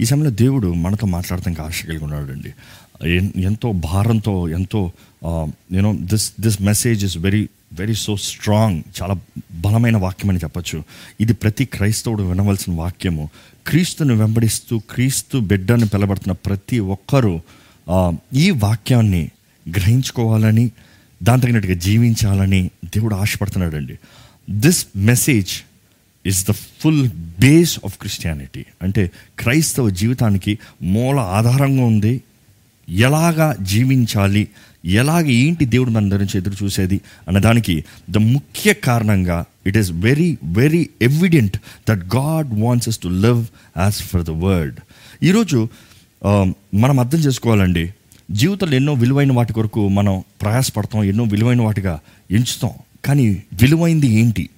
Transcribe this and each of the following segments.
ఈ సమయంలో దేవుడు మనతో మాట్లాడటానికి ఆశ కలిగి ఉన్నాడు అండి ఎంతో భారంతో ఎంతో you know this this message is very very so strong చాలా బలమైన వాక్యం అని చెప్పచ్చు. ఇది ప్రతి క్రైస్తవుడు వినవలసిన వాక్యము. క్రీస్తుని వెంబడిస్తూ క్రీస్తు బిడ్డను పిలబడుతున్న ప్రతి ఒక్కరూ ఈ వాక్యాన్ని గ్రహించుకోవాలని దాని తగినట్టుగా జీవించాలని దేవుడు ఆశపడుతున్నాడండి. This message is the full base of Christianity అంటే క్రైస్తవ జీవితానికి మూల ఆధారంగా ఉంది. ఎలాగా జీవించాలి? ఎలాగ ఏంటి దేవుడు మన దగ్గర నుంచి ఎదురు చూసేది? అన్నదానికి ద ముఖ్య కారణంగా it is very very evident that God wants us to live as for the world ఈరోజు um, మనం అర్థం చేసుకోవాలండి. జీవితంలో ఎన్నో విలువైన వాటి కొరకు మనం ప్రయాసపడతాం ఎన్నో విలువైన వాటిగా ఎంచుతాం. కానీ విలువైంది ఏంటి?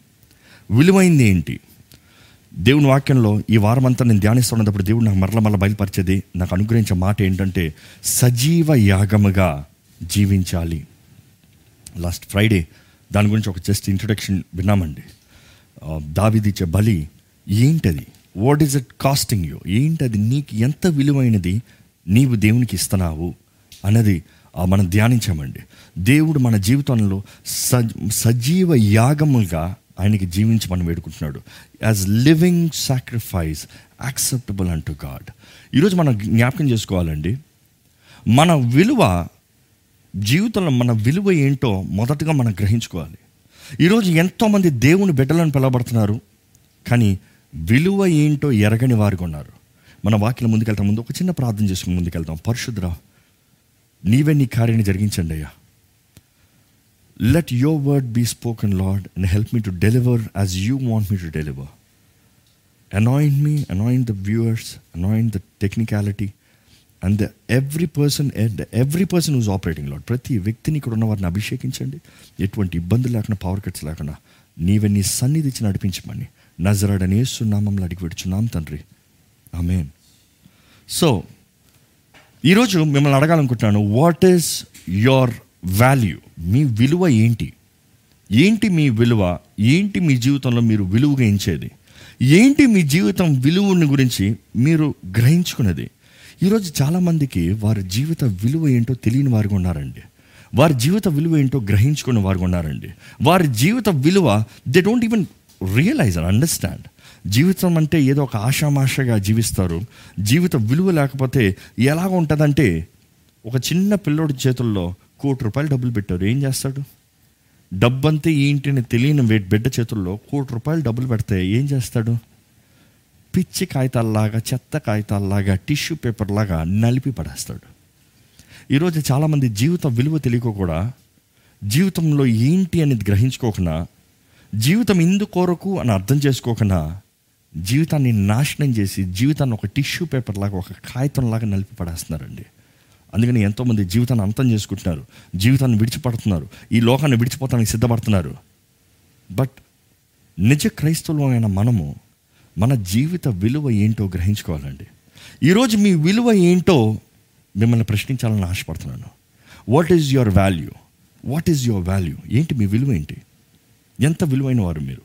విలువైంది ఏంటి? దేవుని వాక్యంలో ఈ వారం అంతా నేను ధ్యానిస్తున్నప్పుడు దేవుడు నాకు మరల మరల బయలుపరిచేది నాకు అనుగ్రహించే మాట ఏంటంటే సజీవ యాగముగా జీవించాలి. లాస్ట్ ఫ్రైడే దాని గురించి ఒక జస్ట్ ఇంట్రొడక్షన్ విన్నామండి. దావిదిచ్చే బలి ఏంటది? What is it costing you ఏంటది? నీకు ఎంత విలువైనది నీవు దేవునికి ఇస్తున్నావు అన్నది మనం ధ్యానించామండి. దేవుడు మన జీవితంలో సజ్ సజీవ యాగముగా ఆయనకి జీవించి మనం వేడుకుంటున్నాడు. As living sacrifice acceptable and to God ఈరోజు మనం జ్ఞాపకం చేసుకోవాలండి. మన విలువ జీవితంలో మన విలువ ఏంటో మొదటగా మనం గ్రహించుకోవాలి. ఈరోజు ఎంతోమంది దేవుని బిడ్డలను పిలవబడుతున్నారు కానీ విలువ ఏంటో ఎరగని వారికి ఉన్నారు. మన వాక్యం ముందుకెళ్తాం. ముందు ఒక చిన్న ప్రార్థన చేసుకుని ముందుకెళ్తాం. పరిశుద్రా నీవే నీ కార్యాన్ని జరిగించండి అయ్యా. Let your word be spoken Lord and help me to deliver as you want me to deliver anoint me anoint the viewers anoint the technicality and the every person and person person eh, operating Lord ప్రతి వ్యక్తిని ఇక్కడ ఉన్న వారిని అభిషేకించండి. ఎటువంటి ఇబ్బందులు లేకుండా power cuts లేకుండా నీవే నీ సన్నిధి ఇచ్చి నడిపించమని నజరాడని సున్నామంలో అడిగి పెడుచున్నాం తండ్రి. ఆమెన్ సో ఈరోజు మిమ్మల్ని అడగాలనుకుంటున్నాను వాట్ ఈస్ యోర్ వాల్యూ మీ విలువ ఏంటి? ఏంటి మీ విలువ? ఏంటి మీ జీవితంలో మీరు విలువగా ఎంచేది? ఏంటి మీ జీవితం విలువని గురించి మీరు గ్రహించుకున్నది ఈరోజు చాలామందికి వారి జీవిత విలువ ఏంటో తెలియని వారు ఉన్నారండి. వారి జీవిత విలువ ఏంటో గ్రహించుకున్న వారు ఉన్నారండి. వారి జీవిత విలువ they don't even realise and understand జీవితం అంటే ఏదో ఒక ఆషామాషగా జీవిస్తారు. జీవిత విలువ లేకపోతే ఎలాగ ఉంటుందంటే ఒక చిన్న పిల్లోడి చేతుల్లో కోటి రూపాయలు డబ్బులు పెట్టారు. ఏం చేస్తాడు? డబ్బంతా ఏంటి అని తెలియని బిడ్డ చేతుల్లో కోటి రూపాయలు డబ్బులు పెడితే ఏం చేస్తాడు? పిచ్చి కాగితాల్లాగా చెత్త కాగితాల్లాగా టిష్యూ పేపర్లాగా నలిపి పడేస్తాడు. ఈరోజు చాలామంది జీవిత విలువ తెలియక కూడా జీవితంలో ఏంటి అనేది గ్రహించుకోకుండా జీవితం ఎందుకొరకు అని అర్థం చేసుకోకుండా జీవితాన్ని నాశనం చేసి జీవితాన్ని ఒక టిష్యూ పేపర్లాగా ఒక కాగితంలాగా నలిపి పడేస్తున్నారండి. అందుకని ఎంతోమంది జీవితాన్ని అంతం చేసుకుంటున్నారు. జీవితాన్ని విడిచిపడుతున్నారు. ఈ లోకాన్ని విడిచిపోతానికి సిద్ధపడుతున్నారు. బట్ నిజ క్రైస్తవులమైన మనము మన జీవిత విలువ ఏంటో గ్రహించుకోవాలండి. ఈరోజు మీ విలువ ఏంటో మిమ్మల్ని ప్రశ్నించాలని ఆశపడుతున్నాను. What is your value what is your value ఏంటి మీ విలువ ఏంటి? ఎంత విలువైన వారు మీరు?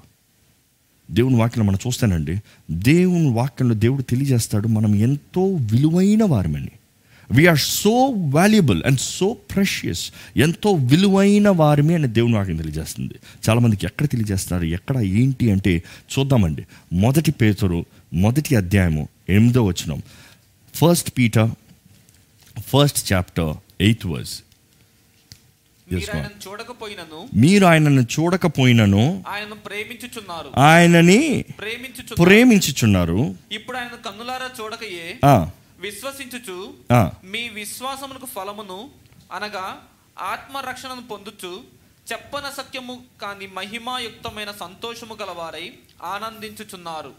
దేవుని వాక్యం మనం చూస్తానండి దేవుని వాక్యంలో దేవుడు తెలియజేస్తాడు మనం ఎంతో విలువైన వారమని. We are so valuable and so precious ఎంతో విలువైన వారమే అని దేవుని వాక్యం తెలియజేస్తుంది. చాలామందికి ఎక్కడ తెలియజేస్తారు ఎక్కడ ఏంటి అంటే చూద్దామండి. మొదటి పేతురు మొదటి అధ్యాయము ఎనిమిదో వచనం. First Peter first chapter eighth verse మీరు. ఆయనను చూడకపోయినను మీరు ఆయనను ప్రేమించుచున్నారు. ఆయనని ప్రేమించుచు ప్రేమించుచున్నారు. ఇప్పుడు ఆయన కన్నులారా చూడకయే విశ్వసించుచు మీ విశ్వాసమునకు ఫలమును అనగా ఆత్మరక్షణను పొందుచు చెప్పన సత్యము కాని మహిమాయుక్తమైన సంతోషము గలవారై ఆనందించుచున్నారు.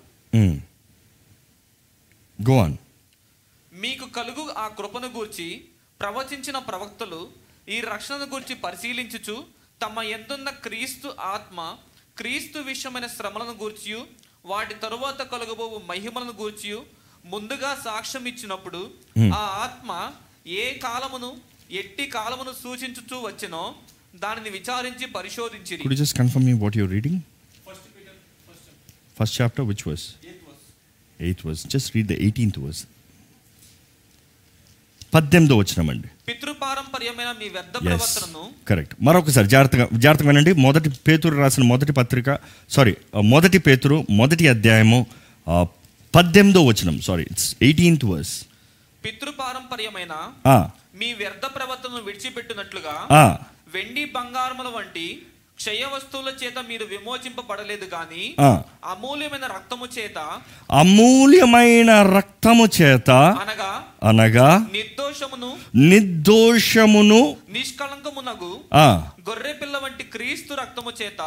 మీకు కలుగు ఆ కృపను గూర్చి ప్రవచించిన ప్రవక్తలు ఈ రక్షణను గూర్చి పరిశీలించుచు తమ ఎందున్న క్రీస్తు ఆత్మ క్రీస్తు విషయమైన శ్రమలను గూర్చియు వాటి తరువాత కలుగబోవు మహిమలను గూర్చియు ముందుగా సాక్ష్యం ఇచ్చినప్పుడు ఆ ఆత్మ ఏ కాలమును ఎట్టి కాలమును సూచించుచూ వచ్చినో దానిని విచారించి పరిశోధించిరి Could you just confirm me what you're reading? First chapter, which verse? Eighth verse. Just read the 18th verse. పద్దెనిమిదో వచ్చినామండి పితృపారంపర్యమైన మీ వ్యర్థ ప్రవర్తనను కరెక్ట్ మరొకసారి జాగ్రత్తగా జాగ్రత్తగా వినండి మొదటి పేతురు రాసిన మొదటి పత్రిక సారీ మొదటి పేతురు మొదటి అధ్యాయము ఆ, పద్దెనిమిదో వచనం సారీ ఇట్స్ ఎయిటీన్త్ వర్స్ పితృపారంపర్యమైన మీ వ్యర్థ ప్రవర్తనను విడిచిపెట్టినట్లుగా వెండి బంగారముల వంటి క్షయ వస్తువుల చేత మీరు విమోచింపబడలేదు గాని అమూల్యమైన రక్తము చేత అమూల్యమైన రక్తము చేత అనగా అనగా నిర్దోషమును నిర్దోషమును నిష్కళంకమునగు గొర్రె పిల్ల వంటి క్రీస్తు రక్తము చేత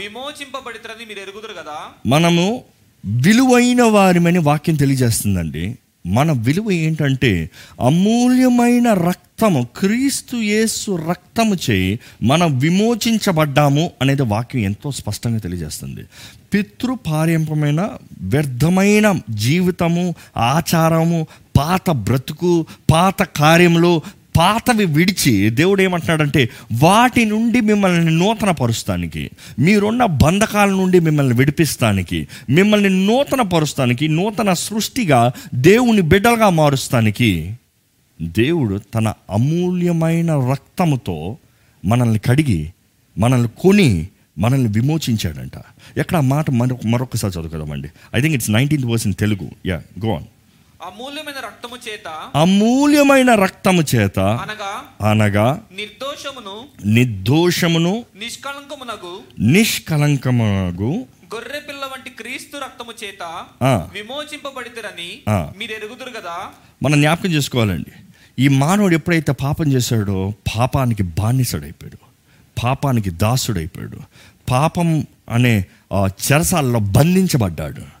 విమోచింపబడితరని మీరు ఎరుగుదురు కదా? మనము విలువైన వారిమని వాక్యం తెలియజేస్తుందండి. మన విలువ ఏంటంటే అమూల్యమైన రక్తము క్రీస్తు యేసు రక్తము చేయి మనం విమోచించబడ్డాము అనేది వాక్యం ఎంతో స్పష్టంగా తెలియజేస్తుంది. పితృపార్యంపమైన వ్యర్థమైన జీవితము ఆచారము పాత బ్రతుకు పాత కార్యములు పాతవి విడిచి దేవుడు ఏమంటున్నాడంటే వాటి నుండి మిమ్మల్ని నూతన పరుస్తానికి మీరున్న బంధకాల నుండి మిమ్మల్ని విడిపిస్తానికి మిమ్మల్ని నూతన పరుస్తానికి నూతన సృష్టిగా దేవుని బిడ్డలుగా మారుస్తానికి దేవుడు తన అమూల్యమైన రక్తముతో మనల్ని కడిగి మనల్ని కొని మనల్ని విమోచించాడంట. ఎక్కడ ఆ మాట మరొక మరొకసారి చదువుకుందామండి. I think it's nineteenth verse in Telugu yeah go on అమూల్యమైన రక్తము చేత అమూల్యమైన రక్తము చేత అనగా అనగా నిర్దోషమును నిర్దోషమును నిష్కళంకమునగు నిష్కలంకమగు గొర్రె పిల్ల వంటి క్రీస్తు రక్తము చేత. విమోచింపబడితరని. మీరు ఎరుగుదురు కదా మనం జ్ఞాపకం చేసుకోవాలండి. ఈ మానవుడు ఎప్పుడైతే పాపం చేశాడో పాపానికి బానిసడైపోయాడు. పాపానికి దాసుడైపోయాడు. పాపం అనే చెరసాలలో బంధించబడ్డాడు.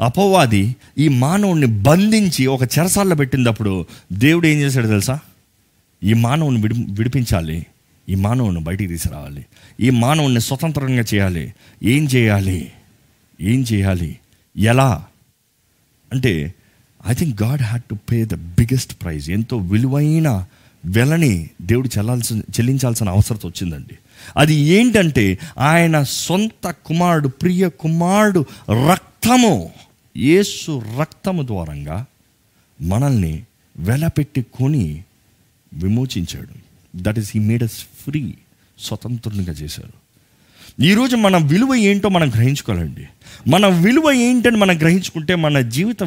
అపవాది ఈ మానవుణ్ణి బంధించి ఒక చెరసాల్లో పెట్టినప్పుడు దేవుడు ఏం చేశాడు తెలుసా? ఈ మానవుని విడి విడిపించాలి. ఈ మానవుని బయటికి తీసుకురావాలి. ఈ మానవుని స్వతంత్రంగా చేయాలి. ఏం చేయాలి? ఏం చేయాలి? ఎలా? అంటే I think God had to pay the biggest prize ఎంతో విలువైన వెలని దేవుడు చెల్లాల్సిన చెల్లించాల్సిన అవసరం వచ్చిందండి. అది ఏంటంటే ఆయన సొంత కుమారుడు ప్రియ కుమారుడు రక్తము. యేసు రక్తము ద్వారంగా మనల్ని వెలపెట్టి కొని విమోచించాడు. That is he made us free స్వతంత్రునిగా చేశారు. ఈరోజు మన విలువ ఏంటో మనం గ్రహించుకోవాలండి. మన విలువ ఏంటని మనం గ్రహించుకుంటే మన జీవిత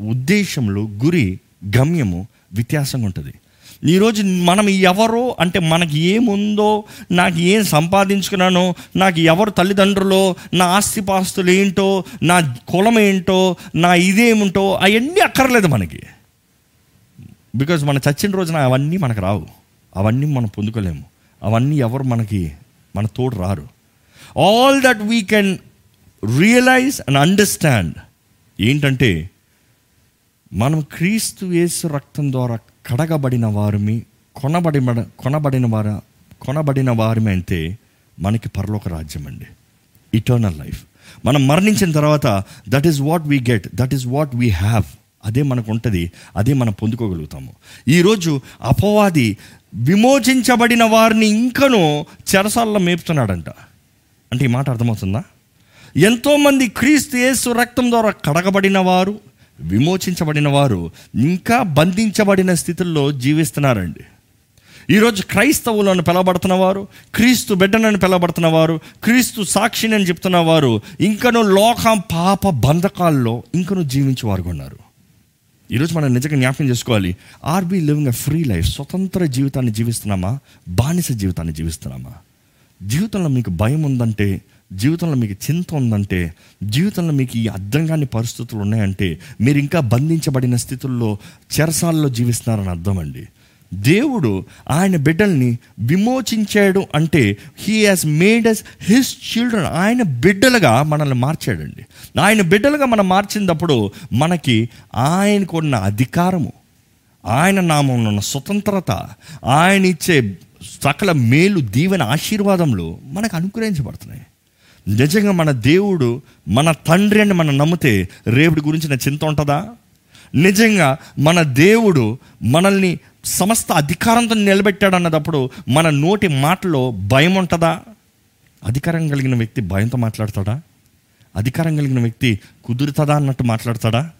ఉద్దేశంలో గురి గమ్యము వ్యత్యాసంగా ఉంటుంది. ఈరోజు మనం ఎవరో అంటే మనకి ఏముందో నాకు ఏం సంపాదించుకున్నానో నాకు ఎవరు తల్లిదండ్రులో నా ఆస్తిపాస్తులు ఏంటో నా కులం ఏంటో నా ఇదేముంటో అవన్నీ అక్కర్లేదు మనకి. బికాజ్ మన చచ్చిన రోజున అవన్నీ మనకు రావు. అవన్నీ మనం పొందుకోలేము. అవన్నీ ఎవరు మనకి మన తోడు రారు. All that we can realise and understand ఏంటంటే మనం క్రీస్తు యేసు రక్తం ద్వారా కడగబడిన వారిమి కొనబడి కొనబడిన వార కొనబడిన వారిమి అయితే మనకి పరలోక రాజ్యం అండి. ఇటర్నల్ లైఫ్ మనం మరణించిన తర్వాత that is what we get that is what we have అదే మనకు ఉంటుంది అదే మనం పొందుకోగలుగుతాము. ఈరోజు అపవాది విమోచించబడిన వారిని ఇంకనూ చెరసాల్లో మేపుతున్నాడంట. అంటే ఈ మాట అర్థమవుతుందా? ఎంతోమంది క్రీస్తు యేసు రక్తం ద్వారా కడగబడిన వారు విమోచించబడిన వారు ఇంకా బంధించబడిన స్థితుల్లో జీవిస్తున్నారండి. ఈరోజు క్రైస్తవులను పిలవబడుతున్న వారు క్రీస్తు బిడ్డనని పిలవబడుతున్న వారు క్రీస్తు సాక్షిని అని చెప్తున్న వారు ఇంకను లోకం పాప బంధకాల్లో ఇంకను జీవించే వారు ఉన్నారు. ఈరోజు మనం నిజంగా జ్ఞాపకం చేసుకోవాలి. Are be living a free life? స్వతంత్ర జీవితాన్ని జీవిస్తున్నామా? బానిస జీవితాన్ని జీవిస్తున్నామా? జీవితంలో మీకు భయం ఉందంటే జీవితంలో మీకు చింత ఉందంటే జీవితంలో మీకు ఈ అర్థం కాని పరిస్థితులు ఉన్నాయంటే మీరు ఇంకా బంధించబడిన స్థితుల్లో చెరసాల్లో జీవిస్తున్నారని అర్థం అండి దేవుడు ఆయన బిడ్డల్ని విమోచించాడు అంటే he has made us his children ఆయన బిడ్డలుగా మనల్ని మార్చాడండి. ఆయన బిడ్డలుగా మనం మార్చినప్పుడు మనకి ఆయనకు ఉన్న అధికారము ఆయన నామంలో ఉన్న స్వతంత్రత ఆయన ఇచ్చే సకల మేలు దీవెన ఆశీర్వాదములు మనకు అనుగ్రహించబడుతున్నాయి. నిజంగా మన దేవుడు మన తండ్రి అని మనం నమ్మితే రేపుడి గురించిన చింత ఉంటుందా? నిజంగా మన దేవుడు మనల్ని సమస్త అధికారంతో నిలబెట్టాడు అన్నదప్పుడు మన నోటి మాటలో భయం ఉంటుందా? అధికారం కలిగిన వ్యక్తి భయంతో మాట్లాడతాడా? అధికారం కలిగిన వ్యక్తి కుదురుతుందా అన్నట్టు మాట్లాడతాడా?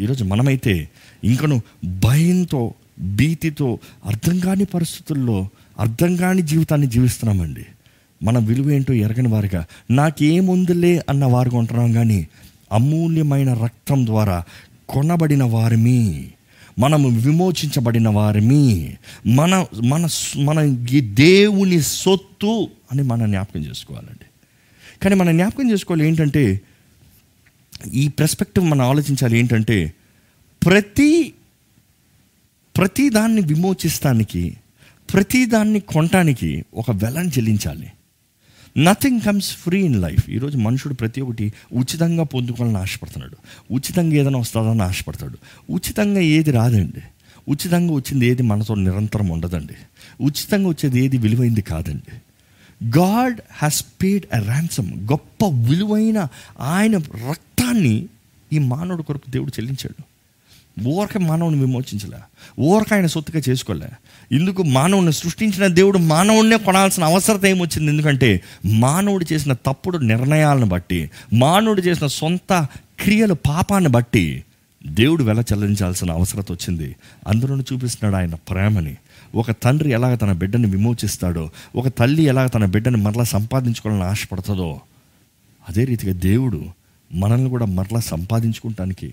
ఈరోజు మనమైతే ఇంకను భయంతో భీతితో అర్థం కాని పరిస్థితుల్లో అర్థం కాని జీవితాన్ని జీవిస్తున్నామండి. మన విలువ ఏంటో ఎరగని వారిగా. నాకేముందులే అన్న వారుగా ఉంటున్నాం కానీ అమూల్యమైన రక్తం ద్వారా కొనబడిన వారిమి. మనము విమోచించబడిన వారిమి. మన మన మన ఈ దేవుని సొత్తు అని మనం జ్ఞాపకం చేసుకోవాలండి. కానీ మనం జ్ఞాపకం చేసుకోవాలి ఏంటంటే ఈ పర్స్పెక్టివ్ మనం ఆలోచించాలి ఏంటంటే ప్రతి ప్రతి దాన్ని విమోచిస్తానికి ప్రతి దాన్ని కొనటానికి ఒక వెలని చెల్లించాలి. Nothing comes free in life ఈరోజు మనుషుడు ప్రతి ఒక్కటి ఉచితంగా పొందుకోవాలని ఆశపడుతున్నాడు. ఉచితంగా ఏదైనా వస్తుందని ఆశపడతాడు. ఉచితంగా ఏది రాదండి. ఉచితంగా వచ్చింది ఏది మనతో నిరంతరం ఉండదండి. ఉచితంగా వచ్చేది ఏది విలువైంది కాదండి. God has paid a ransom. గొప్ప విలువైన ఆయన రక్తాన్ని ఈ మానవుడి కొరకు దేవుడు చెల్లించాడు. ఊరక మానవుని విమోచించలే. ఊరక ఆయన సొత్తుగా చేసుకోలే. ఇందుకు మానవుని సృష్టించిన దేవుడు మానవుడినే కొనాల్సిన అవసరత ఏమొచ్చింది? ఎందుకంటే మానవుడు చేసిన తప్పుడు నిర్ణయాలను బట్టి మానవుడు చేసిన సొంత క్రియలు పాపాన్ని బట్టి దేవుడు వెల చెల్లించాల్సిన అవసరత వచ్చింది. అందులోనే చూపిస్తున్నాడు ఆయన ప్రేమని. ఒక తండ్రి ఎలాగ తన బిడ్డని విమోచిస్తాడో ఒక తల్లి ఎలాగ తన బిడ్డని మరలా సంపాదించుకోవాలని ఆశపడుతుందో అదే రీతిగా దేవుడు మనల్ని కూడా మరలా సంపాదించుకుంటానికి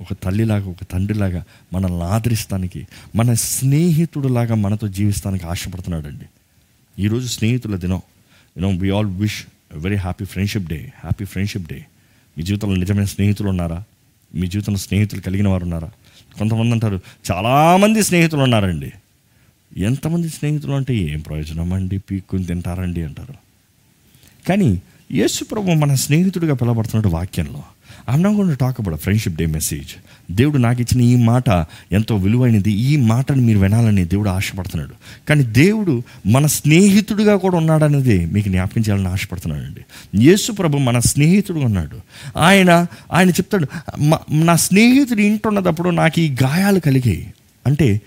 ఒక తల్లిలాగా ఒక తండ్రిలాగా మనల్ని ఆదరిస్తానికి మన స్నేహితుడులాగా మనతో జీవిస్తానికి ఆశపడుతున్నాడండి. ఈరోజు స్నేహితుల దినం. You know we all wish very happy friendship day happy friendship day మీ జీవితంలో నిజమైన స్నేహితులు ఉన్నారా? మీ జీవితంలో స్నేహితులు కలిగిన వారు ఉన్నారా? కొంతమంది అంటారు చాలామంది స్నేహితులు ఉన్నారండి. ఎంతమంది స్నేహితులు అంటే ఏం ప్రయోజనం అండి? పీక్కుని తింటారండి అంటారు. కానీ యేసు ప్రభు మన స్నేహితుడిగా పిలబడుతున్నాడు వాక్యంలో. I'm not gonna talk about friendship day message దేవుడు నాకు ఇచ్చిన ఈ మాట ఎంతో విలువైనది. ఈ మాటను మీరు వినాలని దేవుడు ఆశపడుతున్నాడు. కానీ దేవుడు మన స్నేహితుడిగా కూడా ఉన్నాడనేది మీకు జ్ఞాపకం చేయాలని ఆశపడుతున్నాడండి. యేసు ప్రభు మన స్నేహితుడు ఉన్నాడు. ఆయన ఆయన చెప్తాడు నా స్నేహితుడు ఇంటున్నప్పుడు నాకు ఈ గాయాలు కలిగాయి. అంటే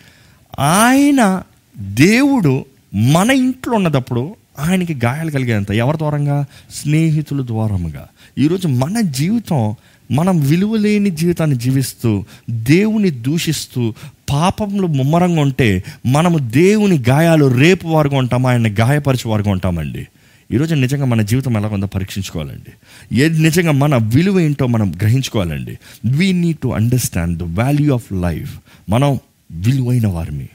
ఆయన దేవుడు మన ఇంట్లో ఉన్నదప్పుడు ఆయనకి గాయాలు కలిగేంత ఎవరి ద్వారంగా? స్నేహితుల ద్వారముగా. ఈరోజు మన జీవితం మనం విలువలేని జీవితాన్ని జీవిస్తూ దేవుని దూషిస్తూ పాపంలో ముమ్మరంగా ఉంటే మనము దేవుని గాయాలు రేపు వారుగా ఉంటాం ఆయన గాయపరిచే వారుగా ఉంటామండి. ఈరోజు నిజంగా మన జీవితం ఎలా ఉందో పరీక్షించుకోవాలండి. ఏది నిజంగా మన విలువ ఏంటో మనం గ్రహించుకోవాలండి. We need to understand the value of life మనం విలువైన వారిని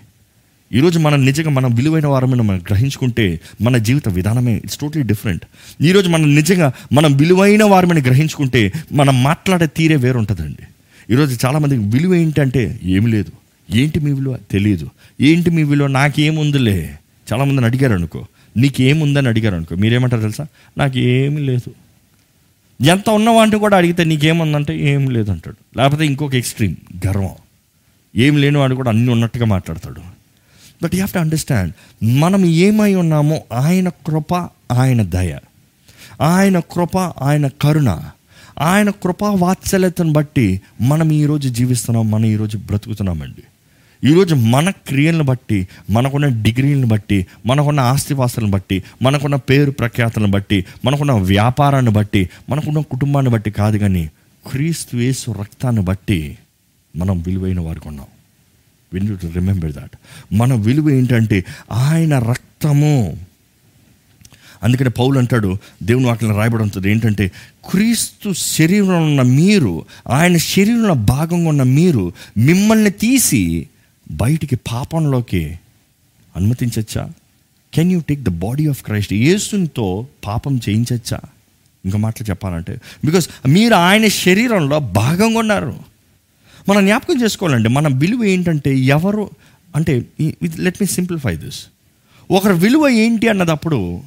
ఈరోజు మనం నిజంగా మనం విలువైన వారమైన మనం గ్రహించుకుంటే మన జీవిత విధానమే ఇట్స్ టోటలీ డిఫరెంట్ ఈరోజు మనం నిజంగా మనం విలువైన వారమని గ్రహించుకుంటే మనం మాట్లాడే తీరే వేరుంటుందండి. ఈరోజు చాలామందికి విలువ ఏంటంటే ఏమి లేదు. ఏంటి మీ విలువ? తెలియదు ఏంటి మీ విలువ? నాకేముందిలే. చాలామందిని అడిగారు అనుకో నీకేముందని అడిగారు అనుకో మీరేమంటారు తెలుసా? నాకు ఏమీ లేదు. ఎంత ఉన్నవాంటి కూడా అడిగితే నీకేముందంటే ఏం లేదంటాడు. లేకపోతే ఇంకొక ఎక్స్ట్రీమ్ గర్వం. ఏం లేనివాడు కూడా అన్నీ ఉన్నట్టుగా మాట్లాడతాడు. But you have to understand మనం ఏమై ఉన్నామో ఆయన కృప ఆయన దయ. ఆయన కృప ఆయన కరుణ. ఆయన కృపా వాత్సల్యతను బట్టి మనం ఈరోజు జీవిస్తున్నాం మనం ఈరోజు బ్రతుకుతున్నామండి. ఈరోజు మన క్రియలను బట్టి మనకున్న డిగ్రీలను బట్టి మనకున్న ఆస్తివాసులను బట్టి మనకున్న పేరు ప్రఖ్యాతలను బట్టి మనకున్న వ్యాపారాన్ని బట్టి మనకున్న కుటుంబాన్ని బట్టి కాదు కానీ క్రీస్తు వేసు రక్తాన్ని బట్టి మనం విలువైన వారికి ఉన్నాం. విన్ టు రిమెంబర్ దాట్ మన విలువ ఏంటంటే ఆయన రక్తము. అందుకని పౌలు అంటాడు దేవుని వాటిని రాయబడి ఉంటుంది ఏంటంటే క్రీస్తు శరీరంలో ఉన్న మీరు ఆయన శరీరంలో భాగంగా ఉన్న మీరు మిమ్మల్ని తీసి బయటికి పాపంలోకి అనుమతించచ్చా? Can you take the body of Christ యేసునితో పాపం చేయించచ్చా? ఇంకా మాటలు చెప్పాలంటే బికాస్ మీరు ఆయన శరీరంలో భాగంగా ఉన్నారు. మనం జ్ఞాపకం చేసుకోవాలండి మన విలువ ఏంటంటే ఎవరు అంటే లెట్ మీ సింప్లిఫై దిస్ ఒకరి విలువ ఏంటి అన్నదప్పుడు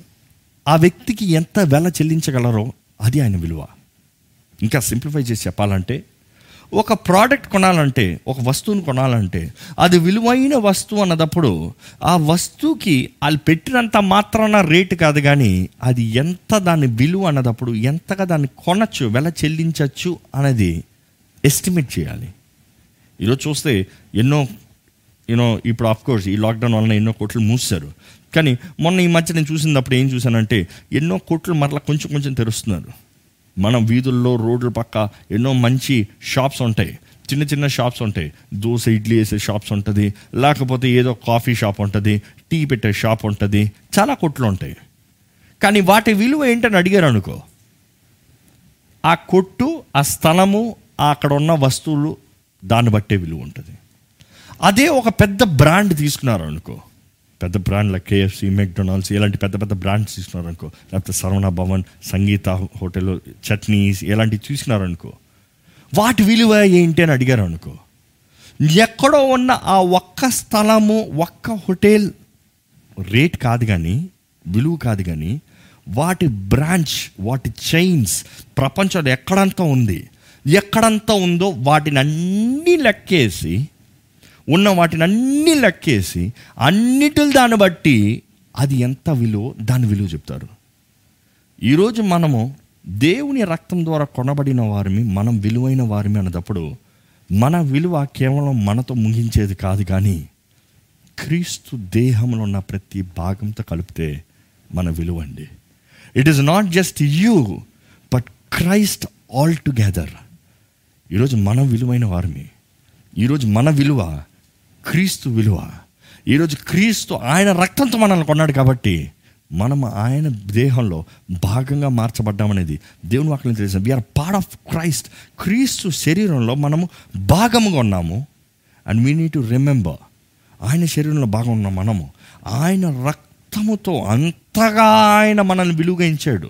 ఆ వ్యక్తికి ఎంత వెల చెల్లించగలరో అది ఆయన విలువ. ఇంకా సింప్లిఫై చేసి చెప్పాలంటే ఒక ప్రోడక్ట్ కొనాలంటే ఒక వస్తువును కొనాలంటే అది విలువైన వస్తువు అన్నదప్పుడు ఆ వస్తువుకి వాళ్ళు పెట్టినంత మాత్రాన రేటు కాదు కానీ అది ఎంత దాని విలువ అన్నదప్పుడు ఎంతగా దాన్ని కొనచ్చు వెల చెల్లించవచ్చు అనేది ఎస్టిమేట్ చేయాలి. ఈరోజు చూస్తే ఎన్నో యూనో ఇప్పుడు ఆఫ్ కోర్స్ ఈ లాక్డౌన్ వలన ఎన్నో కోట్లు మూసారు కానీ మొన్న ఈ మధ్య నేను చూసినప్పుడు ఏం చూశానంటే ఎన్నో కోట్లు మరలా కొంచెం కొంచెం తెరుస్తున్నారు. మన వీధుల్లో రోడ్ల పక్క ఎన్నో మంచి షాప్స్ ఉంటాయి. చిన్న చిన్న షాప్స్ ఉంటాయి. దోశ ఇడ్లీ వేసే షాప్స్ ఉంటుంది. లేకపోతే ఏదో కాఫీ షాప్ ఉంటుంది. టీ పెట్టే షాప్ ఉంటుంది. చాలా కొట్లు ఉంటాయి. కానీ వాటి విలువ ఏంటని అడిగారు అనుకో. ఆ కొట్టు ఆ స్థలము అక్కడ ఉన్న వస్తువులు దాన్ని బట్టే విలువ ఉంటుంది. అదే ఒక పెద్ద బ్రాండ్ తీసుకున్నారు అనుకో పెద్ద బ్రాండ్ల కేఎఫ్సి మెక్డొనాల్డ్స్ ఇలాంటి పెద్ద పెద్ద బ్రాండ్స్ తీసుకున్నారు అనుకో లేకపోతే సరవణ భవన్ సంగీత హోటల్ చట్నీస్ ఇలాంటివి చూసినారు అనుకో వాటి విలువ ఏంటి అని అడిగారు అనుకో ఎక్కడో ఉన్న ఆ ఒక్క స్థలము ఒక్క హోటల్ రేట్ కాదు కానీ విలువ కాదు కానీ వాటి బ్రాంచ్ వాటి చైన్స్ ప్రపంచంలో ఎక్కడంతా ఉంది. ఎక్కడంతా ఉందో వాటిని అన్నీ లెక్కేసి ఉన్న వాటిని అన్నీ లెక్కేసి అన్నిటిని దాన్ని బట్టి అది ఎంత విలువ దాని విలువ చెప్తారు. ఈరోజు మనము దేవుని రక్తం ద్వారా కొనబడిన వారిని మనం విలువైన వారిని అన్నప్పుడు మన విలువ కేవలం మనతో ముగించేది కాదు కానీ క్రీస్తు దేహంలో ఉన్న ప్రతి భాగంతో కలిపితే మన విలువ అండి it is not just you but Christ all together ఈరోజు మన విలువైన వారిని ఈరోజు మన విలువ క్రీస్తు విలువ. ఈరోజు క్రీస్తు ఆయన రక్తంతో మనల్ని కొన్నాడు కాబట్టి మనం ఆయన దేహంలో భాగంగా మార్చబడ్డామనేది దేవుని వాక్యం తెలిసిన వీఆర్ పార్ట్ ఆఫ్ క్రైస్ట్ క్రీస్తు శరీరంలో మనము భాగముగా ఉన్నాము. And we need to remember ఆయన శరీరంలో భాగం ఉన్నాం మనము ఆయన రక్తముతో అంతగా ఆయన మనల్ని విలువగించాడు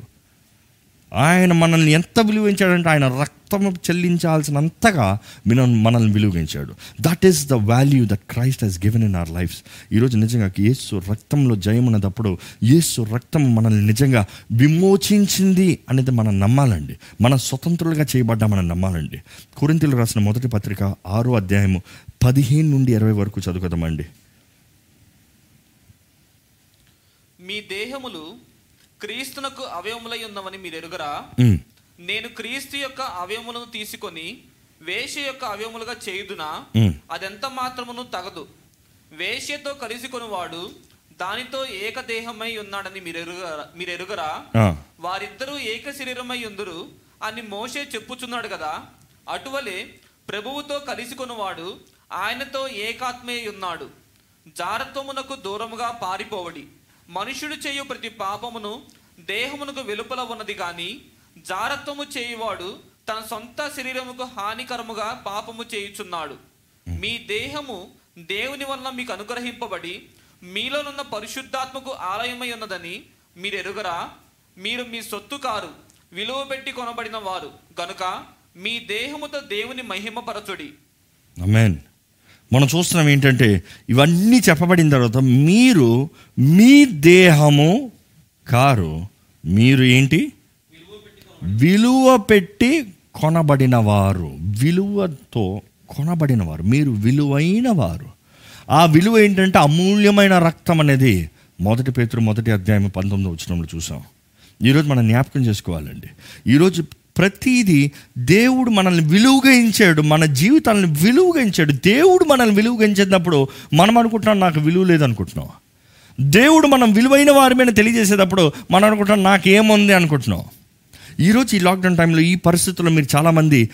ఆయన మనల్ని ఎంత విలువించాడంటే ఆయన రక్తము చెల్లించాల్సినంతగా మనం మనల్ని విలువించాడు. That is the value that Christ has given in our lifes ఈరోజు నిజంగా యేసు రక్తంలో జయమున్నదప్పుడు యేసు రక్తం మనల్ని నిజంగా విమోచించింది అనేది మనం నమ్మాలండి. మన స్వతంత్రులుగా చేయబడ్డామని నమ్మాలండి. కురింతలు రాసిన మొదటి పత్రిక ఆరో అధ్యాయము పదిహేను నుండి ఇరవై వరకు చదువుకుందామండి. మీ దేహములు క్రీస్తునకు అవయములై ఉన్నవని మీరు ఎరుగరా నేను క్రీస్తు యొక్క అవయములను తీసుకొని వేష యొక్క అవయములుగా చేయుదునా? అదెంత మాత్రమును తగదు. వేష్యతో కలిసి కొనువాడు దానితో ఏకదేహమై ఉన్నాడని మీరు ఎరుగరా వారిద్దరూ ఏక శరీరమై ఉందురు అని మోషే చెప్పుచున్నాడు కదా. అటువలే ప్రభువుతో కలిసి కొనువాడు ఆయనతో ఏకాత్మే ఉన్నాడు జారత్వమునకు దూరముగా పారిపోవడి. మనుషుడు చేయు ప్రతి పాపమును దేహమునకు వెలుపల ఉన్నది గాని జారత్వము చేయువాడు తన సొంత శరీరముకు హానికరముగా పాపము చేయుచున్నాడు. మీ దేహము దేవుని వలన మీకు అనుగ్రహింపబడి మీలోనున్న పరిశుద్ధాత్మకు ఆలయమై ఉన్నదని మీరు ఎరుగరా మీరు మీ సొత్తు కారు విలువ పెట్టి కొనబడిన వారు. గనుక మీ దేహముతో దేవుని మహిమపరచుడి. అమెన్ మనం చూస్తున్నాం ఏంటంటే ఇవన్నీ చెప్పబడిన తర్వాత మీరు మీ దేహము కారు మీరు ఏంటి? విలువ పెట్టి కొనబడిన వారు విలువతో కొనబడిన వారు మీరు విలువైన వారు. ఆ విలువ ఏంటంటే అమూల్యమైన రక్తం అనేది మొదటి పేతురు మొదటి అధ్యాయం పంతొమ్మిది వచ్చినంలో చూసాం. ఈరోజు మనం జ్ఞాపకం చేసుకోవాలండి. ఈరోజు ప్రతిదీ దేవుడు మనల్ని విలువగించాడు మన జీవితాలను విలువగించాడు దేవుడు మనల్ని విలువగించేటప్పుడు మనం అనుకుంటున్నాం నాకు విలువ లేదనుకుంటున్నాం. దేవుడు మనం విలువైన వారి మీద తెలియజేసేటప్పుడు మనం అనుకుంటున్నాం నాకేముంది అనుకుంటున్నాం. ఈరోజు ఈ లాక్డౌన్ టైంలో ఈ పరిస్థితుల్లో మీరు చాలామంది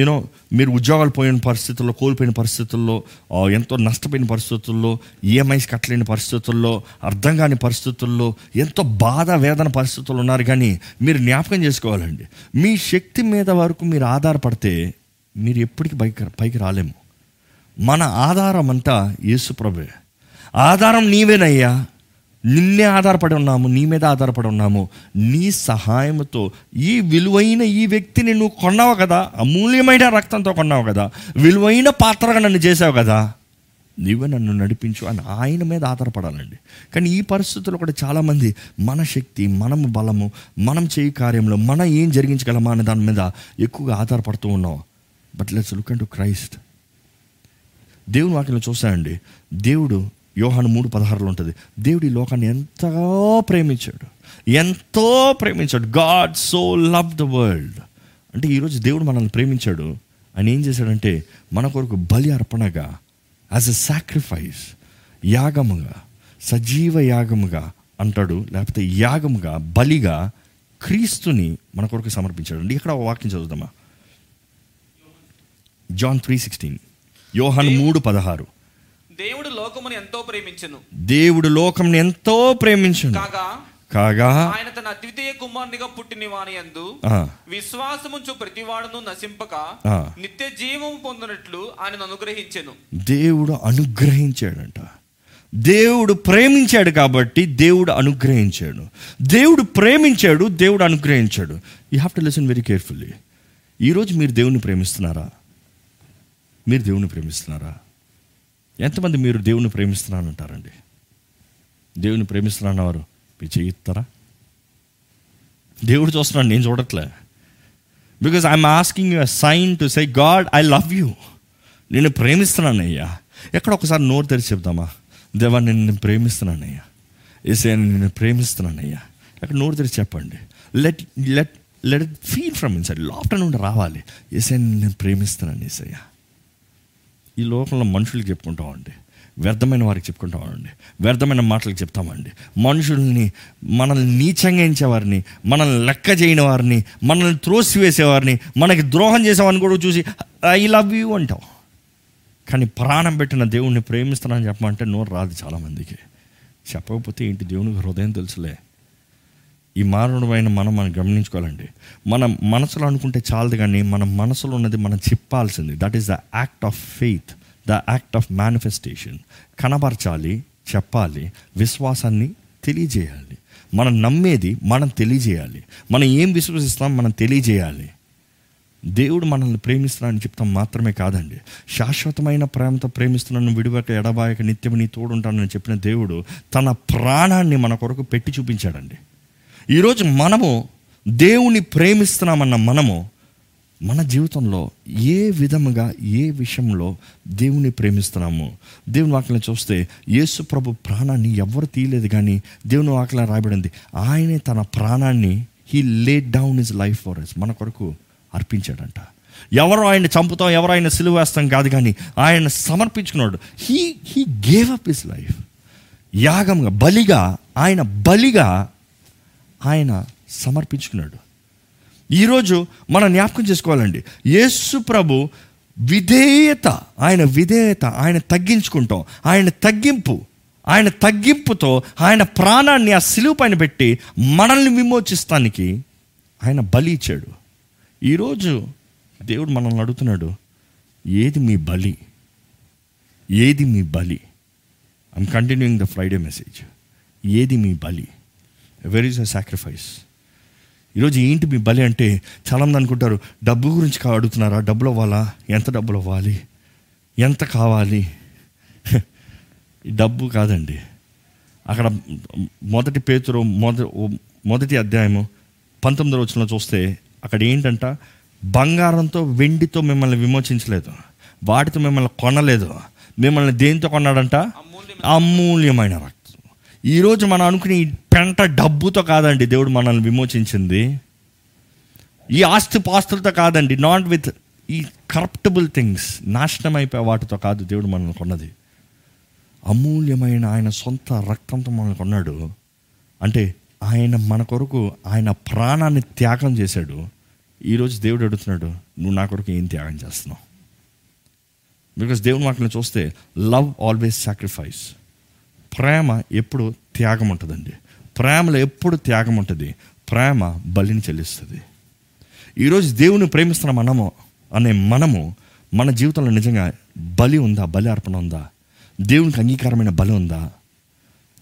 యూనో మీరు ఉద్యోగాలు పోయిన పరిస్థితుల్లో కోల్పోయిన పరిస్థితుల్లో ఎంతో నష్టపోయిన పరిస్థితుల్లో ఈఎంఐస్ కట్టలేని పరిస్థితుల్లో అర్థం కాని పరిస్థితుల్లో ఎంతో బాధ వేదన పరిస్థితుల్లో ఉన్నారు. కానీ మీరు జ్ఞాపకం చేసుకోవాలండి. మీ శక్తి మీద వరకు మీరు ఆధారపడితే మీరు ఎప్పటికీ పైకి పైకి రాలేము. మన ఆధారం అంతా యేసుప్రభే ఆధారం నీవేనయ్యా. నిన్నే ఆధారపడి ఉన్నాము నీ మీద ఆధారపడి ఉన్నాము. నీ సహాయంతో ఈ విలువైన ఈ వ్యక్తిని నువ్వు కొన్నావు కదా అమూల్యమైన రక్తంతో కొన్నావు కదా విలువైన పాత్రగా నన్ను చేసావు కదా నీవే నన్ను నడిపించు అని ఆయన మీద ఆధారపడాలండి. కానీ ఈ పరిస్థితుల్లో కూడా చాలామంది మన శక్తి మనము బలము మనం చేయి కార్యంలో మనం ఏం జరిగించగలమా అనే దాని మీద ఎక్కువగా ఆధారపడుతూ ఉన్నాం. But let's look and to Christ దేవుని వాటిని చూస్తానండి దేవుడు యోహాను మూడు పదహారులో ఉంటుంది. దేవుడు ఈ లోకాన్ని ఎంతగా ప్రేమించాడు. ఎంతో ప్రేమించాడు. God so love the world అంటే ఈరోజు దేవుడు మనల్ని ప్రేమించాడు. ఆయన ఏం చేశాడంటే మన కొరకు బలి అర్పణగా యాజ్ అ సాక్రిఫైస్ యాగముగా సజీవ యాగముగా అంటాడు. లేకపోతే యాగముగా బలిగా క్రీస్తుని మన కొరకు సమర్పించాడు. అండి ఇక్కడ వాక్యం చదువుదామా? John three sixteen. యోహన్ మూడు పదహారు. దేవుడు లోకమును ఎంతో ప్రేమించెను. దేవుడు లోకంని ఎంతో ప్రేమించను. కాగా కాగా ఆయన తన అద్వితీయ కుమారునిగా పుట్టిన వాని యందు విశ్వాసముంచు ప్రతివాడును నశింపక. నిత్య జీవము పొందినట్లు ఆయనను అనుగ్రహించెను. దేవుడు అనుగ్రహించాడంట. దేవుడు ప్రేమించాడు కాబట్టి దేవుడు అనుగ్రహించాడు. దేవుడు ప్రేమించాడు దేవుడు అనుగ్రహించాడు. You have to listen very carefully ఈరోజు మీరు దేవుని ప్రేమిస్తున్నారా? మీరు దేవుని ప్రేమిస్తున్నారా? ఎంతమంది మీరు దేవుని ప్రేమిస్తున్నానంటారండి? దేవుని ప్రేమిస్తున్నానవారు మీరు చేయిస్తారా దేవుడు చూస్తున్నాడు నేను చూడట్లే. Because I'm asking you sign to say God I love you నేను ప్రేమిస్తున్నాను అయ్యా ఎక్కడ ఒకసారి నోరు తెరిచి చెప్దామా? దేవా నేను ప్రేమిస్తున్నాను అయ్యా ఏసే నేను ప్రేమిస్తున్నాను అయ్యా ఎక్కడ నోరు తెరిచి చెప్పండి. Let let let feel from inside లోపల నుండి రావాలి. ఏసే నేను ప్రేమిస్తున్నాను ఏసయ్యా. ఈ లోకంలో మనుషులు చెప్పుకుంటామండి. వ్యర్థమైన వారికి చెప్పుకుంటామండి. వ్యర్థమైన మాటలు చెప్తామండి. మనుషుల్ని మనల్ని నీచంగా ఎంచేవారిని మనల్ని లెక్క చేయని వారిని మనల్ని త్రోసివేసేవారిని మనకి ద్రోహం చేసేవారిని కూడా చూసి ఐ లవ్ యూ అంటాం. కానీ ప్రాణం పెట్టిన దేవుణ్ణి ప్రేమిస్తున్నానని చెప్పమంటే నోరు రాదు చాలామందికి. చెప్పకపోతే ఏంటి దేవునికి హృదయం తెలుసులే. ఈ మానవుడమైన మనం మనం గమనించుకోవాలండి. మనం మనసులో అనుకుంటే చాలదు కానీ మన మనసులో ఉన్నది మనం చెప్పాల్సింది. That is the act of faith the act of manifestation కనబరచాలి చెప్పాలి విశ్వాసాన్ని తెలియజేయాలి. మనం నమ్మేది మనం తెలియజేయాలి. మనం ఏం విశ్వసిస్తాం మనం తెలియజేయాలి. దేవుడు మనల్ని ప్రేమిస్తున్నాడని చెప్తాం మాత్రమే కాదండి. శాశ్వతమైన ప్రేమతో ప్రేమిస్తున్నాను విడివక ఎడబాయక నిత్యం నీ తోడుంటానని చెప్పిన దేవుడు తన ప్రాణాన్ని మన కొరకు పెట్టి చూపించాడండి. ఈరోజు మనము దేవుని ప్రేమిస్తున్నామన్న మనము మన జీవితంలో ఏ విధముగా ఏ విషయంలో దేవుని ప్రేమిస్తున్నాము? దేవుని వాక్యం చూస్తే యేసు ప్రభు ప్రాణాన్ని ఎవరు తీయలేదు కానీ దేవుని వాక్యం రాయబడింది ఆయనే తన ప్రాణాన్ని he laid down his life for us మన కొరకు అర్పించాడంట. ఎవరు ఆయన చంపుతాం ఎవరు ఆయన సిలువ వేస్తాం కాదు కానీ ఆయన సమర్పించుకున్నాడు. He he gave up his life యాగంగా బలిగా ఆయన బలిగా ఆయన సమర్పించుకున్నాడు. ఈరోజు మనం జ్ఞాపకం చేసుకోవాలండి. యేసు ప్రభు విధేయత ఆయన విధేయత ఆయన తగ్గించుకుంటాం. ఆయన తగ్గింపు ఆయన తగ్గింపుతో ఆయన ప్రాణాన్ని ఆ సిలువు పైన పెట్టి మనల్ని విమోచిస్తానికి ఆయన బలి ఇచ్చాడు. ఈరోజు దేవుడు మనల్ని అడుగుతున్నాడు ఏది మీ బలి? ఏది మీ బలి? I'm continuing the Friday message ఏది మీ బలి? వెర్ ఈజ్ అ సాక్రిఫైస్ ఈరోజు ఏంటి మీ బలి అంటే చాలామంది అనుకుంటారు డబ్బు గురించి అడుగుతున్నారా? డబ్బులు అవ్వాలా? ఎంత డబ్బులు అవ్వాలి? ఎంత కావాలి? డబ్బు కాదండి. అక్కడ మొదటి పేతురు మొద మొదటి అధ్యాయము పంతొమ్మిదో వచ్చిన చూస్తే అక్కడ ఏంటంట? బంగారంతో వెండితో మిమ్మల్ని విమోచించలేదు. వాటితో మిమ్మల్ని కొనలేదు. మిమ్మల్ని దేంతో కొన్నాడంట? అమూల్యమైన అమూల్యమైన రక్తం ఈరోజు మనం అనుకునే ఈ పెంట డబ్బుతో కాదండి దేవుడు మనల్ని విమోచించింది. ఈ ఆస్తి పాస్తులతో కాదండి నాట్ విత్ ఈ కరప్టబుల్ థింగ్స్ నాశనం అయిపోయే వాటితో కాదు దేవుడు మనల్ని కొన్నది. అమూల్యమైన ఆయన సొంత రక్తంతో మనల్ని కొన్నాడు. అంటే ఆయన మన కొరకు ఆయన ప్రాణాన్ని త్యాగం చేశాడు. ఈరోజు దేవుడు అడుగుతున్నాడు నువ్వు నా కొరకు ఏం త్యాగం చేస్తున్నావు? బికాస్ దేవుని మాటలను చూస్తే లవ్ ఆల్వేస్ సాక్రిఫైస్ ప్రేమ ఎప్పుడు త్యాగం ఉంటుందండి. ప్రేమలో ఎప్పుడు త్యాగం ఉంటుంది. ప్రేమ బలిని చెల్లిస్తుంది. ఈరోజు దేవుని ప్రేమిస్తున్న మనము అనే మనము మన జీవితంలో నిజంగా బలి ఉందా? బలి అర్పణ ఉందా? దేవునికి అంగీకారమైన బలి ఉందా?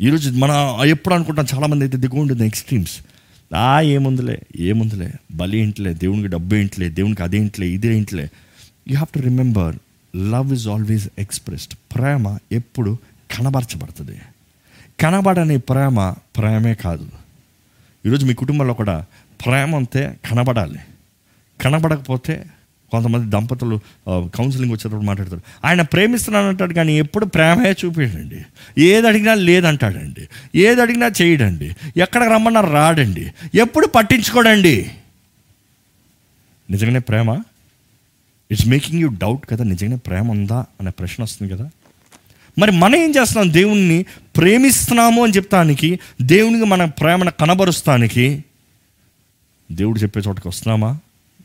ఈరోజు మన ఎప్పుడు అనుకుంటాం చాలామంది అయితే దిగు ఉంటుంది ఎక్స్ట్రీమ్స్. ఆ ఏముందిలే ఏముందిలే బలి ఏంటిలే దేవునికి డబ్బు ఏంటిలే దేవునికి అదేంటిలే ఇదేంటిలే you have to remember love is always expressed ప్రేమ ఎప్పుడు కనబరచబడుతుంది. కనబడని ప్రేమ ప్రేమే కాదు. ఈరోజు మీ కుటుంబంలో కూడా ప్రేమ అంతే కనబడాలి. కనబడకపోతే కొంతమంది దంపతులు కౌన్సిలింగ్ వచ్చేటప్పుడు మాట్లాడతారు. ఆయన ప్రేమిస్తున్నాను అంటాడు కానీ ఎప్పుడు ప్రేమే చూపించండి ఏది అడిగినా లేదంటాడండి. ఏది అడిగినా చేయడండి. ఎక్కడికి రమ్మన్నా రాడండి. ఎప్పుడు పట్టించుకోడండి. నిజంగానే ప్రేమ? ఇట్స్ మేకింగ్ యూ డౌట్ కదా నిజంగానే ప్రేమ ఉందా అనే ప్రశ్న వస్తుంది కదా. మరి మనం ఏం చేస్తున్నాం? దేవుణ్ణి ప్రేమిస్తున్నాము అని చెప్తానికి దేవునికి మన ప్రేమను కనబరుస్తానికి దేవుడు చెప్పే చోటకి వస్తున్నామా?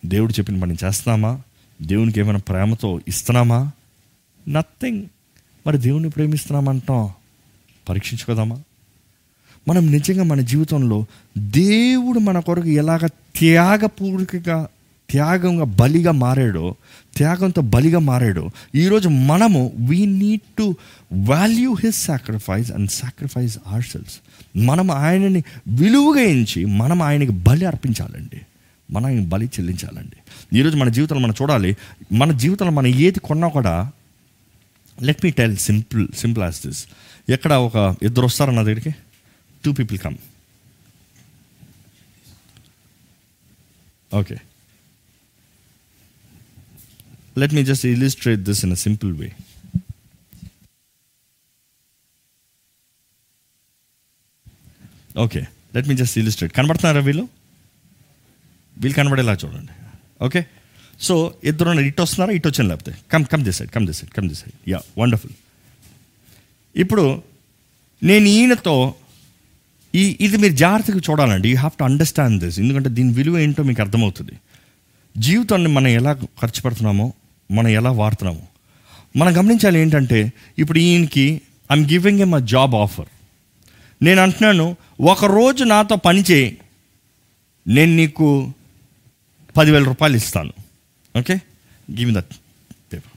దేవుడు చెప్పిన పని చేస్తున్నామా? దేవునికి ఏమైనా ప్రేమతో ఇస్తున్నామా? నథింగ్ మరి దేవుణ్ణి ప్రేమిస్తున్నామంటాం పరీక్షించుకోదామా? మనం నిజంగా మన జీవితంలో దేవుడు మన కొరకు ఎలాగ త్యాగపూర్వకంగా త్యాగంగా బలిగా మారాడో త్యాగంతో బలిగా మారాడో ఈరోజు మనము we need to value his sacrifice and sacrifice ourselves మనం ఆయనని విలువగా ఎంచి మనం ఆయనకి బలి అర్పించాలండి. మనం ఆయన బలి చెల్లించాలండి. ఈరోజు మన జీవితంలో మనం చూడాలి మన జీవితంలో మనం ఏది కొన్నా కూడా let me tell simple simple as this ఎక్కడ ఒక ఇద్దరు వస్తారు నా దగ్గరికి? Two people come okay let me just illustrate this in a simple way okay let me just illustrate కనబడుతున్నారా వీళ్ళు? వీళ్ళు కనబడేలా చూడండి. ఓకే సో ఇద్దరు ఇటు వస్తున్నారా ఇటు వచ్చాను లేకపోతే? Come come this side come this side come this side yeah wonderful ఇప్పుడు నేను ఈయనతో ఈ ఇది మీరు జాగ్రత్తగా చూడాలండి. You have to understand this ఎందుకంటే దీని విలువ ఏంటో మీకు అర్థమవుతుంది. జీవితాన్ని మనం ఎలా ఖర్చు పెడుతున్నామో మనం ఎలా వాడుతున్నామో? మనం గమనించాలి ఏంటంటే ఇప్పుడు ఈయనకి I'm giving him a job offer నేను అంటున్నాను ఒక రోజు నాతో పని చేయి. నేను నీకు పదివేల రూపాయలు ఇస్తాను. Okay? Give that paper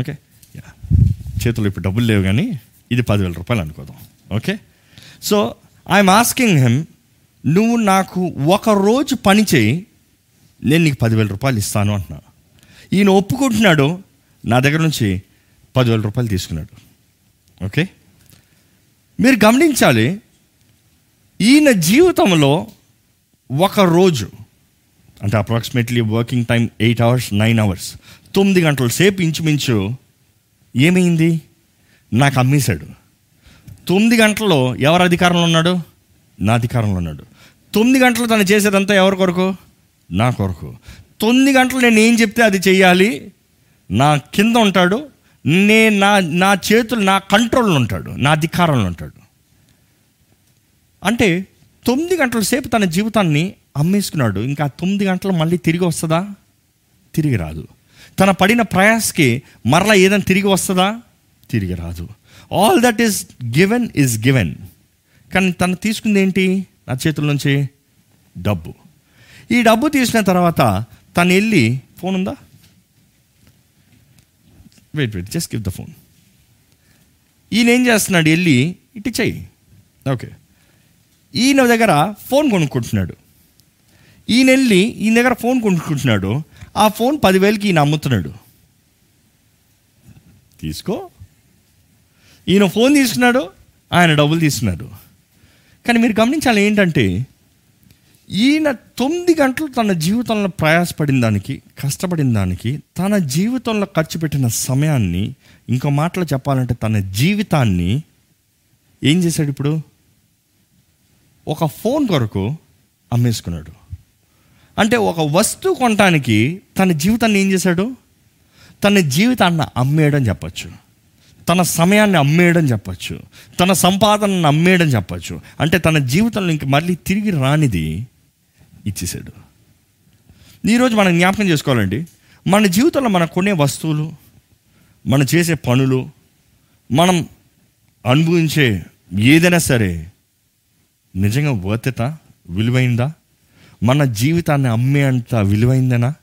okay? Yeah చేతులు ఇప్పుడు డబ్బులు లేవు కానీ ఇది పదివేల రూపాయలు అనుకోదాం. Okay? So I'm asking him నువ్వు నాకు ఒక రోజు పని చేయి నేను నీకు పదివేల రూపాయలు ఇస్తాను అంటున్నా ఈయన ఒప్పుకుంటున్నాడు. నా దగ్గర నుంచి పదివేల రూపాయలు తీసుకున్నాడు. ఓకే? మీరు గమనించాలి ఈయన జీవితంలో ఒక రోజు అంటే approximately working time eight hours nine hours తొమ్మిది గంటల సేపు ఇంచుమించు ఏమైంది? నాకు అమ్మేశాడు. తొమ్మిది గంటల్లో ఎవరు అధికారంలో ఉన్నాడు? నా అధికారంలో ఉన్నాడు. తొమ్మిది గంటలు తను చేసేదంతా ఎవరి కొరకు? నా కొరకు. తొమ్మిది గంటలు నేను ఏం చెప్తే అది చేయాలి నా కింద ఉంటాడు నే నా నా చేతులు నా కంట్రోల్లో ఉంటాడు నా అధికారంలో ఉంటాడు. అంటే తొమ్మిది గంటల సేపు తన జీవితాన్ని అమ్మేసుకున్నాడు. ఇంకా తొమ్మిది గంటలు మళ్ళీ తిరిగి వస్తుందా? తిరిగి రాదు. తన పడిన ప్రయాస్కి మరలా ఏదైనా తిరిగి వస్తుందా? తిరిగి రాదు. All that is given is given కానీ తను తీసుకుంది ఏంటి? నా చేతుల నుంచి డబ్బు. ఈ డబ్బు తీసిన తర్వాత తను వెళ్ళి ఫోన్ ఉందా wait wait just give the phone ఈయన ఏం చేస్తున్నాడు వెళ్ళి ఇటు చెయ్యి ఓకే ఈయన దగ్గర ఫోన్ కొనుక్కుంటున్నాడు ఈయన వెళ్ళి ఈయన దగ్గర ఫోన్ కొనుక్కుంటున్నాడు ఆ ఫోన్ పదివేలకి ఈయన అమ్ముతున్నాడు తీసుకో ఈయన ఫోన్ తీసుకున్నాడు ఆయన డబ్బులు తీసుకున్నాడు కానీ మీరు గమనించాలి ఏంటంటే ఈయన తొమ్మిది గంటలు తన జీవితంలో ప్రయాసపడిన దానికి కష్టపడిన దానికి తన జీవితంలో ఖర్చు పెట్టిన సమయాన్ని ఇంకో మాటలో చెప్పాలంటే తన జీవితాన్ని ఏం చేశాడు ఇప్పుడు? ఒక ఫోన్ కొరకు అమ్మేసుకున్నాడు. అంటే ఒక వస్తువు కొనటానికి తన జీవితాన్ని ఏం చేశాడు? తన జీవితాన్ని అమ్మేయడం చెప్పచ్చు. తన సమయాన్ని అమ్మేయడం చెప్పచ్చు. తన సంపాదనను అమ్మేయడం చెప్పచ్చు. అంటే తన జీవితంలో ఇంక మళ్ళీ తిరిగి రానిది ఇచ్చేసాడు ఈరోజు మనం జ్ఞాపకం చేసుకోవాలండి మన జీవితంలో మనం కొనే వస్తువులు మనం చేసే పనులు మనం అనుభవించే ఏదైనా సరే నిజంగా వర్తట విలువైందా? మన జీవితాన్ని అమ్మే అంత విలువైందేనా?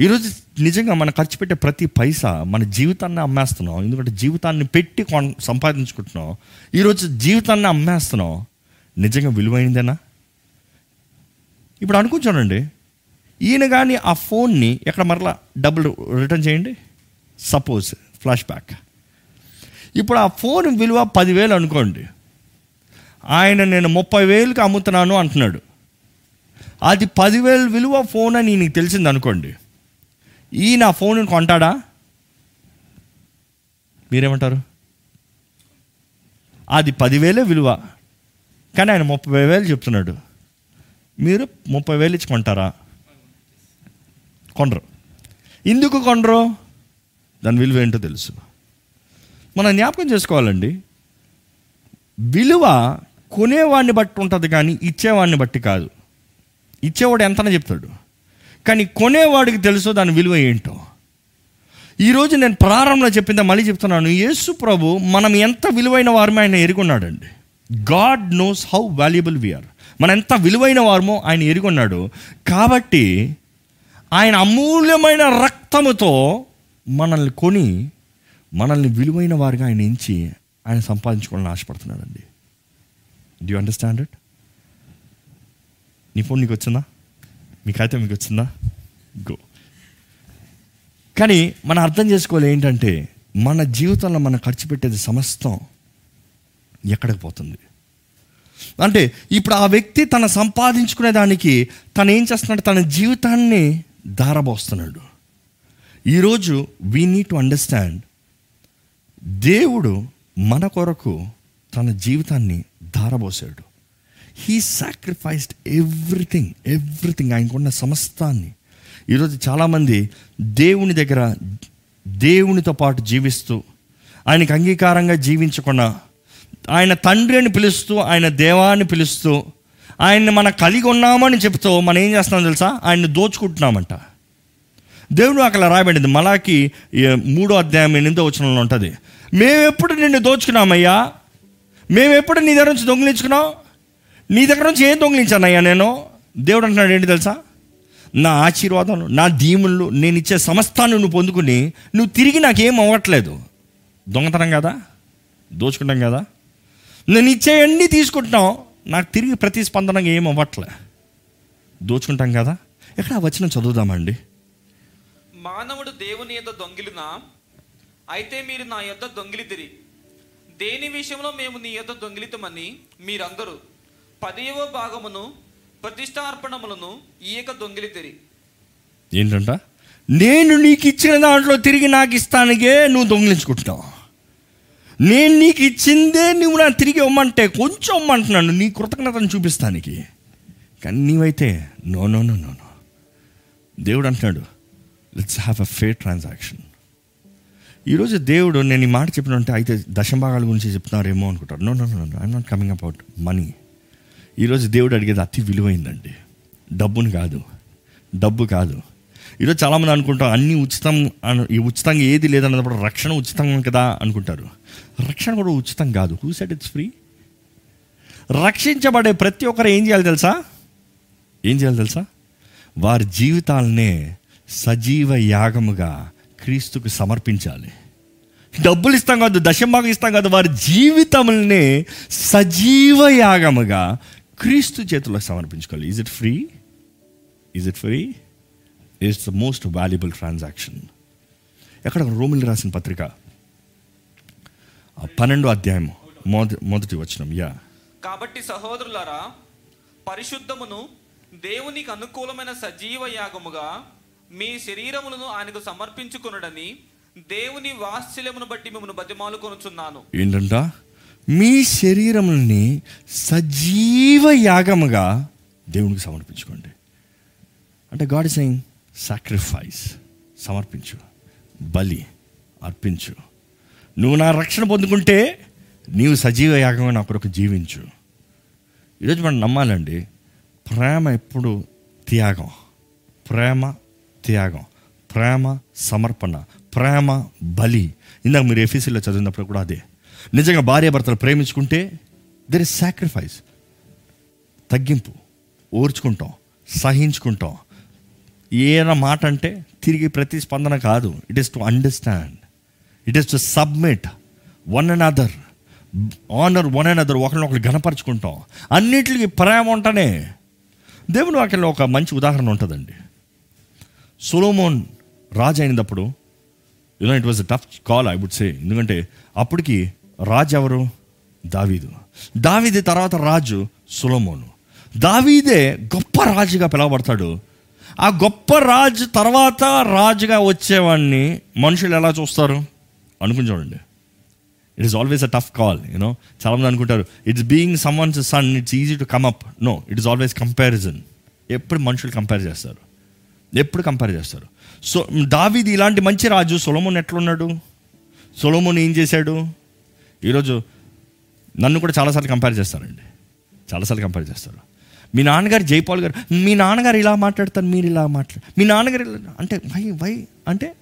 ఈరోజు నిజంగా మనం ఖర్చు పెట్టే ప్రతి పైసా మన జీవితాన్ని అమ్మేస్తున్నాం. ఎందుకంటే జీవితాన్ని పెట్టి కొన్ సంపాదించుకుంటున్నాం. ఈరోజు జీవితాన్ని అమ్మేస్తున్నాం. నిజంగా విలువైందేనా? ఇప్పుడు అనుకుంటానండి ఈయన కానీ ఆ ఫోన్ని ఎక్కడ మరలా డబ్బులు రిటర్న్ చేయండి? Suppose flash back. ఇప్పుడు ఆ ఫోన్ విలువ పదివేలు అనుకోండి. ఆయన నేను ముప్పై వేలుకి అమ్ముతున్నాను అంటున్నాడు. అది పదివేలు విలువ ఫోన్ అని నీకు తెలిసింది అనుకోండి. ఈయన ఆ ఫోన్ కొంటాడా? మీరేమంటారు? అది పదివేలే విలువ. కానీ ఆయన ముప్పై వేలు చెప్తున్నాడు. మీరు ముప్పై వేలు ఇచ్చి కొంటారా? కొనరు ఎందుకు కొనరు దాని విలువ ఏంటో తెలుసు. మనం జ్ఞాపకం చేసుకోవాలండి. విలువ కొనేవాడిని బట్టి ఉంటుంది కానీ ఇచ్చేవాడిని బట్టి కాదు. ఇచ్చేవాడు ఎంతనే చెప్తాడు. కానీ కొనేవాడికి తెలుసు దాని విలువ ఏంటో. ఈరోజు నేను ప్రారంభంలో చెప్పిందా మళ్ళీ చెప్తున్నాను. యేసు ప్రభు మనం ఎంత విలువైన వారమే ఆయన ఎరుగున్నాడండి. God knows how valuable we are మనం ఎంత విలువైన వారమో ఆయన ఎరుగున్నాడు. కాబట్టి ఆయన అమూల్యమైన రక్తముతో మనల్ని కొని మనల్ని విలువైన వారిగా ఆయన ఎంచి ఆయన సంపాదించుకోవాలని ఆశపడుతున్నాడండి. డ్యూ అండర్స్టాండ్ ఇట్ నీ ఫోన్ నీకు వచ్చిందా మీకైతే మీకు వచ్చిందా గో కానీ మనం అర్థం చేసుకోవాలి ఏంటంటే మన జీవితంలో మనం ఖర్చు పెట్టేది సమస్తం ఎక్కడికి పోతుంది? అంటే ఇప్పుడు ఆ వ్యక్తి తన సంపాదించుకునే దానికి తను ఏం చేస్తున్నాడు? తన జీవితాన్ని దారబోస్తున్నాడు ఈరోజు వీ నీడ్ టు అండర్స్టాండ్ దేవుడు మన కొరకు తన జీవితాన్ని ధారబోసాడు. హీ సాక్రిఫైస్డ్ ఎవ్రీథింగ్ ఎవ్రీథింగ్ ఆయనకున్న సమస్తాన్ని. ఈరోజు చాలామంది దేవుని దగ్గర దేవునితో పాటు జీవిస్తూ ఆయనకు అంగీకారంగా జీవించకుండా ఆయన తండ్రి అని పిలుస్తూ ఆయన దేవాన్ని పిలుస్తూ ఆయన్ని మనం కలిగి ఉన్నామని చెప్తూ మనం ఏం చేస్తున్నాం తెలుసా? ఆయన్ని దోచుకుంటున్నామంట. దేవుడు అక్కడ రాయబడింది. మలాకి మూడో అధ్యాయం ఎనిమిదో వచనంలో ఉంటుంది. మేమెప్పుడు నిన్ను దోచుకున్నామయ్యా? మేమెప్పుడు నీ దగ్గర నుంచి దొంగిలించుకున్నాం? నీ దగ్గర నుంచి ఏం దొంగిలించానయ్యా నేను? దేవుడు అంటున్నాడు ఏంటి తెలుసా? నా ఆశీర్వాదాలు నా దీములు నేను ఇచ్చే సమస్తాన్ని నువ్వు పొందుకుని నువ్వు తిరిగి నాకేం అవ్వట్లేదు. దొంగతనం కదా? దోచుకుంటాం కదా? నేను ఇచ్చే అన్నీ తీసుకుంటున్నాం నాకు తిరిగి ప్రతిస్పందనగా ఏం అవ్వట్లే. దోచుకుంటాం కదా. ఎక్కడ ఆ వచనం చదువుదామండి? మానవుడు దేవుని యొద్ద దొంగిలినా అయితే మీరు నా యొద్ద దొంగిలితిరి. దేని విషయంలో మేము నీ యొద్ద దొంగిలితమని మీరందరూ పదియవ భాగమును ప్రతిష్టార్పణములను ఈయక దొంగిలితిరి. ఏంటంట? నేను నీకు ఇచ్చిన దాంట్లో తిరిగి నాకు ఇస్తానికే నువ్వు దొంగిలించుకుంటున్నావు. నేను నీకు ఇచ్చిందే నువ్వు నాకు తిరిగి ఇవ్వమంటే కొంచెం ఇవ్వమంటున్నాను. నీ కృతజ్ఞతను చూపిస్తానికి. కానీ నీవైతే no no no no no. దేవుడు అంటున్నాడు let's have a fair transaction ఈరోజు దేవుడు నేను ఈ మాట చెప్పినంటే అయితే దశభాగాల గురించి చెప్తున్నారేమో అనుకుంటారు. No no no no I'm not coming about money ఈరోజు దేవుడు అడిగేది అతి విలువైందండి. డబ్బుని కాదు. డబ్బు కాదు. ఈరోజు చాలామంది అనుకుంటాం అన్నీ ఉచితం అను ఈ ఉచితంగా ఏది లేదన్నప్పుడు రక్షణ ఉచితం కదా అనుకుంటారు. రక్షణ కూడా ఉచితం కాదు. హూ సెట్ ఇట్స్ ఫ్రీ రక్షించబడే ప్రతి ఒక్కరు ఏం చేయాలి తెలుసా? ఏం చేయాలి తెలుసా? వారి జీవితాలనే సజీవ యాగముగా క్రీస్తుకు సమర్పించాలి. డబ్బులు ఇస్తాం కాదు దశంభాగం ఇస్తాం కాదు వారి జీవితములనే సజీవ యాగముగా క్రీస్తు చేతుల్లో సమర్పించుకోవాలి. Is it free is it free it's the most valuable transaction ఎక్కడ రోమిల్ రాసిన పత్రిక? పన్నెండో అధ్యాయం మొదటి మొదటి వచనం. యా. కాబట్టి సహోదరులారా పరిశుద్ధమును దేవునికి అనుకూలమైన సజీవ యాగముగా మీ శరీరములను ఆయనకు సమర్పించుకొనుడని దేవుని వాత్సల్యమును బట్టి మిమ్మల్ని బతిమాలు కొనుచున్నాను ఏంటంట? మీ శరీరముల్ని సజీవ యాగముగా దేవునికి సమర్పించుకోండి. అంటే గాడ్ సెయింగ్ సాక్రిఫైస్ సమర్పించు బలి అర్పించు. నువ్వు నా రక్షణ పొందుకుంటే నీవు సజీవ యాగంగా నా కొరకు జీవించు. ఈరోజు మనం నమ్మాలండి ప్రేమ ఎప్పుడు త్యాగం. ప్రేమ త్యాగం. ప్రేమ సమర్పణ. ప్రేమ బలి. ఇందాక మీరు ఎఫీసీలో చదివినప్పుడు కూడా అదే. నిజంగా భార్యాభర్తలు ప్రేమించుకుంటే దెర్ ఇస్ సాక్రిఫైస్ తగ్గింపు. ఓర్చుకుంటాం. సహించుకుంటాం. ఏదైనా మాట అంటే తిరిగి ప్రతిస్పందన కాదు. It is to understand it is to submit one and other honour one and other ఒకరినొకరు గణపరుచుకుంటాం అన్నిటికి ప్రేమ ఉంటేనే దేవుని వాక్యంలో ఒక మంచి ఉదాహరణ ఉంటుందండి. సొలోమోన్ రాజు అయినప్పుడు you know it was a tough call I would say ఎందుకంటే అప్పటికి రాజు ఎవరు? దావీదు. దావీది తర్వాత రాజు సులోమోను. దావీదే గొప్ప రాజుగా పిలువబడతాడు. ఆ గొప్ప రాజు తర్వాత రాజుగా వచ్చేవాడిని మనుషులు ఎలా చూస్తారు? అనుకుని చూడండి it is always a tough call you know చాలామంది అనుకుంటారు it's being someone's son it's easy to come up no it is always comparison ఎప్పుడు మనుషులు కంపేర్ చేస్తారు? ఎప్పుడు కంపేర్ చేస్తారు? సో దావీది ఇలాంటి మంచి రాజు సొలమోన్ ఎట్లున్నాడు? సొలమోన్ ఏం చేశాడు? ఈరోజు నన్ను కూడా చాలాసార్లు కంపేర్ చేస్తారండి. చాలాసార్లు కంపేర్ చేస్తారు. మీ నాన్నగారు జైపాల్ గారు మీ నాన్నగారు ఇలా మాట్లాడతారు మీరు ఇలా మాట్లాడు మీ నాన్నగారు ఇలా అంటే వై వై అంటే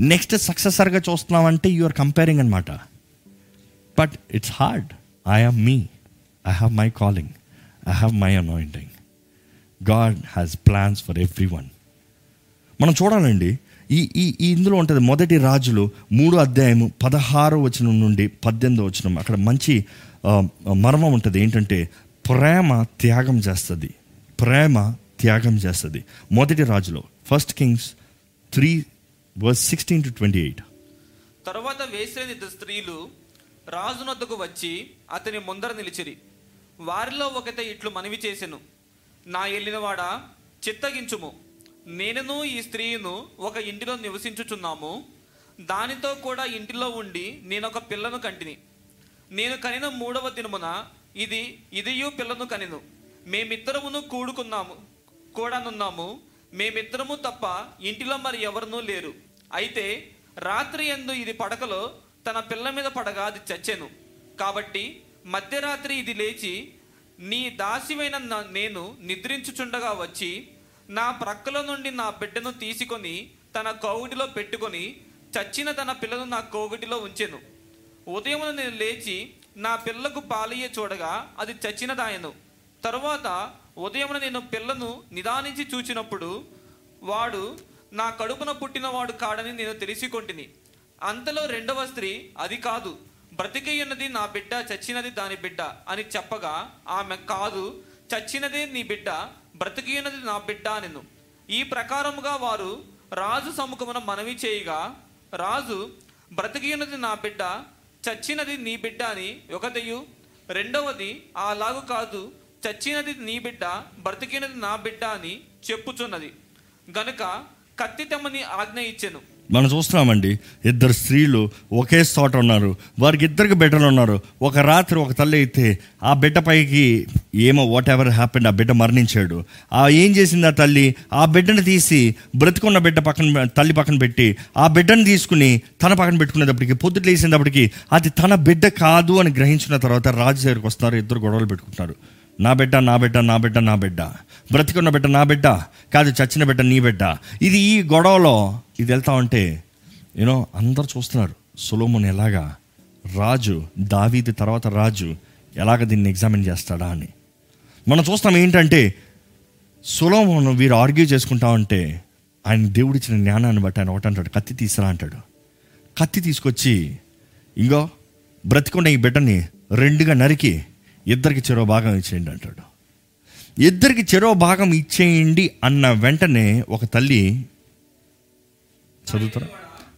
నెక్స్ట్ సక్సెసర్గా చూస్తున్నామంటే యు ఆర్ కంపేరింగ్ అనమాట but it's hard I am me I have my calling I have my anointing God has plans for everyone మనం చూడాలండి. ఈ ఈ ఇందులో ఉంటుంది మొదటి రాజులు మూడు అధ్యాయము పదహారు వచనం నుండి పద్దెనిమిదో వచనం అక్కడ మంచి మర్మం ఉంటుంది. ఏంటంటే ప్రేమ త్యాగం చేస్తుంది. ప్రేమ త్యాగం చేస్తుంది. మొదటి రాజులో. First Kings three verse sixteen to twenty eight తర్వాత వేసిన ఇద్దరు స్త్రీలు రాజునొద్దకు వచ్చి అతని ముందర నిలిచిరి. వారిలో ఒకతే ఇట్లు మనవి చేసెను. నా వెళ్ళినవాడ చిత్తగించుము. నేనును ఈ స్త్రీను ఒక ఇంటిలో నివసించుచున్నాము. దానితో కూడా ఇంటిలో ఉండి నేను ఒక పిల్లను కంటిని. నేను కనిన మూడవ దినమున ఇది ఇదియు పిల్లను కనిను. మేమిద్దరమును కూడుకున్నాము కూడానున్నాము. మేమిద్దరము తప్ప ఇంటిలో మరి ఎవరునూ లేరు. అయితే రాత్రి ఎందు ఇది పడకలో తన పిల్ల మీద పడగా అది చచ్చెను. కాబట్టి మధ్యరాత్రి ఇది లేచి నీ దాసివైన నేను నిద్రించుచుండగా వచ్చి నా ప్రక్కల నుండి నా బిడ్డను తీసుకొని తన కోవిడిలో పెట్టుకొని చచ్చిన తన పిల్లను నా కోవిడిలో ఉంచెను. ఉదయం నేను లేచి నా పిల్లకు పాలయ్యే చూడగా అది చచ్చినదాయను. తరువాత ఉదయం నేను పిల్లను నిదానించి చూచినప్పుడు వాడు నా కడుపున పుట్టినవాడు కాడని నేను తెలిసికొంటిని. అంతలో రెండవ స్త్రీ అది కాదు బ్రతికియున్నది నా బిడ్డ చచ్చినది దాని బిడ్డ అని చెప్పగా ఆమె కాదు చచ్చినదే నీ బిడ్డ బ్రతికియున్నది నా బిడ్డ నిన్ను ఈ ప్రకారముగా వారు రాజు సముఖమున మనవి చేయగా రాజు బ్రతికియున్నది నా బిడ్డ చచ్చినది నీ బిడ్డ అని ఒకదయు రెండవది అలాగు కాదు చచ్చినది నీ బిడ్డ బ్రతికినది నా బిడ్డ అని చెప్పుచున్నది. గనుక కత్తి తెమ్మని ఆజ్ఞ ఇచ్చాను. మనం చూస్తున్నామండి ఇద్దరు స్త్రీలు ఒకే చోట ఉన్నారు వారికి ఇద్దరికి బిడ్డలు ఉన్నారు. ఒక రాత్రి ఒక తల్లి అయితే ఆ బిడ్డ పైకి ఏమో వాట్ ఎవర్ హ్యాపెండ్ ఆ బిడ్డ మరణించాడు. ఆ ఏం చేసింది ఆ తల్లి? ఆ బిడ్డను తీసి బ్రతుకున్న బిడ్డ పక్కన తల్లి పక్కన పెట్టి ఆ బిడ్డను తీసుకుని తన పక్కన పెట్టుకునేటప్పటికి పొద్దుట లేసినప్పటికి అది తన బిడ్డ కాదు అని గ్రహించిన తర్వాత రాజు దగ్గరికి వస్తున్నారు ఇద్దరు గొడవలు పెట్టుకుంటున్నారు. నా బిడ్డ నా బిడ్డ నా బిడ్డ నా బిడ్డ. బ్రతికున్న బిడ్డ నా బిడ్డ. కాదు చచ్చిన బిడ్డ నీ బిడ్డ. ఇది ఈ గొడవలో ఇది వెళ్తా ఉంటే యూనో అందరు చూస్తున్నారు సులోమున్ ఎలాగా? రాజు దావీది తర్వాత రాజు ఎలాగ దీన్ని ఎగ్జామిన్ చేస్తాడా అని. మనం చూస్తాం ఏంటంటే సులోమును వీరు ఆర్గ్యూ చేసుకుంటా ఉంటే ఆయన దేవుడిచ్చిన జ్ఞానాన్ని బట్టి ఆయన ఒకటి అంటాడు కత్తి తీసురా అంటాడు. కత్తి తీసుకొచ్చి ఇంకో బ్రతికున్న ఈ బిడ్డని రెండుగా నరికి ఇద్దరికి చెరో భాగం ఇచ్చేయండి అంటాడు. ఇద్దరికి చెరో భాగం ఇచ్చేయండి అన్న వెంటనే ఒక తల్లి చదువుతారా?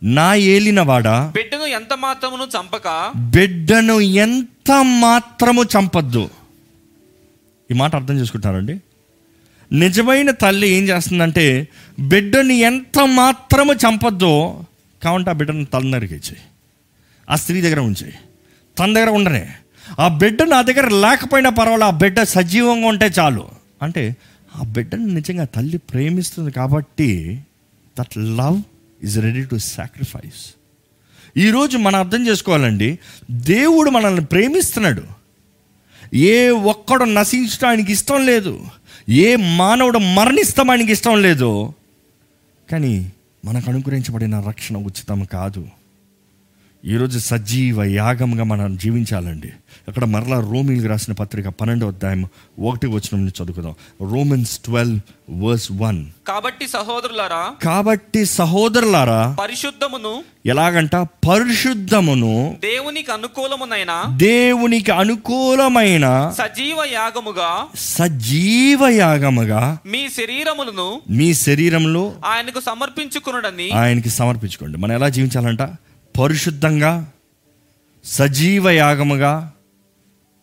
నా ఏలినవాడా బిడ్డను ఎంత మాత్రమును చంపక? బిడ్డను ఎంత మాత్రము చంపద్దు. ఈ మాట అర్థం చేసుకుంటారండి నిజమైన తల్లి ఏం చేస్తుందంటే బిడ్డని ఎంత మాత్రము చంపద్దో కావంటే ఆ బిడ్డను తల నరికిచ్చేయి ఆ స్త్రీ దగ్గర ఉంచేయి. తన దగ్గర ఉండనే. ఆ బిడ్డ నా దగ్గర లేకపోయినా పర్వాలేదు ఆ బిడ్డ సజీవంగా ఉంటే చాలు. అంటే ఆ బిడ్డను నిజంగా తల్లి ప్రేమిస్తుంది కాబట్టి that love is ready to sacrifice ఈరోజు మనం అర్థం చేసుకోవాలండి దేవుడు మనల్ని ప్రేమిస్తున్నాడు. ఏ ఒక్కడు నశించడానికి ఇష్టం లేదు ఏ మానవుడు మరణిస్తాం ఆయనకి ఇష్టం లేదు కానీ మనకు అనుగ్రహించబడిన రక్షణ ఉచితం కాదు. ఈరోజు సజీవ యాగంగా మనం జీవించాలండి. అక్కడ మరలా రోమిల్కి రాసిన పత్రిక పన్నెండో అధ్యాయం ఒకటి వచ్చిన నుంచి చదువుకుందాం. Romans twelve verse one. కాబట్టి సహోదరులారా కాబట్టి సహోదరులారా పరిశుద్ధమును ఎలాగంట? పరిశుద్ధమును దేవునికి అనుకూలమునైన దేవునికి అనుకూలమైన సజీవ యాగముగా సజీవ యాగముగా మీ శరీరములను మీ శరీరంలో ఆయనకు సమర్పించుకునుడని ఆయనకి సమర్పించుకోండి. మనం ఎలా జీవించాలంట? పరిశుద్ధంగా సజీవ యాగముగా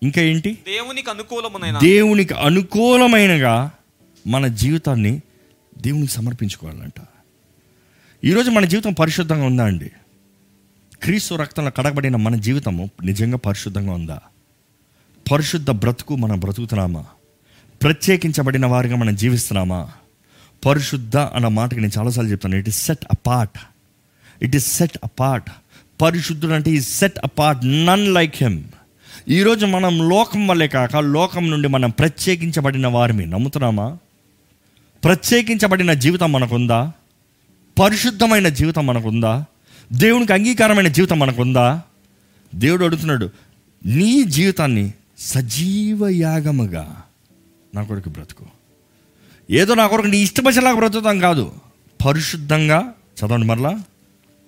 ఇంకా ఏంటి? దేవునికి అనుకూలమునైన. దేవునికి అనుకూలమైనగా మన జీవితాన్ని దేవునికి సమర్పించుకోవాలంట. ఈరోజు మన జీవితం పరిశుద్ధంగా ఉందా అండి? క్రీస్తు రక్తంలో కడగబడిన మన జీవితము నిజంగా పరిశుద్ధంగా ఉందా? పరిశుద్ధ బ్రతుకు మనం బ్రతుకుతున్నామా? ప్రత్యేకించబడిన వారిగా మనం జీవిస్తున్నామా? పరిశుద్ధ అన్న మాటకి నేను చాలాసార్లు చెప్తాను. It is set apart it is set apart పరిశుద్ధుడు అంటే ఈ set apart none like him ఈరోజు మనం లోకం వల్లే కాక లోకం నుండి మనం ప్రత్యేకించబడిన వారిని నమ్ముతున్నామా? ప్రత్యేకించబడిన జీవితం మనకుందా? పరిశుద్ధమైన జీవితం మనకుందా? దేవునికి అంగీకారమైన జీవితం మనకుందా? దేవుడు అడుగుతున్నాడు నీ జీవితాన్ని సజీవ యాగముగా నా కొరకు బ్రతుకు. ఏదో నా కొరకు నీ ఇష్టపచ్చేలాగా బ్రతుకుతాం కాదు. పరిశుద్ధంగా చదవండి మరలా.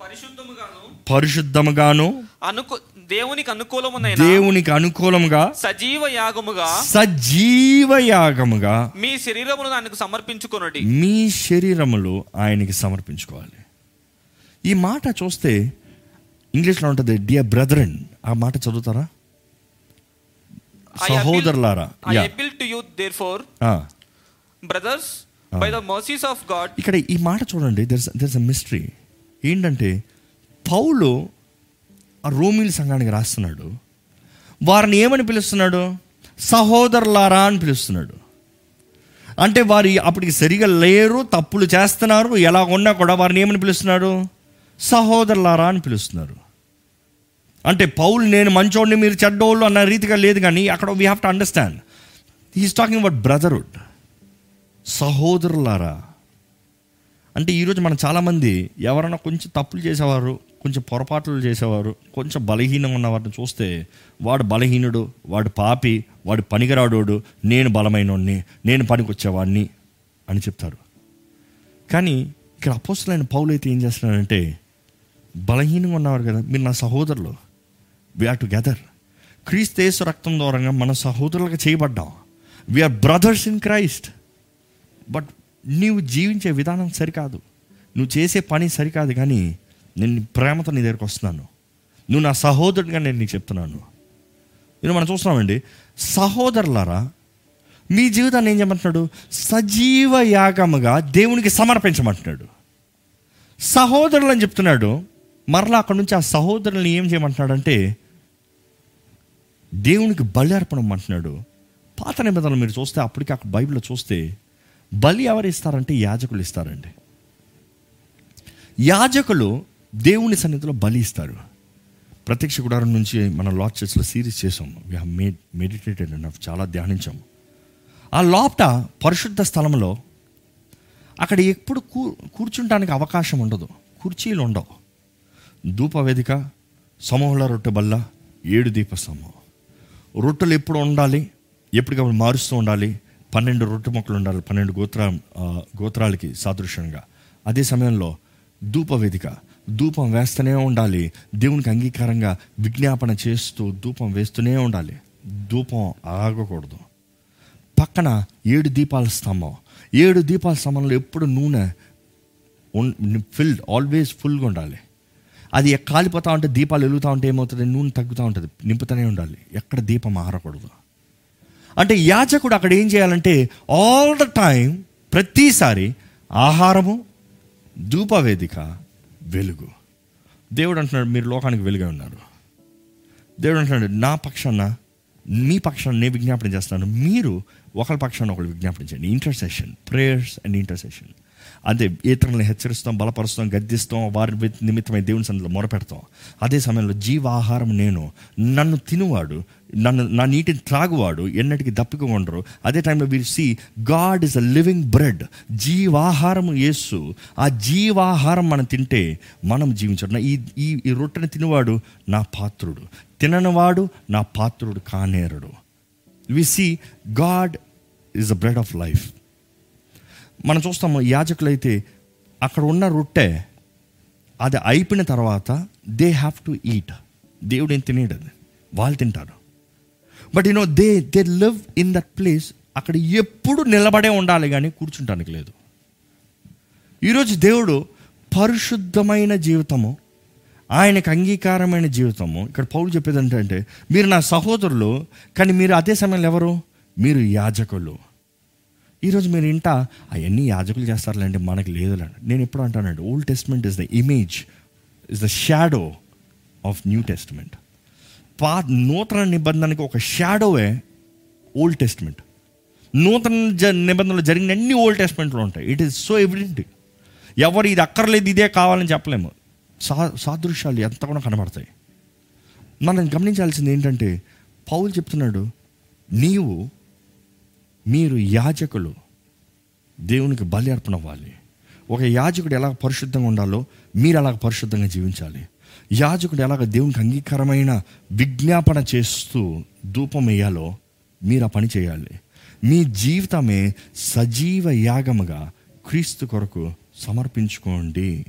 పరిశుద్ధముగాను పరిశుద్ధముగాను అనుకు దేవునికి అనుకూలమునైన దేవునికి అనుకూలంగా సజీవ యాగముగా సజీవ యాగముగా మీ శరీరమును ఆయనకు సమర్పించుకొనుడి. మీ శరీరములు ఆయనకి సమర్పించుకోవాలి. ఈ మాట చూస్తే ఇంగ్లీష్లో ఉంటుంది డియర్ బ్రదరన్ ఆ మాట చదువుతారా? సహోదరులారా I appeal to you therefore uh. Brothers by the mercies of God ఇక్కడ ఈ మాట చూడండి దెర్స్ అ మిస్టరీ ఏంటంటే పౌలు ఆ రోమిల్ సంఘానికి రాస్తున్నాడు. వారిని ఏమని పిలుస్తున్నాడు? సహోదరులారా అని పిలుస్తున్నాడు. అంటే వారి అప్పటికి సరిగా లేరు తప్పులు చేస్తున్నారు ఎలా ఉన్నా కూడా వారిని ఏమని పిలుస్తున్నాడు? సహోదరులారా అని పిలుస్తున్నారు. అంటే పౌలు నేను మంచోడిని మీరు చెడ్డోళ్ళు అన్న రీతిగా లేదు కానీ అక్కడ we have to understand he's talking about brotherhood సహోదరులారా. అంటే ఈరోజు మనం చాలామంది ఎవరైనా కొంచెం తప్పులు చేసేవారు కొంచెం పొరపాట్లు చేసేవారు కొంచెం బలహీనం ఉన్న వారిని చూస్తే వాడు బలహీనుడు వాడు పాపి వాడు పనికిరాడోడు నేను బలమైనోడిని నేను పనికొచ్చేవాడిని అని చెప్తారు. కానీ ఇక్కడ అపోస్తులైన పౌలు అయితే ఏం చేస్తున్నాడంటే బలహీనంగా ఉన్నవారు కదా మీరు నా సహోదరులు. వీఆర్ టుగెదర్ క్రీస్తేసు రక్తం దూరంగా మన సహోదరులుగా చేయబడ్డాం. We are brothers in Christ but నీవు జీవించే విధానం సరికాదు. నువ్వు చేసే పని సరికాదు కానీ నేను ప్రేమతో నీ దగ్గరకు వస్తున్నాను. నువ్వు నా సహోదరుడిగా నేను నీకు చెప్తున్నాను. నేను మనం చూస్తున్నామండి సహోదరులారా మీ జీవితాన్ని ఏం చేయమంటున్నాడు? సజీవ యాగముగా దేవునికి సమర్పించమంటున్నాడు. సహోదరులు అని చెప్తున్నాడు మరలా అక్కడ నుంచి ఆ సహోదరుల్ని ఏం చేయమంటున్నాడంటే దేవునికి బలి అర్పణమంటున్నాడు. పాత నిబంధనలు మీరు చూస్తే అప్పటికి అక్కడ బైబిల్లో చూస్తే బలి ఎవరు ఇస్తారంటే యాజకులు ఇస్తారండి. యాజకులు దేవుని సన్నిధిలో బలి ఇస్తారు. ప్రత్యక్ష గుడారం నుంచి మన లార్డ్ చర్చ్లో సిరీస్ చేసాం. We have made meditated and చాలా ధ్యానించాం. ఆ లోపట పరిశుద్ధ స్థలంలో అక్కడ ఎప్పుడు కూ కూర్చుంటానికి అవకాశం ఉండదు. కుర్చీలు ఉండవు. ధూపవేదిక సమూహల రొట్టె బల్ల ఏడు దీప సమూహం. రొట్టెలు ఎప్పుడు ఉండాలి? ఎప్పటికప్పుడు మారుస్తూ ఉండాలి? పన్నెండు రొట్టె మొక్కలు ఉండాలి. పన్నెండు గోత్ర గోత్రాలకి సాదృశ్యంగా. అదే సమయంలో ధూపవేదిక. ధూపం వేస్తూనే ఉండాలి. దేవునికి అంగీకారంగా విజ్ఞాపన చేస్తూ ధూపం వేస్తూనే ఉండాలి. ధూపం ఆగకూడదు. పక్కన ఏడు దీపాల స్తంభం. ఏడు దీపాల స్తంభంలో ఎప్పుడు నూనె ఫిల్డ్ ఆల్వేస్ ఫుల్గా ఉండాలి. అది కాలిపోతూ ఉంటే దీపాలు వెలుగుతూ ఉంటే ఏమవుతుంది? నూనె తగ్గుతూ ఉంటుంది. నింపుతూనే ఉండాలి. ఎక్కడ దీపం ఆరకూడదు. అంటే యాజకుడు అక్కడ ఏం చేయాలంటే ఆల్ ద టైం ప్రతిసారి ఆహారము ధూపవేదిక వెలుగు. దేవుడు అంటున్నాడు మీరు లోకానికి వెలుగై ఉన్నారు. దేవుడు అంటున్నాడు నా పక్షాన మీ పక్షాన నేను విజ్ఞాపన చేస్తున్నాను మీరు ఒకరి పక్షాన ఒకరు విజ్ఞాపన చేయండి. ఇంటర్సెషన్ ప్రేయర్స్ అండ్ ఇంటర్సెషన్ అదే ఇతరులను హెచ్చరిస్తాం బలపరుస్తాం గద్దిస్తాం వారి నిమిత్తమై దేవుని సన్నిధిలో మొరపెడతాం. అదే సమయంలో జీవాహారం నేను నన్ను తినువాడు నన్ను నా నీటిని త్రాగువాడు ఎన్నటికి దప్పిక ఉండరు. అదే టైంలో వీరు see God is a living bread జీవాహారం యేసు. ఆ జీవాహారం మనం తింటే మనం జీవించడం ఈ ఈ ఈ రొట్టెని తినవాడు నా పాత్రుడు. తిననివాడు నా పాత్రుడు కానేరుడు. We see God is a bread of life మనం చూస్తాము యాజకులైతే అక్కడ ఉన్న రొట్టె అది అయిపోయిన తర్వాత దే హ్యావ్ టు ఈట్ దేవుడు ఏం తినేడు వాళ్ళు తింటారు. But you know they they live in that place అక్కడ ఎప్పుడు నిలబడే ఉండాలి కానీ కూర్చుంటానికి లేదు. ఈరోజు దేవుడు పరిశుద్ధమైన జీవితము ఆయనకు అంగీకారమైన జీవితము. ఇక్కడ పౌలు చెప్పేది ఏంటంటే మీరు నా సహోదరులు కానీ మీరు అదే సమయంలో ఎవరు? మీరు యాజకులు. ఈరోజు మీరు ఇంట అవన్నీ యాజకులు చేస్తారులేండి మనకి లేదులేండి. నేను ఎప్పుడు అంటానండి old testament is the image is the shadow of new testament పా నూతన నిబంధనకి ఒక షాడోవే ఓల్డ్ టెస్ట్మెంట్ నూతన జ నిబంధనలు జరిగిన అన్ని ఓల్డ్ టెస్ట్మెంట్లో ఉంటాయి. ఇట్ ఈస్ సో ఎవిడెంట్ ఎవరు ఇది అక్కర్లేదు ఇదే కావాలని చెప్పలేము. సా సాదృశ్యాలు ఎంత కూడా కనబడతాయి. మనం గమనించాల్సింది ఏంటంటే పౌలు చెప్తున్నాడు నీవు మీరు యాజకులు దేవునికి బలి అర్పణ అవ్వాలి. ఒక యాజకుడు ఎలా పరిశుద్ధంగా ఉండాలో మీరు అలాగ పరిశుద్ధంగా జీవించాలి. యాజకుడు ఎలాగ దేవునికి అంగీకారమైన విజ్ఞాపన చేస్తూ ధూపం వేయాలో మీరు ఆ పని చేయాలి. మీ జీవితమే సజీవ యాగముగా క్రీస్తు కొరకు సమర్పించుకోండి.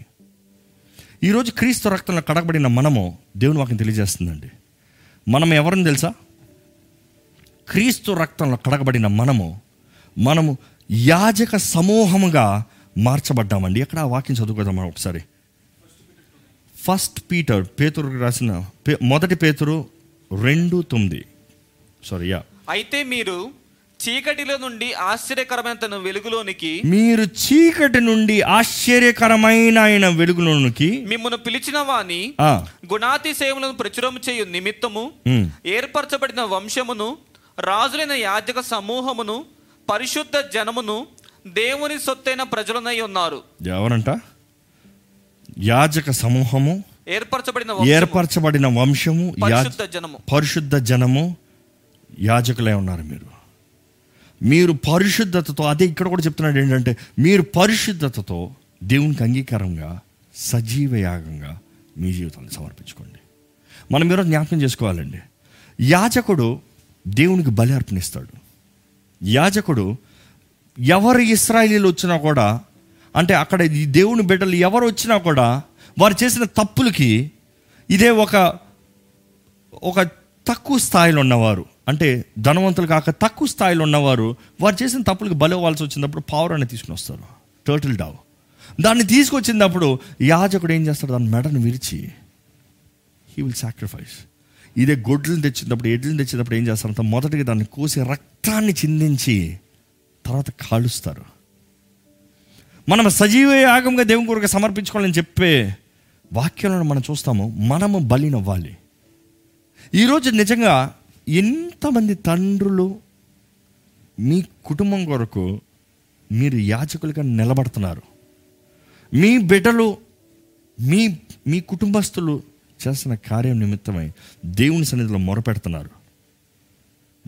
ఈరోజు క్రీస్తు రక్తంలో కడగబడిన మనము దేవుని వాకి తెలియజేస్తుందండి. మనం ఎవరిని తెలుసా? క్రీస్తు రక్తంలో కడగబడిన మనము మనము యాజక సమూహముగా మార్చబడ్డామండి. ఎక్కడ ఆ వాక్యం చదువుకుందాం మనం ఒకసారి. ఫస్ట్ పీటర్ పేతురు రాసిన మొదటి పేతురు రెండు తొమ్మిది. సారీ యా అయితే మీరు చీకటిలో నుండి ఆశ్చర్యకరమైన తన వెలుగులోనికి మీరు చీకటి నుండి ఆశ్చర్యకరమైన ఆయన వెలుగులోనికి మిమ్మల్ని పిలిచిన వాని ఆ, గుణాతిశయములను ప్రచురం చేయు నిమిత్తము ఏర్పరచబడిన వంశమును రాజులైన యాజక సమూహమును పరిశుద్ధ జనమును దేవుని సొత్తైన ప్రజలనై ఉన్నారు. ఎవరంట? యాజక సమూహము ఏర్పరచబడిన వంశము, ఏర్పరచబడిన వంశము పరిశుద్ధ జనము. పరిశుద్ధ జనము యాజకులే ఉన్నారు మీరు. మీరు పరిశుద్ధతతో అదే ఇక్కడ కూడా చెప్తున్నాడు ఏంటంటే మీరు పరిశుద్ధతతో దేవునికి అంగీకారంగా సజీవ యాగంగా మీ జీవితాన్ని సమర్పించుకోండి. మనం ఈరోజు జ్ఞాపకం చేసుకోవాలండి. యాజకుడు దేవునికి బలి అర్పణిస్తాడు. యాజకుడు ఎవరు ఇస్రాయలీలు వచ్చినా కూడా అంటే అక్కడ ఈ దేవుని బిడ్డలు ఎవరు వచ్చినా కూడా వారు చేసిన తప్పులకి ఇదే ఒక ఒక తక్కువ స్థాయిలో ఉన్నవారు. అంటే ధనవంతులు కాక తక్కువ స్థాయిలో ఉన్నవారు వారు చేసిన తప్పులకు బలి అవ్వాల్సి వచ్చినప్పుడు పావురాన్ని తీసుకుని వస్తారు. టర్టిల్ డావ్ దాన్ని తీసుకొచ్చినప్పుడు యాజకుడు ఏం చేస్తాడు? దాని మెడను విరిచి హీ విల్ సాక్రిఫైస్ ఇదే గొడ్లను తెచ్చినప్పుడు ఎడ్లను తెచ్చినప్పుడు ఏం చేస్తారంటే మొదటిగా దాన్ని కోసి రక్తాన్ని చిందించి తర్వాత కాలుస్తారు. మనం సజీవ యాగంగా దేవుని కొరకు సమర్పించుకోవాలని చెప్పే వాక్యాలను మనం చూస్తాము మనము బలినవ్వాలి ఈరోజు నిజంగా ఎంతమంది తండ్రులు మీ కుటుంబం కొరకు మీరు యాచకులుగా నిలబడుతున్నారు? మీ బిడ్డలు మీ మీ కుటుంబస్తులు చేస్తున్న కార్యం నిమిత్తమై దేవుని సన్నిధిలో మొరపెడుతున్నారు.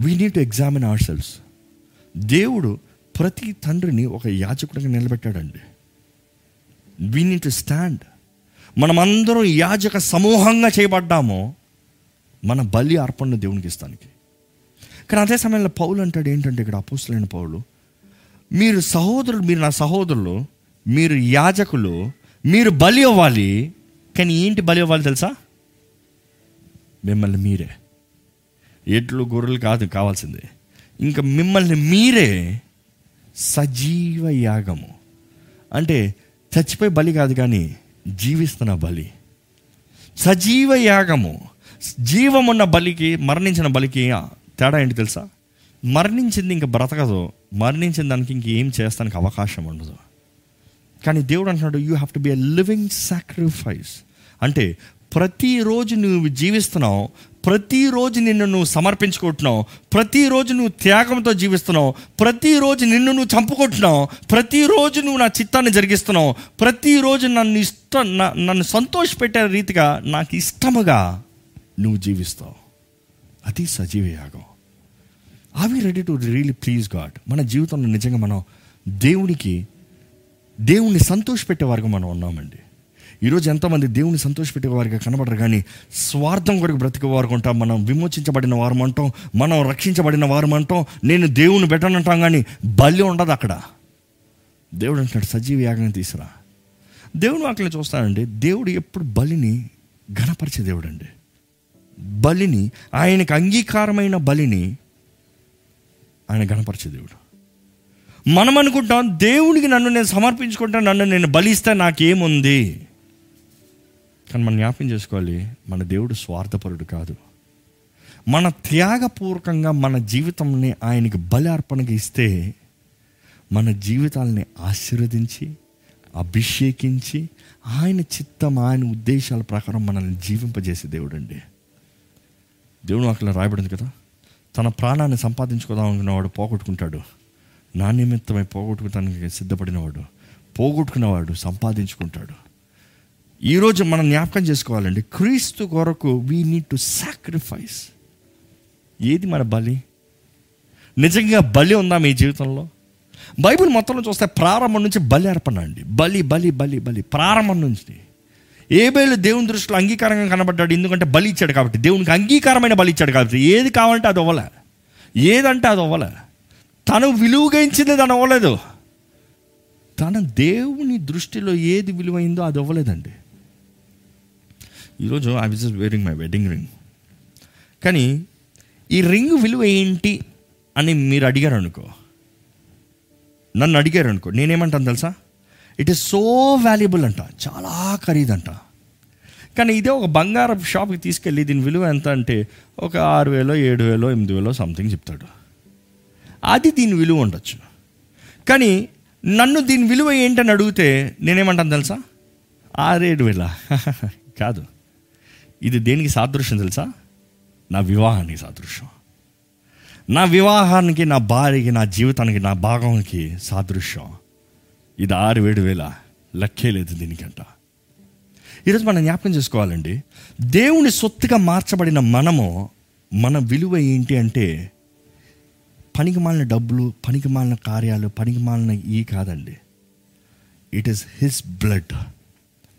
We need to examine ourselves దేవుడు ప్రతి తండ్రిని ఒక యాజకుడిగా నిలబెట్టాడండి. వీ నీడ్ టు స్టాండ్ మనమందరం యాజక సమూహంగా చేయబడ్డామో మన బలి అర్పణ దేవునికి ఇస్తానికి. కానీ అదే సమయంలో పౌలు అంటాడు ఏంటంటే ఇక్కడ అపోస్తులైన పౌలు మీరు సహోదరులు మీరు నా సహోదరులు మీరు యాజకులు మీరు బలి అవ్వాలి కానీ ఏంటి బలి అవ్వాలి తెలుసా? మిమ్మల్ని మీరే. ఎడ్లు గొర్రెలు కాదు కావాల్సింది. ఇంకా మిమ్మల్ని మీరే సజీవ యాగము. అంటే చచ్చిపోయి బలి కాదు కానీ జీవిస్తున్న బలి. సజీవ యాగము. జీవమున్న బలికి మరణించిన బలికి తేడా ఏంటి తెలుసా? మరణించింది ఇంకా బ్రతకదు. మరణించిన దానికి ఇంకేం చేస్తానికి అవకాశం ఉండదు. కానీ దేవుడు అంటున్నాడు you have to be a living sacrifice అంటే ప్రతిరోజు నువ్వు జీవిస్తున్నావు ప్రతిరోజు నిన్ను నువ్వు సమర్పించుకుంటున్నావు ప్రతిరోజు నువ్వు త్యాగంతో జీవిస్తున్నావు ప్రతిరోజు నిన్ను నువ్వు చంపుకుంటున్నావు ప్రతిరోజు నువ్వు నా చిత్తాన్ని జరిగిస్తున్నావు ప్రతిరోజు నన్ను ఇష్టం నా- నన్ను సంతోషపెట్టే రీతిగా నాకు ఇష్టముగా నువ్వు జీవిస్తావు. అది సజీవ యాగం. Are we ready to really please God మన జీవితంలో నిజంగా మనం దేవునికి దేవుణ్ణి సంతోషపెట్టే వరకు మనం ఉన్నామండి. ఈరోజు ఎంతోమంది దేవుని సంతోషపెట్టే వారిగా కనబడరు కానీ స్వార్థం కొరకు బ్రతికే వారు ఉంటాం మనం విమోచించబడిన వారం అంటాం మనం రక్షించబడిన వారం అంటాం. నేను దేవుని పెట్టనంటాం కానీ బలి ఉండదు అక్కడ. దేవుడు అంటున్నాడు సజీవ యాగం తీసురా. దేవుని వాటిని చూస్తానండి దేవుడు ఎప్పుడు బలిని ఘనపరిచే దేవుడు అండి బలిని ఆయనకు అంగీకారమైన బలిని ఆయన గణపరిచే దేవుడు. మనం అనుకుంటాం దేవునికి నన్ను నేను సమర్పించుకుంటాను నన్ను నేను బలిస్తే నాకేముంది? కానీ మనం జ్ఞాపకం చేసుకోవాలి మన దేవుడు స్వార్థపరుడు కాదు. మన త్యాగపూర్వకంగా మన జీవితంని ఆయనకి బలి అర్పణగా ఇస్తే మన జీవితాలని ఆశీర్వదించి అభిషేకించి ఆయన చిత్తం ఆయన ఉద్దేశాల ప్రకారం మనల్ని జీవింపజేసే దేవుడు అండి దేవుడు అక్కడ రాయబడింది కదా? తన ప్రాణాన్ని సంపాదించుకోదాం అనుకున్నవాడు పోగొట్టుకుంటాడు. నా నిమిత్తమై పోగొట్టుకోవడానికి సిద్ధపడినవాడు పోగొట్టుకున్నవాడు సంపాదించుకుంటాడు. ఈరోజు మనం జ్ఞాపకం చేసుకోవాలండి. క్రీస్తు కొరకు వీ నీడ్ టు సాక్రిఫైస్ ఏది మన బలి? నిజంగా బలి ఉందా మీ జీవితంలో? బైబిల్ మొత్తంలో చూస్తే ప్రారంభం నుంచి బలి అర్పణ అండి. బలి బలి బలి బలి. ప్రారంభం నుంచి. ఏబేలు దేవుని దృష్టిలో అంగీకారంగా కనబడ్డాడు ఎందుకంటే బలి ఇచ్చాడు కాబట్టి. దేవునికి అంగీకారమైన బలి ఇచ్చాడు కాబట్టి. ఏది కావాలంటే అది అవ్వలే ఏదంటే అది అవ్వలే తను విలువగా ఇచ్చింది తను అవ్వలేదు తన దేవుని దృష్టిలో ఏది విలువైందో అది అవ్వలేదండి ఈరోజు I was wearing my wedding ring కానీ ఈ రింగ్ విలువ ఏంటి అని మీరు అడిగారు అనుకో నన్ను అడిగారు అనుకో నేనేమంటాను తెలుసా? ఇట్ ఈస్ సో వాల్యుబుల్ అంట. చాలా ఖరీదంట. కానీ ఇదే ఒక బంగారం షాప్కి తీసుకెళ్ళి దీని విలువ ఎంత అంటే ఒక ఆరు వేలో ఏడు వేలో ఎనిమిది వేలో సంథింగ్ చెప్తాడు. అది దీని విలువ ఉండొచ్చు. కానీ నన్ను దీని విలువ ఏంటని అడిగితే నేనేమంటాను తెలుసా? ఆరేడు వేల. కాదు. ఇది దేనికి సాదృశ్యం తెలుసా? నా వివాహానికి సాదృశ్యం. నా వివాహానికి నా భార్యకి నా జీవితానికి నా భాగంకి సాదృశ్యం. ఇది ఆరు ఏడు వేల లెక్కే లేదు దీనికంట. ఈరోజు మనం జ్ఞాపకం చేసుకోవాలండి దేవుని సొత్తుగా మార్చబడిన మనము మన విలువ ఏంటి అంటే పనికి మాలిన డబ్బులు పనికి మాలిన కార్యాలు పనికి మాలిన ఈ కాదండి. ఇట్ ఈస్ హిస్ బ్లడ్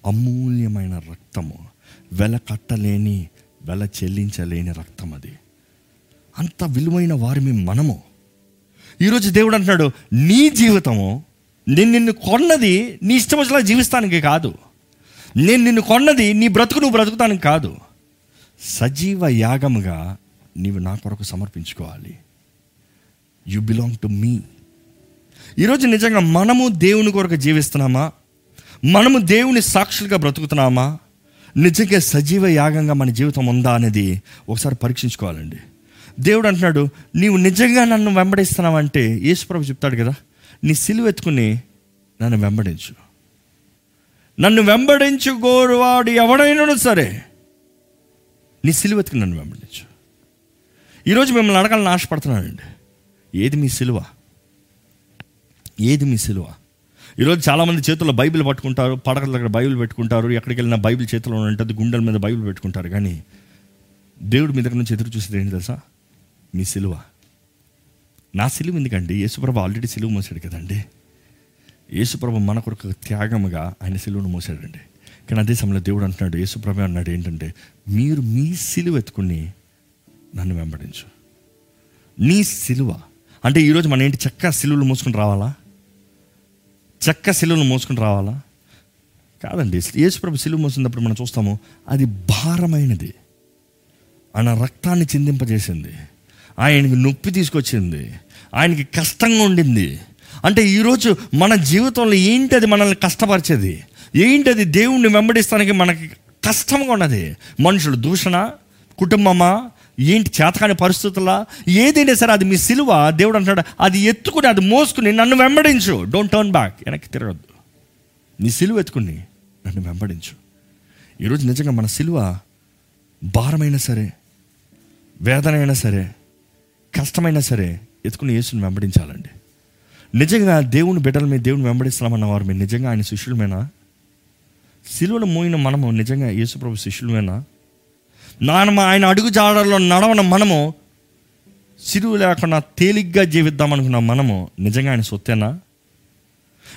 అమూల్యమైన రక్తము. వెల కట్టలేని వెల చెల్లించలేని రక్తం అది. అంత విలువైన వారిని మనము. ఈరోజు దేవుడు అంటున్నాడు నీ జీవితము నేను నిన్ను కొన్నది నీ ఇష్టం వచ్చేలా జీవిస్తానికి కాదు. నేను నిన్ను కొన్నది నీ బ్రతుకు నువ్వు బ్రతుకుతానికి కాదు. సజీవ యాగముగా నీవు నా కొరకు సమర్పించుకోవాలి. యు బిలాంగ్ టు మీ ఈరోజు నిజంగా మనము దేవుని కొరకు జీవిస్తున్నామా? మనము దేవుని సాక్షులుగా బ్రతుకుతున్నామా? నిజంగా సజీవ యాగంగా మన జీవితం ఉందా అనేది ఒకసారి పరీక్షించుకోవాలండి. దేవుడు అంటున్నాడు నీవు నిజంగా నన్ను వెంబడిస్తున్నావంటే యేసుప్రభు చెప్తాడు కదా నీ సిలువ ఎత్తుకుని నన్ను వెంబడించు. నన్ను వెంబడించుకోరువాడు ఎవడైనా సరే నీ సిలువ ఎత్తుకుని నన్ను వెంబడించు. ఈరోజు మిమ్మల్ని అడగాలని ఆశపడుతున్నానండి. ఏది మీ సిలువ? ఏది మీ సిలువ? ఈరోజు చాలామంది చేతుల్లో బైబిల్ పట్టుకుంటారు పడకల దగ్గర బైబిల్ పెట్టుకుంటారు ఎక్కడికి వెళ్ళినా బైబిల్ చేతిలో ఉంటుంది గుండెల మీద బైబిల్ పెట్టుకుంటారు. కానీ దేవుడు మీ దగ్గర నుంచి ఎదురు చూసేది ఏంటి తెలుసా? మీ సిలువ. నా సిలువ ఎందుకండి? యేసుప్రభ ఆల్రెడీ సిలువ మోసాడు కదండి. యేసుప్రభ మన కొరకు త్యాగముగా ఆయన సిలువను మోసాడండి. కానీ అదే సమయంలో దేవుడు అంటున్నాడు యేసుప్రభ అన్నాడు ఏంటంటే మీరు మీ సిలువ ఎత్తుకుని నన్ను వెంబడించు. నీ సిలువ. అంటే ఈరోజు మన ఏంటి చక్కగా సిలువలు మోసుకుని రావాలా? చెక్క సిలువను మోసుకుని రావాలా? కాదండి. యేసుప్రభు సిలువ మోసినప్పుడు మనం చూస్తాము అది భారమైనది. ఆయన రక్తాన్ని చిందింపజేసింది. ఆయనకి నొప్పి తీసుకొచ్చింది. ఆయనకి కష్టంగా ఉండింది. అంటే ఈరోజు మన జీవితంలో ఏంటి అది మనల్ని కష్టపరిచేది? ఏంటి అది దేవుణ్ణి వెంబడిస్తానికి మనకి కష్టంగా ఉన్నది? మనుషులు దూషణ కుటుంబమా? ఏంటి చేతకాని పరిస్థితులా ఏదైనా సరే అది మీ సిలువ. దేవుడు అంటున్నాడు అది ఎత్తుకుని అది మోసుకుని నన్ను వెంబడించు. డోంట్ టర్న్ బ్యాక్ వెనక్కి తిరగద్దు. నీ సిలువ ఎత్తుకుని నన్ను వెంబడించు. ఈరోజు నిజంగా మన సిలువ భారమైనా సరే వేదన అయినా సరే కష్టమైనా సరే ఎత్తుకుని యేసుని వెంబడించాలండి. నిజంగా దేవుని బిడ్డల మీద దేవుని వెంబడిస్తున్నామన్న వారు మీరు నిజంగా ఆయన శిష్యులమేనా? సిలువను మోయిన మనము నిజంగా యేసుప్రభు శిష్యులమేనా? నాన్న ఆయన అడుగు జాడల్లో నడవన మనము సిరువు లేకుండా తేలిగ్గా జీవిద్దాం అనుకున్న మనము నిజంగా ఆయన సొత్తేనా?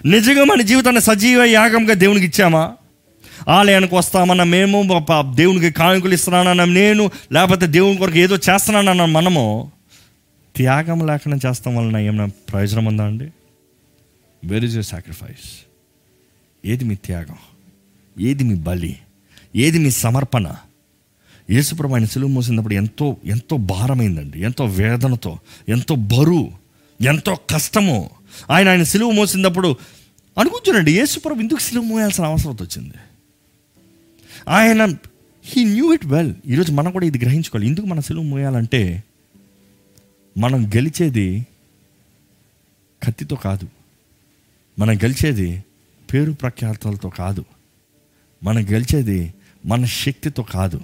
నిజంగా మన జీవితాన్ని సజీవ యాగంగా దేవునికి ఇచ్చామా? ఆలయానికి వస్తామన్న మేము దేవునికి కానుకలు ఇస్తున్నానన్న నేను లేకపోతే దేవుని కొరకు ఏదో చేస్తున్నానన్న మనము త్యాగం లేకుండా చేస్తాం వలన ఏమైనా ప్రయోజనం ఉందా అండి? వేర్ ఇస్ యూర్ సాక్రిఫైస్ ఏది మీ త్యాగం? ఏది మీ బలి? ఏది మీ సమర్పణ? యేసుప్రభు ఆయన సిలువ మోసినప్పుడు ఎంతో ఎంతో భారమైందండి. ఎంతో వేదనతో ఎంతో బరువు ఎంతో కష్టము. ఆయన ఆయన సిలువ మోసినప్పుడు అనుకుంటున్నాండి యేసుప్రభు ఎందుకు సిలువ మోయాల్సిన అవసరం వచ్చింది? ఆయన హీ న్యూ ఇట్ వెల్ ఈరోజు మనం కూడా ఇది గ్రహించుకోవాలి. ఎందుకు మన సిలువ మోయాలంటే మనం గెలిచేది కత్తితో కాదు. మనం గెలిచేది పేరు ప్రఖ్యాతలతో కాదు. మనం గెలిచేది మన శక్తితో కాదు.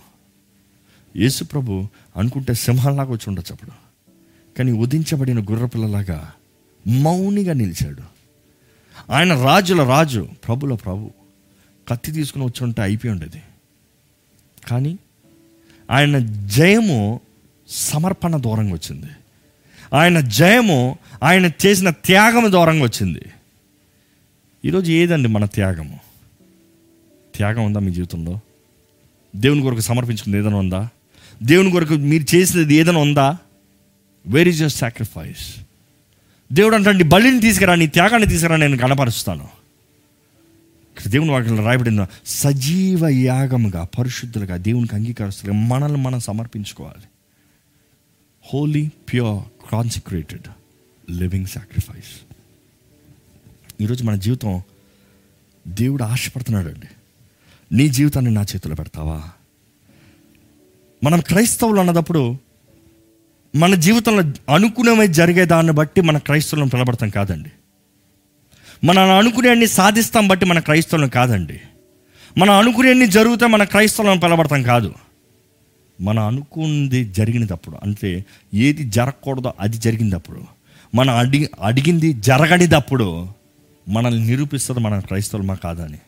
యేసు ప్రభు అనుకుంటే సింహంలాగా వచ్చి ఉండొచ్చు అప్పుడు. కానీ ఉదించబడిన గుర్రపిల్లలాగా మౌనిగా నిలిచాడు. ఆయన రాజుల రాజు ప్రభుల ప్రభు. కత్తి తీసుకుని వచ్చి ఉంటే అయిపోయి ఉండేది. కానీ ఆయన జయము సమర్పణ దూరంగా వచ్చింది. ఆయన జయము ఆయన చేసిన త్యాగము దూరంగా వచ్చింది. ఈరోజు ఏదండి మన త్యాగము? త్యాగం ఉందా మీ జీవితంలో? దేవుని కొరకు సమర్పించుకుంది ఏదైనా ఉందా? దేవుని కొరకు మీరు చేసినది ఏదైనా ఉందా? వేర్ ఈజ్ యువర్ సాక్రిఫైస్ దేవుడు అంటే బలిని తీసుకురా నీ త్యాగాన్ని తీసుకురా నేను కనపరుస్తాను. దేవుని వాక్యంలో రాయబడిన సజీవ యాగముగా పరిశుద్ధులుగా దేవునికి అంగీకరిస్తులుగా మనల్ని మనం సమర్పించుకోవాలి. Holy pure consecrated living sacrifice ఈరోజు మన జీవితం దేవుడు ఆశపడుతున్నాడు అండి నీ జీవితాన్ని నా చేతిలో పెడతావా? మనం క్రైస్తవులు అన్నదప్పుడు మన జీవితంలో అనుకునేవి జరిగే దాన్ని బట్టి మన క్రైస్తవులను పిలబడతాం కాదండి. మనం అనుకునేవన్నీ సాధిస్తాం బట్టి మన క్రైస్తవులను కాదండి. మనం అనుకునేవన్నీ జరిగితే మన క్రైస్తవులను పిలబడతాం కాదు. మనం అనుకుంది జరిగినప్పుడు అంటే ఏది జరగకూడదో అది జరిగినప్పుడు మనం అడిగి అడిగింది జరగనిదప్పుడు మనల్ని నిరూపిస్తుంది మన క్రైస్తవులమా కాదని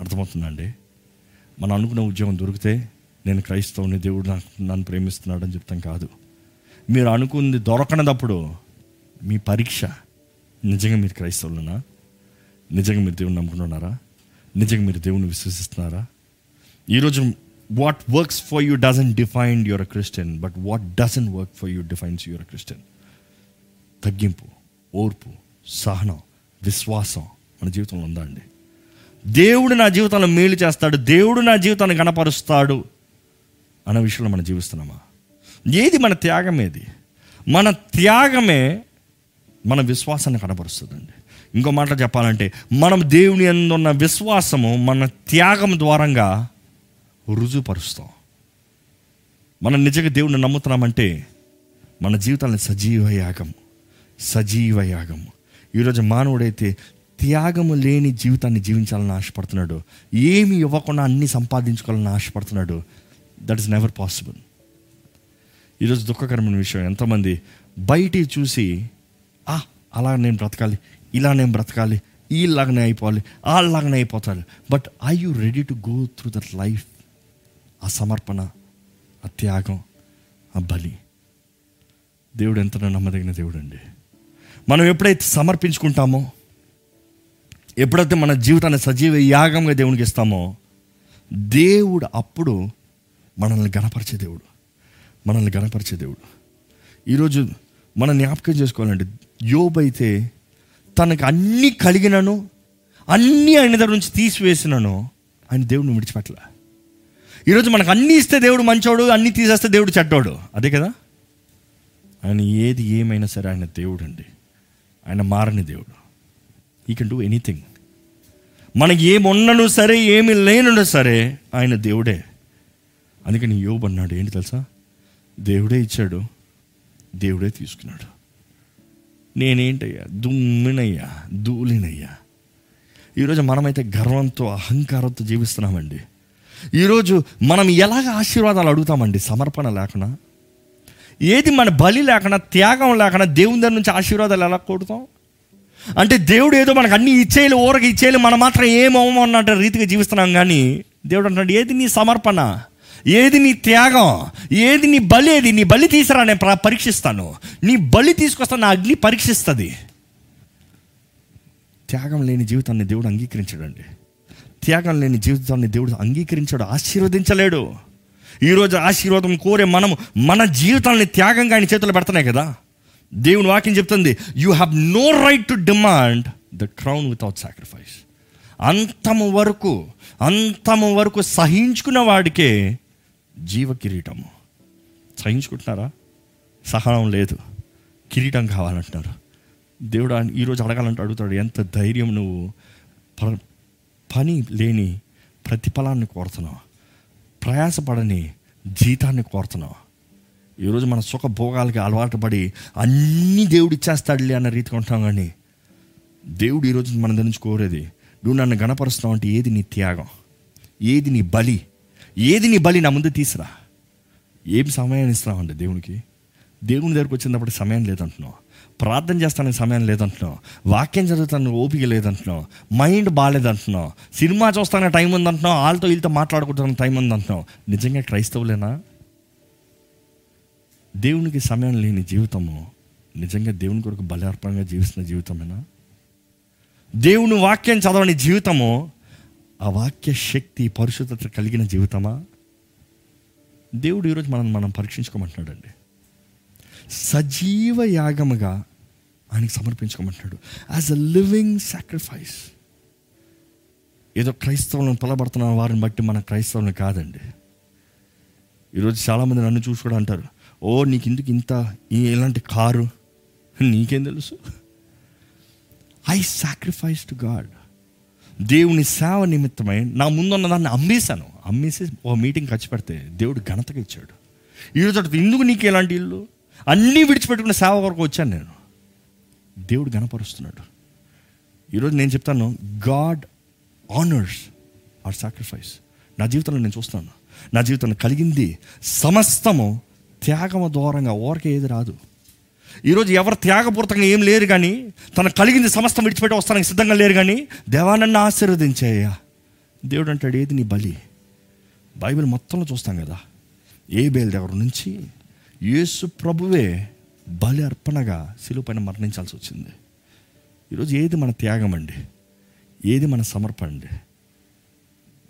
అర్థమవుతుందండి మనం అనుకున్న ఉద్యోగం దొరికితే నేను క్రైస్తవుని దేవుడు నాకు నన్ను ప్రేమిస్తున్నాడని చెప్తాం కాదు. మీరు అనుకుంది దొరకనదప్పుడు మీ పరీక్ష నిజంగా మీరు క్రైస్తవులనా? నిజంగా మీరు దేవుని నమ్ముకుంటున్నారా నిజంగా మీరు దేవుని విశ్వసిస్తున్నారా? ఈరోజు what works for you doesn't define your Christian but what doesn't work for you defines your Christian తగ్గింపు ఓర్పు సహనం విశ్వాసం మన జీవితంలో ఉందా అండి? దేవుడు నా జీవితంలో మేలు చేస్తాడు దేవుడు నా జీవితాన్ని గణపరుస్తాడు. అన్న విషయంలో మనం జీవిస్తున్నామా? ఏది మన త్యాగం ఏది? మన త్యాగమే మన విశ్వాసాన్ని కనపరుస్తుందండి ఇంకో మాట చెప్పాలంటే మనం దేవుని ఎందున్న విశ్వాసము మన త్యాగం ద్వారంగా రుజుపరుస్తాం మనం నిజంగా దేవుని నమ్ముతున్నామంటే మన జీవితాన్ని సజీవ యాగం సజీవ యాగం. ఈరోజు మానవుడైతే త్యాగము లేని జీవితాన్ని జీవించాలని ఆశపడుతున్నాడు. ఏమి ఇవ్వకుండా అన్ని సంపాదించుకోవాలని ఆశపడుతున్నాడు. దట్ ఇస్ నెవర్ పాసిబుల్ ఈరోజు దుఃఖకరమైన విషయం ఎంతమంది బయటి చూసి ఆ అలా నేను బ్రతకాలి ఇలా నేను బ్రతకాలి ఈలాగనే అయిపోవాలి వాళ్ళలాగనే అయిపోతారు. But I you ready to go through that life ఆ సమర్పణ ఆ త్యాగం ఆ బలి. దేవుడు ఎంత నమ్మదగిన దేవుడు అండి మనం ఎప్పుడైతే సమర్పించుకుంటామో ఎప్పుడైతే మన జీవితాన్ని సజీవ యాగంగా దేవునికి ఇస్తామో దేవుడు అప్పుడు మనల్ని గణపరిచే దేవుడు. మనల్ని గణపరిచే దేవుడు. ఈరోజు మనం జ్ఞాపకం చేసుకోవాలంటే యోబు అయితే తనకు అన్నీ కలిగినను అన్నీ ఆయన దగ్గర నుంచి తీసివేసినను ఆయన దేవుడిని విడిచిపెట్టలే. ఈరోజు మనకు అన్నీ ఇస్తే దేవుడు మంచోడు అన్నీ తీసేస్తే దేవుడు చెడ్డోడు. అదే కదా? ఆయన ఏది ఏమైనా సరే ఆయన దేవుడు అండి ఆయన మారని దేవుడు. ఈ కెన్ డూ ఎనీథింగ్ మనకి ఏమున్నను సరే ఏమి లేనున్నా సరే ఆయన దేవుడే. అందుకని యోబు అన్నాడు ఏంటి తెలుసా? దేవుడే ఇచ్చాడు దేవుడే తీసుకున్నాడు. నేనేంటయ్యా? దుమ్మినయ్యా ధూళినయ్యా. ఈరోజు మనమైతే గర్వంతో అహంకారంతో జీవిస్తున్నామండి. ఈరోజు మనం ఎలాగ ఆశీర్వాదాలు అడుగుతామండి? సమర్పణ లేకుండా? ఏది మన బలి లేకుండా త్యాగం లేకుండా దేవుని దగ్గర నుంచి ఆశీర్వాదాలు ఎలా కొడుతాం అంటే దేవుడు ఏదో మనకు అన్ని ఇచ్చేయాలి ఊరకి ఇచ్చేయాలి మనం మాత్రం ఏమో అన్నట్టు రీతిగా జీవిస్తున్నాం కానీ దేవుడు అంటాడు ఏది నీ సమర్పణ? ఏది నీ త్యాగం? ఏది నీ బలి ఏది? నీ బలి తీసురా నేను పరీక్షిస్తాను. నీ బలి తీసుకొస్తాను నా అగ్ని పరీక్షిస్తుంది. త్యాగం లేని జీవితాన్ని దేవుడు అంగీకరించడండి. త్యాగం లేని జీవితాన్ని దేవుడు అంగీకరించాడు ఆశీర్వదించలేడు. ఈరోజు ఆశీర్వాదం కోరే మనము మన జీవితాన్ని త్యాగంగా ఆయన చేతులు పెడుతున్నాయి కదా. దేవుని వాక్యం చెప్తుంది you have no right to demand the crown without sacrifice అంతము వరకు అంతము వరకు సహించుకున్న వాడికే జీవ కిరీటము సహించుకుంటున్నారా? సహనం లేదు. కిరీటం కావాలంటున్నారు. దేవుడు ఈరోజు అడగాలంటే అడుగుతాడు ఎంత ధైర్యం నువ్వు? ప- పని లేని ప్రతిఫలాన్ని కోరుతున్నావు? ప్రయాసపడని జీతాన్ని కోరుతున్నావు? ఈరోజు మన సుఖ భోగాలకి అలవాటు పడి అన్నీ దేవుడు ఇచ్చేస్తాడులే అన్న రీతిగా ఉంటాం కానీ దేవుడు ఈరోజు మనం దగ్గర కోరేది నువ్వు నన్ను గణపరుస్తున్నావు అంటే ఏది నీ త్యాగం? ఏది నీ బలి? ఏది నీ బలి నా ముందు తీసురా. ఏం సమయాన్ని ఇస్తున్నావండి దేవునికి? దేవుని దగ్గరకు వచ్చినప్పుడు సమయం లేదంటున్నావు. ప్రార్థన చేస్తానికి సమయం లేదంటున్నావు. వాక్యం చదువుతాను ఓపిక లేదంటున్నావు. మైండ్ బాగాలేదంటున్నావు సినిమా చూస్తానే టైం ఉందంటున్నావు. వాళ్ళతో వీళ్ళతో మాట్లాడుకుంటున్న టైం ఉందంటున్నావు. నిజంగా క్రైస్తవులేనా? దేవునికి సమయం లేని జీవితము నిజంగా దేవుని కొరకు బలార్పణంగా జీవిస్తున్న జీవితమేనా? దేవుని వాక్యం చదవని జీవితము ఆ వాక్య శక్తి పరిశుద్ధత కలిగిన జీవితమా? దేవుడు ఈరోజు మనం మనం పరీక్షించుకోమంటున్నాడండి. సజీవ యాగముగా ఆయనకి సమర్పించుకోమంటున్నాడు. యాజ్ అ లివింగ్ సాక్రిఫైస్ ఏదో క్రైస్తవులను పిలబడుతున్న వారిని బట్టి మన క్రైస్తవులను కాదండి. ఈరోజు చాలామంది నన్ను చూసి కూడా అంటారు ఓ నీకు ఇందుకు ఇంత ఈ- ఇలాంటి కారు? నీకేం తెలుసు? ఐ సాక్రిఫైస్ టు గాడ్ దేవుని సేవ నిమిత్తమై నా ముందున్న దాన్ని అమ్మేశాను. అమ్మేసి ఓ మీటింగ్ ఖర్చు పెడితే దేవుడు ఘనతగా ఇచ్చాడు. ఈరోజు ఎందుకు నీకు ఎలాంటి ఇల్లు? అన్నీ విడిచిపెట్టుకున్న సేవ వరకు వచ్చాను నేను. దేవుడు గణపరుస్తున్నాడు ఈరోజు నేను చెప్తాను గాడ్ ఆనర్స్ ఆర్ సాక్రిఫైస్ నా జీవితంలో నేను చూస్తాను నా జీవితంలో కలిగింది సమస్తము త్యాగము దూరంగా ఓరకే ఏది రాదు. ఈరోజు ఎవరు త్యాగపూర్తంగా ఏం లేరు కానీ తన కలిగింది సమస్తం విడిచిపెట్టి వస్తానికి సిద్ధంగా లేరు కానీ దేవానన్న ఆశీర్వదించాయ్యా. దేవుడు అంటాడు ఏది నీ బలి? బైబిల్ మొత్తంలో చూస్తాం కదా. ఏ బేల్ దగ్గర నుంచి యేసు ప్రభువే బలి అర్పణగా శిలువ పైన మరణించాల్సి వచ్చింది. ఈరోజు ఏది మన త్యాగం అండి? ఏది మన సమర్పణ అండి?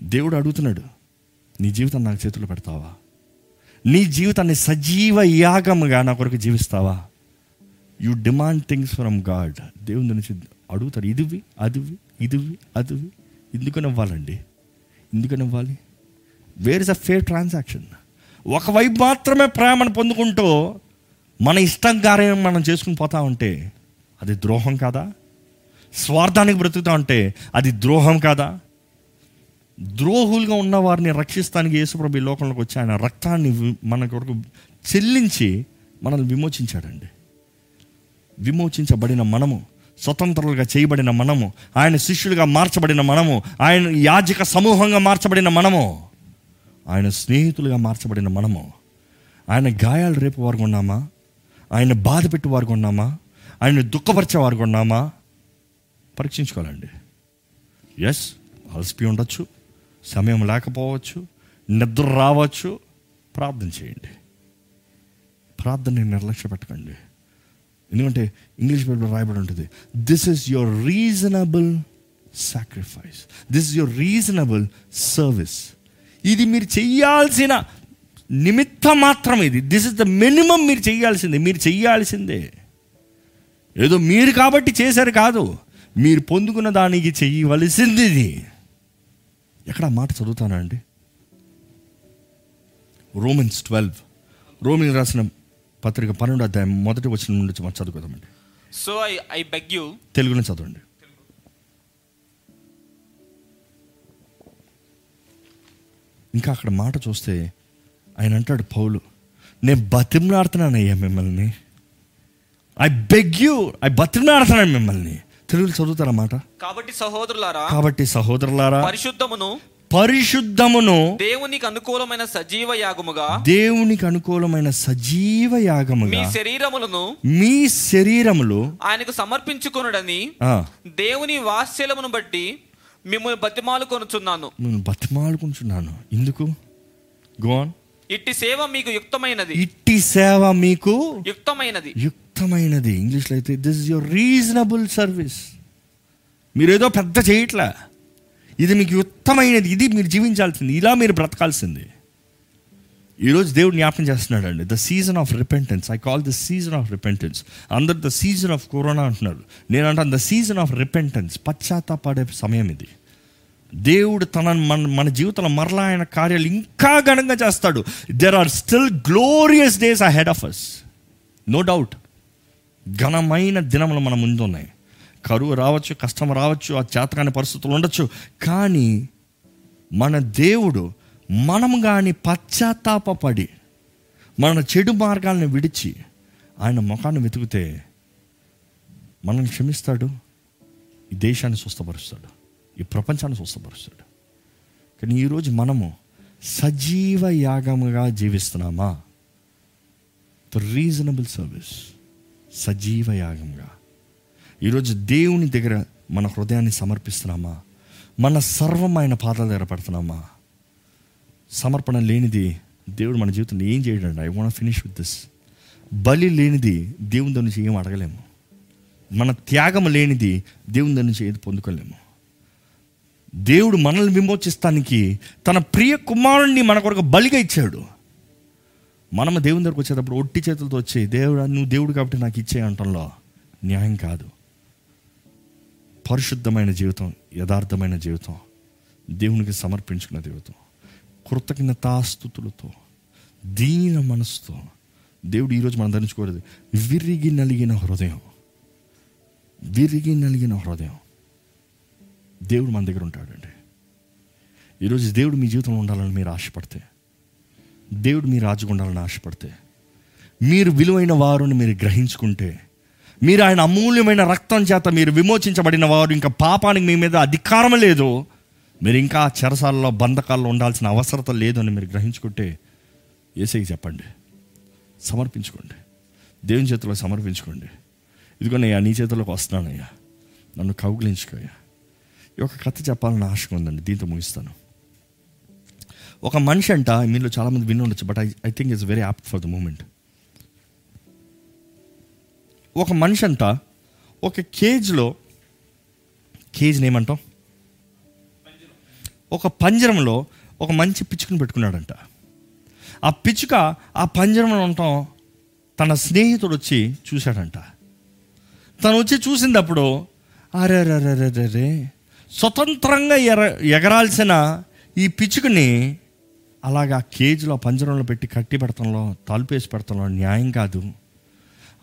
దేవుడు అడుగుతున్నాడు నీ జీవితం నాకు చేతులు పెడతావా? నీ జీవితాన్ని సజీవ యాగముగా నా కొరకు జీవిస్తావా? You demand things from God దేవుని నుంచి అడుగుతారు ఇదివి అదివి ఇదివి అదివి. ఎందుకని ఇవ్వాలండి ఎందుకని ఇవ్వాలి where is a fair transaction ఒకవైపు మాత్రమే ప్రేమను పొందుకుంటూ మన ఇష్టం కార్యం మనం చేసుకుని పోతా ఉంటే అది ద్రోహం కాదా? స్వార్థానికి బ్రతుకుతా ఉంటే అది ద్రోహం కాదా? ద్రోహులుగా ఉన్న వారిని రక్షిస్తానికి యేసుప్రభు ఈ లోకంలోకి వచ్చి ఆయన రక్తాన్ని మన కొరకు చెల్లించి మనల్ని విమోచించాడండి. విమోచించబడిన మనము స్వతంత్రులుగా చేయబడిన మనము ఆయన శిష్యులుగా మార్చబడిన మనము ఆయన యాజక సమూహంగా మార్చబడిన మనము ఆయన స్నేహితులుగా మార్చబడిన మనము ఆయన గాయాలు రేపు వారు ఉన్నామా ఆయన బాధ పెట్టి వారు ఉన్నామా ఆయన దుఃఖపరిచే వారు ఉన్నామా పరీక్షించుకోవాలండి. ఎస్ అలసిపి ఉండొచ్చు సమయం లేకపోవచ్చు నిద్ర రావచ్చు. ప్రార్థన చేయండి. ప్రార్థన నిర్లక్ష్య పెట్టకండి ఎందుకంటే ఇంగ్లీష్ బైబిల్ రాయబడి ఉంటుంది. This is your reasonable sacrifice this is your reasonable service ఇది మీరు చెయ్యాల్సిన నిమిత్తం మాత్రం ఇది. దిస్ ఇస్ ద మినిమం మీరు చేయాల్సిందే మీరు చెయ్యాల్సిందే. ఏదో మీరు కాబట్టి చేశారు కాదు. మీరు పొందుకున్న దానికి చెయ్యవలసింది ఇది. ఎక్కడ మాట మాట చదువుతానండి? రోమన్స్ ట్వెల్వ్ రోమిన్ రాసిన పత్రిక పన్నెండు అధ్యాయం మొదటి వచ్చిన నుండి మనం చదువుకుందామండి. So I I beg you తెలుగులో చదవండి. ఇంకా అక్కడ మాట చూస్తే ఆయన అంటాడు పౌలు నేను బతిమలాడుతున్నానయ్యా మిమ్మల్ని. ఐ బెగ్ యూ ఐ బతిమలాడుతున్నాను మిమ్మల్ని. తెలుగులో చదువుతారా మాట? కాబట్టి సహోదరులారా కాబట్టి సహోదరులారా పరిశుద్ధమును పరిశుద్ధమును దేవునికి అనుకూలమైన సజీవ యాగముగా దేవునికి అనుకూలమైన సజీవ మీ యాగముగా శరీరములను మీ శరీరములు ఆయనకు సమర్పించుకొనుడని దేవుని వాత్సల్యమును బట్టి మిమ్మల్ని బతిమాలు కొనుచున్నాను నేను బతిమాలుకుంటున్నాను ఎందుకు గోన్ ఇట్టి సేవ మీకు యుక్తమైనది. ఇట్టి సేవ మీకు యుక్తమైనది. యుక్తమైనది. ఇంగ్లీష్లో అయితే this is your reasonable service మీరు ఏదో పెద్ద చేయట్లే. ఇది మీకు ఉత్తమైనది. ఇది మీరు జీవించాల్సింది. ఇలా మీరు బ్రతకాల్సింది. ఈరోజు దేవుడు జ్ఞాపకం చేస్తున్నాడు అండి the season of repentance I call the season of repentance అందరు ద సీజన్ ఆఫ్ కరోనా అంటున్నారు. నేను అంటాను ద సీజన్ ఆఫ్ రిపెంటెన్స్ పశ్చాత్తాపడే సమయం ఇది. దేవుడు తన మన మన జీవితంలో మరలా ఆయన కార్యాలు ఇంకా ఘనంగా చేస్తాడు. There are still glorious days ahead of us no doubt ఘనమైన దినములు మన ముందు ఉన్నాయి కరువు రావచ్చు కష్టం రావచ్చు ఆ చేతకాని పరిస్థితులు ఉండొచ్చు. కానీ మన దేవుడు మనం కానీ పశ్చాత్తాపడి మన చెడు మార్గాలను విడిచి ఆయన ముఖాన్ని వెతికితే మనల్ని క్షమిస్తాడు ఈ దేశాన్ని స్వస్థపరుస్తాడు ఈ ప్రపంచాన్ని స్వస్థపరుస్తాడు. కానీ ఈరోజు మనము సజీవ యాగముగా జీవిస్తున్నామా? ద రీజనబుల్ సర్వీస్ సజీవ యాగంగా ఈరోజు దేవుని దగ్గర మన హృదయాన్ని సమర్పిస్తున్నామా? మన సర్వం ఆయన పాదాల దగ్గర పెడుతున్నామా? సమర్పణ లేనిది దేవుడు మన జీవితంలో ఏం చేయడండి? I want finish with this బలి లేనిది దేవుని దగ్గర నుంచి ఏం అడగలేము. మన త్యాగం లేనిది దేవుని దగ్గర నుంచి ఏది పొందుకోలేము. దేవుడు మనల్ని విమోచిస్తానికి తన ప్రియ కుమారుణ్ణి మన కొరకు బలిగా ఇచ్చాడు. మనము దేవుని దగ్గరకు వచ్చేటప్పుడు ఒట్టి చేతులతో వచ్చి దేవుడు నువ్వు దేవుడు కాబట్టి నాకు ఇచ్చే అంటంలో న్యాయం కాదు. పరిశుద్ధమైన జీవితం యథార్థమైన జీవితం దేవునికి సమర్పించుకున్న జీవితం కృతజ్ఞతాస్థుతులతో దీన మనసుతో దేవుడు ఈరోజు మనం ధరించుకోలేదు. విరిగి నలిగిన హృదయం విరిగి నలిగిన హృదయం దేవుడు మన దగ్గర ఉంటాడండి. ఈరోజు దేవుడు మీ జీవితంలో ఉండాలని మీరు ఆశపడితే దేవుడు మీ రాజుగా ఉండాలని ఆశపడితే మీరు విలువైన వారుని మీరు గ్రహించుకుంటే మీరు ఆయన అమూల్యమైన రక్తం చేత మీరు విమోచించబడిన వారు ఇంకా పాపానికి మీ మీద అధికారం లేదు. మీరు ఇంకా చెరసాలలో బంధకాల్లో ఉండాల్సిన అవసరత లేదు అని మీరు గ్రహించుకుంటే ఏసైకి చెప్పండి. సమర్పించుకోండి. దేవుని చేతిలో సమర్పించుకోండి. ఇదిగోనయ్యా నీ చేతిలోకి వస్తున్నానయ్యా నన్ను కౌగిలించుకోయ్యా. ఈ ఒక కథ చెప్పాలని ఆశగా ఉందండి. దీంతో ముగిస్తాను. ఒక మనిషి అంట మీలో చాలామంది విని ఉండొచ్చు but I I think it's very apt for the moment. ఒక మనిషి అంట ఒక కేజ్లో కేజ్ని ఏమంటాం ఒక పంజరంలో ఒక మంచి పిచ్చుకుని పెట్టుకున్నాడంట. ఆ పిచ్చుక ఆ పంజరంలో ఉండటం తన స్నేహితుడు వచ్చి చూశాడంట. తను వచ్చి చూసినప్పుడు అరే రే స్వతంత్రంగా ఎర ఎగరాల్సిన ఈ పిచ్చుకని అలాగా కేజీలో పంజరంలో పెట్టి కట్టి పెడతంలో తలుపేసి పెడతంలో న్యాయం కాదు.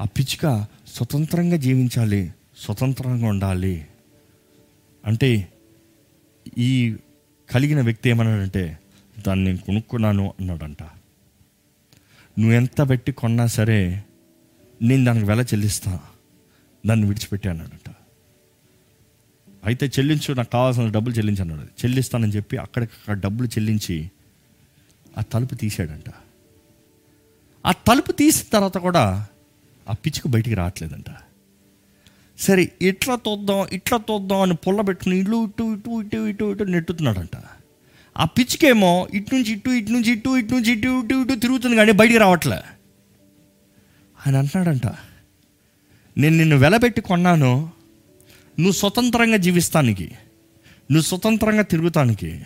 ఆ పిచ్చుక స్వతంత్రంగా జీవించాలి స్వతంత్రంగా ఉండాలి అంటే ఈ కలిగిన వ్యక్తి ఏమన్నాడంటే దాన్ని నేను కొనుక్కున్నాను అన్నాడంట. నువ్వు ఎంత పెట్టి కొన్నా సరే నేను దానికి వెల చెల్లిస్తా దాన్ని విడిచిపెట్టి అన్నాడంట. అయితే చెల్లించు నాకు కావాల్సిన డబ్బులు చెల్లించి అన్నాడు. చెల్లిస్తానని చెప్పి అక్కడికక్కడ డబ్బులు చెల్లించి ఆ తలుపు తీసాడంట ఆ తలుపు తీసిన తర్వాత కూడా ఆ పిచ్చుకు బయటికి రావట్లేదంట. సరే ఇట్లా తోద్దాం ఇట్లా తోద్దాం అని పుల్ల పెట్టుకుని ఇటు ఇటు ఇటు ఇటు ఇటు ఇటు నెట్టుతున్నాడంట. ఆ పిచ్చుకేమో ఇటు నుంచి ఇటు ఇటు నుంచి ఇటు ఇటు నుంచి ఇటు ఇటు ఇటు తిరుగుతుంది కానీ బయటికి రావట్లే. ఆయన అంటున్నాడంట. నేను నిన్ను వెలబెట్టి కొన్నాను నువ్వు స్వతంత్రంగా జీవిస్తానికి నువ్వు స్వతంత్రంగా తిరుగుతానికి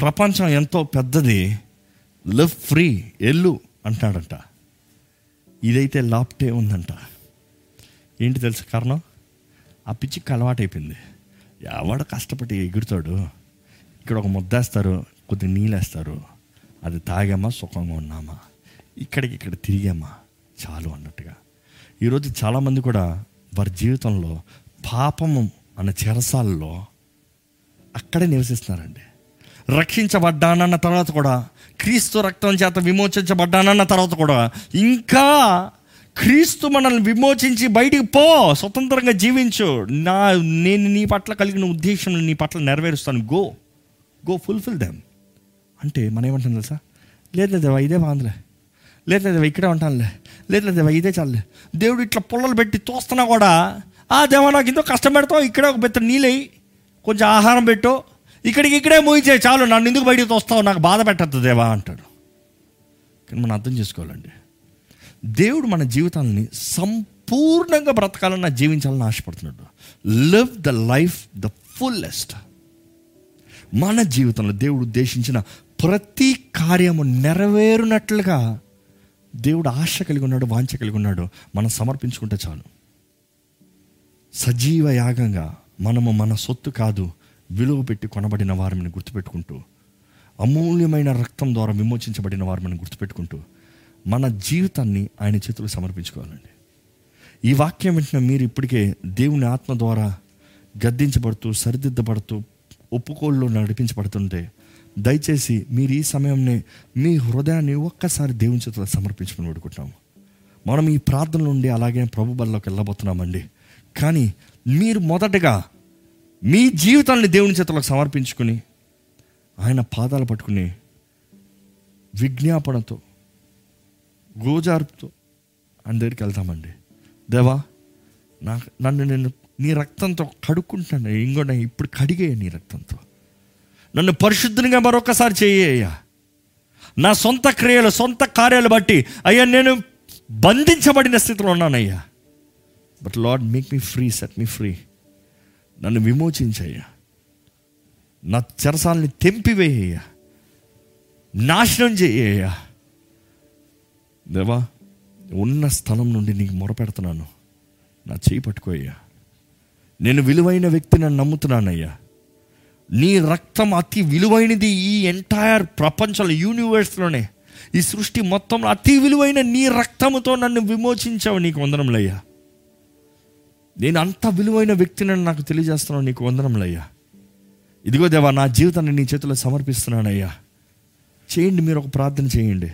ప్రపంచం ఎంతో పెద్దది లివ్ ఫ్రీ ఎల్లు అంటున్నాడంట. ఇదైతే లాప్టే ఉందంట. ఏంటి తెలుసు కారణం? ఆ పిచ్చికి అలవాటైపోయింది ఎవడు కష్టపడి ఎగురుతాడు? ఇక్కడ ఒక ముద్దేస్తారు కొద్ది నీళ్ళేస్తారు. అది తాగామా సుఖంగా ఉన్నామా? ఇక్కడికి ఇక్కడ తిరిగామా? చాలు అన్నట్టుగా. ఈరోజు చాలామంది కూడా వారి జీవితంలో పాపము అన్న చెరసాల్లో అక్కడే నివసిస్తున్నారండి. రక్షించబడ్డానన్న తర్వాత కూడా క్రీస్తు రక్తం చేత విమోచించబడ్డానన్న తర్వాత కూడా ఇంకా క్రీస్తు మనల్ని విమోచించి బయటికి పో స్వతంత్రంగా జీవించు. నా నేను నీ పట్ల కలిగిన ఉద్దేశం నీ పట్ల నెరవేరుస్తాను. గో గో ఫుల్ఫిల్ దెమ్ అంటే మనం ఏమంటాం తెలుసా? లేదు దేవా ఇదే బాగుందిలే. లేదు దేవా ఇక్కడే ఉంటానులే. లేదు దేవా ఇదే చాలులే. దేవుడు ఇట్లా పుల్లలు పెట్టి తోస్తున్నా కూడా ఆ దేవా నాకు ఎంతో కష్టం పెడతావు? ఇక్కడే ఒక పెద్ద నీళ్ళయి కొంచెం ఆహారం పెట్టు. ఇక్కడికి ఇక్కడే ముగించే చాలు నన్ను ఎందుకు బయటకు వస్తావు నాకు బాధ పెట్టద్దు దేవా అంటాడు. కానీ మనం అర్థం చేసుకోవాలండి. దేవుడు మన జీవితాలని సంపూర్ణంగా బ్రతకాలన్నా జీవించాలని ఆశపడుతున్నాడు. Live the life the fullest మన జీవితంలో దేవుడు ఉద్దేశించిన ప్రతి కార్యము నెరవేరునట్లుగా దేవుడు ఆశ కలిగి ఉన్నాడు వాంఛ కలిగి ఉన్నాడు. మనం సమర్పించుకుంటే చాలు. సజీవ యాగంగా మనము మన సొత్తు కాదు విలువ పెట్టి కొనబడిన వారిని గుర్తుపెట్టుకుంటూ అమూల్యమైన రక్తం ద్వారా విమోచించబడిన వారిని గుర్తుపెట్టుకుంటూ మన జీవితాన్ని ఆయన చేతులకు సమర్పించుకోవాలండి. ఈ వాక్యం వింటున్న మీరు ఇప్పటికే దేవుని ఆత్మ ద్వారా గద్దించబడుతూ సరిదిద్దబడుతూ ఒప్పుకోళ్ళు నడిపించబడుతుంటే దయచేసి మీరు ఈ సమయంనే మీ హృదయాన్ని ఒక్కసారి దేవుని చేతులకు సమర్పించుకుని పెడుకుంటాము. మనం ఈ ప్రార్థన నుండి అలాగే ప్రభు బల్లోకి వెళ్ళబోతున్నామండి. కానీ మీరు మొదటగా మీ జీవితాన్ని దేవుని చేతులకు సమర్పించుకుని ఆయన పాదాలు పట్టుకుని విజ్ఞాపనతో గోజార్పుతో ఆయన దగ్గరికి వెళ్తామండి. దేవా నా నన్ను నేను నీ రక్తంతో కడుక్కుంటాను ఇంకోటి ఇప్పుడు కడిగే నీ రక్తంతో. నన్ను పరిశుద్ధంగా మరొకసారి చేయ్యా నా సొంత క్రియలు సొంత కార్యాలు బట్టి అయ్యా నేను బంధించబడిన స్థితిలో ఉన్నానయ్యా. But Lord make me free set me free నన్ను విమోచించయ్యా. నా చెరసాలని తెంపివేయ్యా నాశనం చేయ్యా దేవా ఉన్న స్థలం నుండి నీకు మొరపెడుతున్నాను. నా చేయి పట్టుకోయ్యా. నేను విలువైన వ్యక్తిని నమ్ముతున్నానయ్యా. నీ రక్తం అతి విలువైనది ఈ ఎంటైర్ ప్రపంచంలో యూనివర్స్లోనే ఈ సృష్టి మొత్తంలో అతి విలువైన నీ రక్తంతో నన్ను విమోచించావు నీకు వందనంలయ్యా నేను అంత విలువైన వ్యక్తిని నాకు తెలియజేస్తున్నావు నీకు వందనములయ్యా ఇదిగో దేవా నా జీవితాన్ని నీ చేతిలో సమర్పిస్తున్నానయ్యా. చేయండి మీరు ఒక ప్రార్థన చేయండి.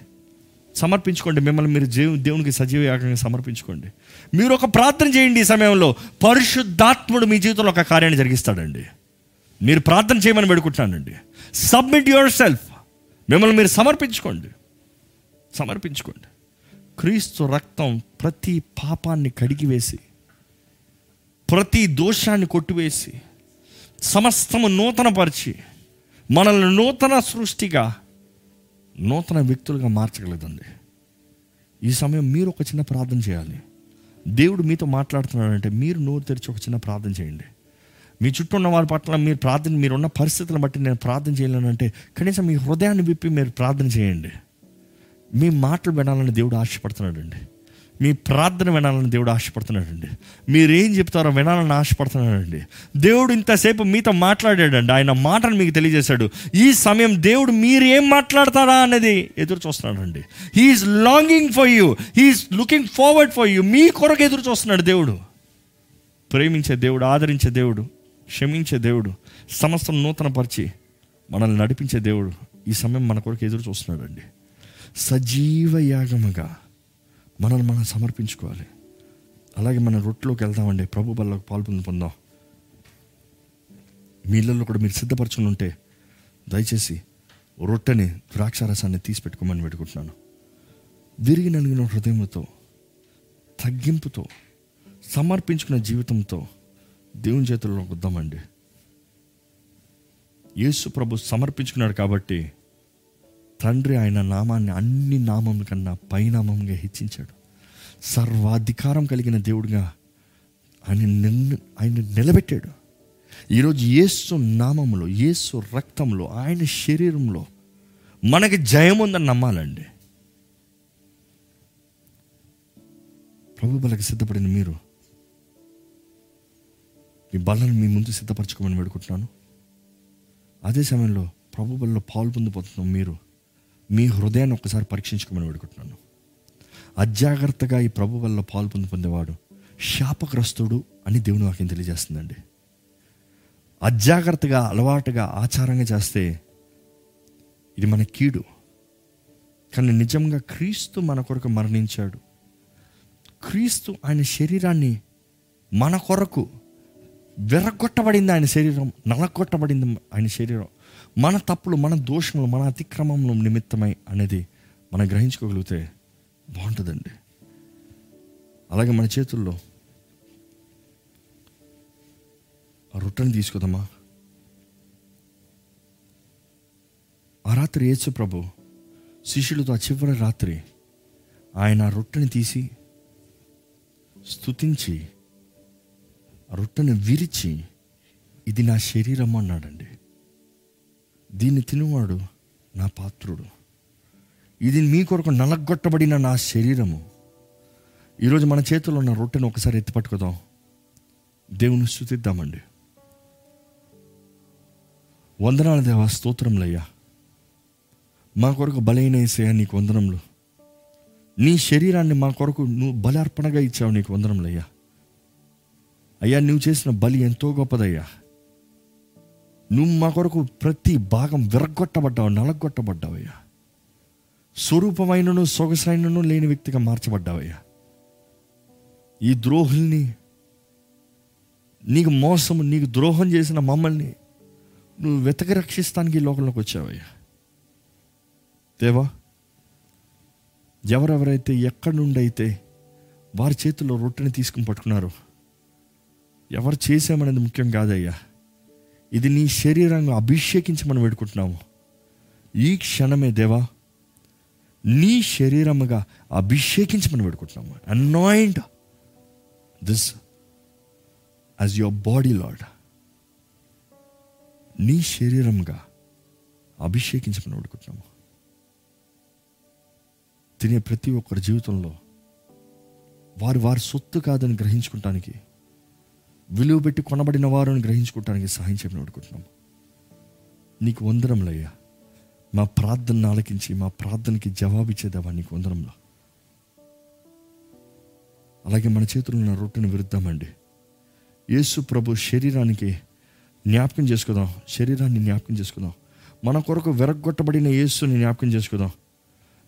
సమర్పించుకోండి మిమ్మల్ని మీరు జీవ దేవునికి సజీవ యాగంగా సమర్పించుకోండి. మీరు ఒక ప్రార్థన చేయండి ఈ సమయంలో. పరిశుద్ధాత్ముడు మీ జీవితంలో ఒక కార్యాన్ని జరిగిస్తాడండి. మీరు ప్రార్థన చేయమని పెడుకుంటున్నానండి సబ్మిట్ యువర్ సెల్ఫ్ మిమ్మల్ని మీరు సమర్పించుకోండి. సమర్పించుకోండి. క్రీస్తు రక్తం ప్రతి పాపాన్ని కడిగివేసి ప్రతి దోషాన్ని కొట్టివేసి సమస్తము నూతనపరిచి మనల్ని నూతన సృష్టిగా నూతన వ్యక్తులుగా మార్చగలదండి. ఈ సమయం మీరు ఒక చిన్న ప్రార్థన చేయాలి. దేవుడు మీతో మాట్లాడుతున్నాడంటే మీరు నోరు తెరిచి ఒక చిన్న ప్రార్థన చేయండి. మీ చుట్టూ ఉన్న వారి పట్ల మీరు ప్రార్థన మీరున్న పరిస్థితులను బట్టి నేను ప్రార్థన చేయలేనంటే కనీసం మీ హృదయాన్ని విప్పి మీరు ప్రార్థన చేయండి. మీ మాటలు వినాలని దేవుడు ఆశపడుతున్నాడండి. మీ ప్రార్థన వినాలని దేవుడు ఆశపడుతున్నాడండి. మీరేం చెప్తారో వినాలని ఆశపడుతున్నాడండి. దేవుడు ఇంతసేపు మీతో మాట్లాడాడండి. ఆయన మాటను మీకు తెలియజేశాడు. ఈ సమయం దేవుడు మీరు ఏం మాట్లాడతారా అనేది ఎదురు చూస్తున్నాడండి. He's longing for you he's looking forward for you మీ కొరకు ఎదురు చూస్తున్నాడు దేవుడు. ప్రేమించే దేవుడు ఆదరించే దేవుడు క్షమించే దేవుడు సమస్తం నూతనపరిచి మనల్ని నడిపించే దేవుడు ఈ సమయం మన కొరకు ఎదురు చూస్తున్నాడండి. సజీవ యాగముగా మనల్ని మనం సమర్పించుకోవాలి. అలాగే మన రొట్టులోకి వెళ్దామండి. ప్రభు బల్లకు పాల్పొంది పొందాం మీ ఇళ్ళల్లో కూడా మీరు సిద్ధపరచుకుని ఉంటే దయచేసి రొట్టెని ద్రాక్షారసాన్ని తీసి పెట్టుకోమని పెట్టుకుంటున్నాను విరిగి నలిగిన హృదయంతో తగ్గింపుతో సమర్పించుకున్న జీవితంతో దేవుని చేతుల్లో వద్దామండి. యేసు ప్రభు సమర్పించుకున్నాడు కాబట్టి తండ్రి ఆయన నామాన్ని అన్ని నామముల కన్నా పైనామంగా హెచ్చించాడు. సర్వాధికారం కలిగిన దేవుడిగా ఆయన నిన్ను ఆయన నిలబెట్టాడు. ఈరోజు యేసు నామంలో యేసు రక్తంలో ఆయన శరీరంలో మనకి జయం ఉందని నమ్మాలండి. ప్రభు బలకి సిద్ధపడిన మీరు మీ బలను మీ ముందు సిద్ధపరచుకోమని వేడుకుంటున్నాను. అదే సమయంలో ప్రభు బలలో పాలు పొందిపోతున్నాం మీరు మీ హృదయాన్ని ఒకసారి పరీక్షించుకోమని వేడుకుంటున్నాను. అజాగ్రత్తగా ఈ ప్రభు వల్ల పాలు పొంది పొందేవాడు శాపగ్రస్తుడు అని దేవుని వాక్యం తెలియజేస్తుందండి. అజాగ్రత్తగా అలవాటుగా ఆచారంగా చేస్తే ఇది మన కీడు. కానీ నిజంగా క్రీస్తు మన కొరకు మరణించాడు. క్రీస్తు ఆయన శరీరాన్ని మన కొరకు విరగొట్టబడింది ఆయన శరీరం నలగొట్టబడింది ఆయన శరీరం. మన తప్పులు మన దోషములు మన అతిక్రమంలో నిమిత్తమై అనేది మనం గ్రహించుకోగలిగితే బాగుంటుందండి. అలాగే మన చేతుల్లో ఆ రొట్టెని తీసుకుందామా? ఆ రాత్రి యేసు ప్రభు శిష్యులతో ఆ చివరి రాత్రి ఆయన ఆ రొట్టెని తీసి స్తుతించి ఆ రొట్టెని విరిచి ఇది నా శరీరం అన్నాడండి. దీన్ని తినువాడు నా పాత్రుడు. ఇది మీ కొరకు నలగొట్టబడిన నా శరీరము. ఈరోజు మన చేతిలో ఉన్న రొట్టెను ఒకసారి ఎత్తిపట్టుకుదాం దేవుని స్థుతిద్దామండి. వందనాల దేవ స్తోత్రములయ్యా మా కొరకు బలైన ఏసయ్యా నీకు వందనములు. నీ శరీరాన్ని మా కొరకు నువ్వు బలి అర్పణగా ఇచ్చావు నీకు వందనములయ్యా అయ్యా నువ్వు చేసిన బలి ఎంతో గొప్పదయ్యా. నువ్వు మా కొరకు ప్రతి భాగం విరగొట్టబడ్డావు నలగొట్టబడ్డావయ్యా స్వరూపమైనను సొగసైనను లేని వ్యక్తిగా మార్చబడ్డావయ్యా. ఈ ద్రోహుల్ని నీకు మోసము నీకు ద్రోహం చేసిన మమ్మల్ని నువ్వు వెతక రక్షిస్తానికి ఈ లోకంలోకి వచ్చావయ్యా. దేవా ఎవరెవరైతే ఎక్కడి నుండి అయితే వారి చేతిలో రొట్టెని తీసుకుని పట్టుకున్నారు ఎవరు చేసామనేది ముఖ్యం కాదయ్యా. ఇది నీ శరీరంగా అభిషేకించమని వేడుకుంటున్నాము. ఈ క్షణమే దేవా నీ శరీరముగా అభిషేకించమని పెట్టుకుంటున్నాము anoint this as your body Lord నీ శరీరముగా అభిషేకించమని పెట్టుకుంటున్నాము తినే ప్రతి ఒక్కరి జీవితంలో వారు వారి సొత్తు కాదని గ్రహించుకుంటానికి విలువ పెట్టి కొనబడిన వారిని గ్రహించుకోవటానికి సహాయం చేయమని అడుగుతున్నాము నీకు వందరంలయ్యా మా ప్రార్థన ఆలకించి మా ప్రార్థనకి జవాబిచ్చేదావా నీకు వందరంలో అలాగే మన చేతుల్లో ఉన్న రొట్టెను విరుద్దామండి. యేసు ప్రభు శరీరానికి జ్ఞాపకం చేసుకుందాం. శరీరాన్ని జ్ఞాపకం చేసుకుందాం. మన కొరకు విరగొట్టబడిన యేసుని జ్ఞాపకం చేసుకుందాం.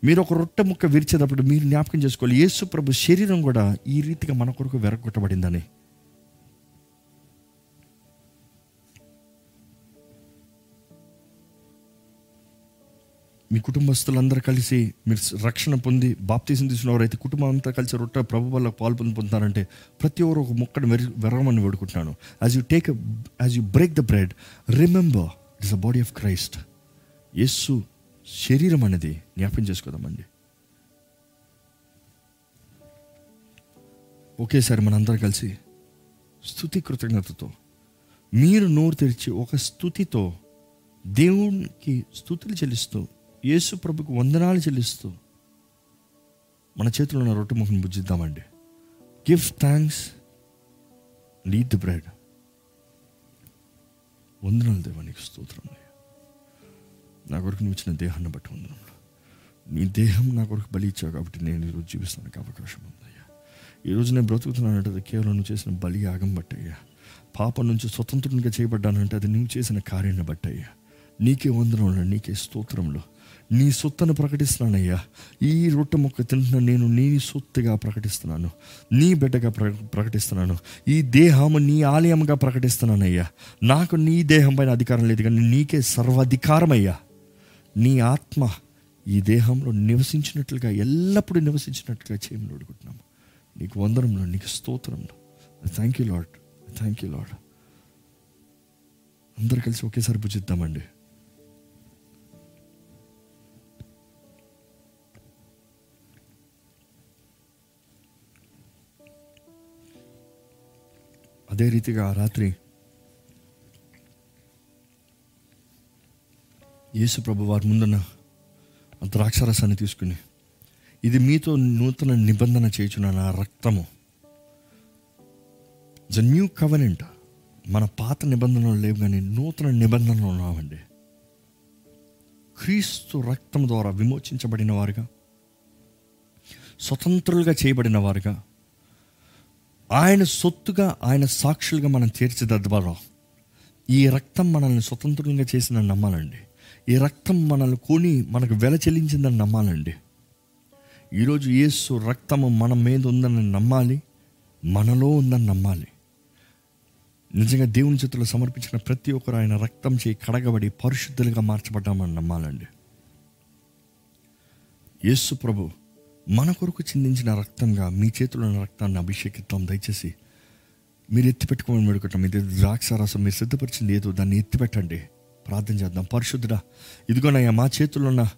మీరు ఒక రొట్టె ముక్క విరిచేటప్పుడు మీరు జ్ఞాపకం చేసుకోవాలి. యేసు ప్రభు శరీరం కూడా ఈ రీతిగా మన కొరకు విరగొట్టబడిందని మీ కుటుంబస్తులందరూ కలిసి మీరు రక్షణ పొంది బాప్తీసం తీసుకున్నవారైతే కుటుంబం అంతా కలిసి రొట్టె ప్రభు వల్ల పాలు పొందుతున్నారంటే ప్రతి ఒక్కరు ఒక మొక్కను వెర వెరగమని వేడుకుంటున్నాను. As you take as you break the bread remember it's a body of Christ Yesu శరీరం అనేది జ్ఞాపం చేసుకోదామండి. ఒకేసారి మనందరం కలిసి స్థుతి కృతజ్ఞతతో మీరు నోరు తెరిచి ఒక స్థుతితో దేవునికి స్థుతులు చెల్లిస్తూ యేసు ప్రభుకు వందనాలు చెల్లిస్తూ మన చేతిలో ఉన్న రొట్టె ముఖం బుజ్జిద్దామండి give thanks lead the bread వందనాలు దేవానికి స్తోత్రం అయ్యా. నా కొరకు నువ్వు ఇచ్చిన దేహాన్ని బట్టి వందనంలో నీ దేహం నా కొరకు బలి ఇచ్చావు కాబట్టి నేను ఈరోజు జీవిస్తానికి అవకాశం ఉందయ్యా ఈరోజు నేను బ్రతుకుతున్నానంటే అది కేవలం నువ్వు చేసిన బలి యాగం బట్టయ్యా పాపం నుంచి స్వతంత్రునిగా చేయబడ్డానంటే అది నువ్వు చేసిన కార్యాన్ని బట్టయ్యా నీకే వందనంలో నీకే స్తోత్రంలో నీ సొత్తును ప్రకటిస్తున్నానయ్యా. ఈ రొట్టె మొక్క తింటున్న నేను నీ సొత్తుగా ప్రకటిస్తున్నాను. నీ బిడ్డగా ప్ర ప్రకటిస్తున్నాను. ఈ దేహము నీ ఆలయంగా ప్రకటిస్తున్నానయ్యా. నాకు నీ దేహం పైన అధికారం లేదు కానీ నీకే సర్వాధికారమయ్యా. నీ ఆత్మ ఈ దేహంలో నివసించినట్లుగా ఎల్లప్పుడూ నివసించినట్లుగా చేయమని అడుగుతున్నాము. నీకు వందరంలో నీకు స్తోత్రంలో thank you Lord thank you Lord అందరు కలిసి ఒకేసారి పూజిద్దామండి అదే రీతిగా రాత్రి యేసు ప్రభు వారి ముందున్న ద్రాక్షరసాన్ని తీసుకుని ఇది మీతో నూతన నిబంధన చేయుచున్న నా రక్తము ద న్యూ కవనెంట్ మన పాత నిబంధనలు లేవు కానీ నూతన నిబంధనలు ఉన్నామండి క్రీస్తు రక్తం ద్వారా విమోచించబడిన వారుగా స్వతంత్రులుగా చేయబడిన వారుగా ఆయన సొత్తుగా ఆయన సాక్షులుగా మనం తీర్చిదిద్దబడం ఈ రక్తం మనల్ని స్వతంత్రంగా చేసిన నమ్మాలండి. ఈ రక్తం మనల్ని కొని మనకు వెల చెల్లించిందని నమ్మాలండి. ఈరోజు యేసు రక్తము మన మీద ఉందని నమ్మాలి మనలో ఉందని నమ్మాలి. నిజంగా దేవుని చేతులు సమర్పించిన ప్రతి ఒక్కరు ఆయన రక్తం చేయి కడగబడి పరిశుద్ధులుగా మార్చబడ్డామని నమ్మాలండి. యేసు ప్రభు మన కొరకు చిందించిన రక్తంగా మీ చేతిలో ఉన్న రక్తాన్ని అభిషేకిద్దాం. దయచేసి మీరు ఎత్తిపెట్టుకోమని వేడుకుంటాం ఇది ద్రాక్ష రసం మీరు సిద్ధపరిచింది ఏదో దాన్ని ఎత్తిపెట్టండి. ప్రార్థన చేద్దాం. పరిశుద్ధుడా ఇదిగోనయ్యా మా చేతుల్లో ఉన్న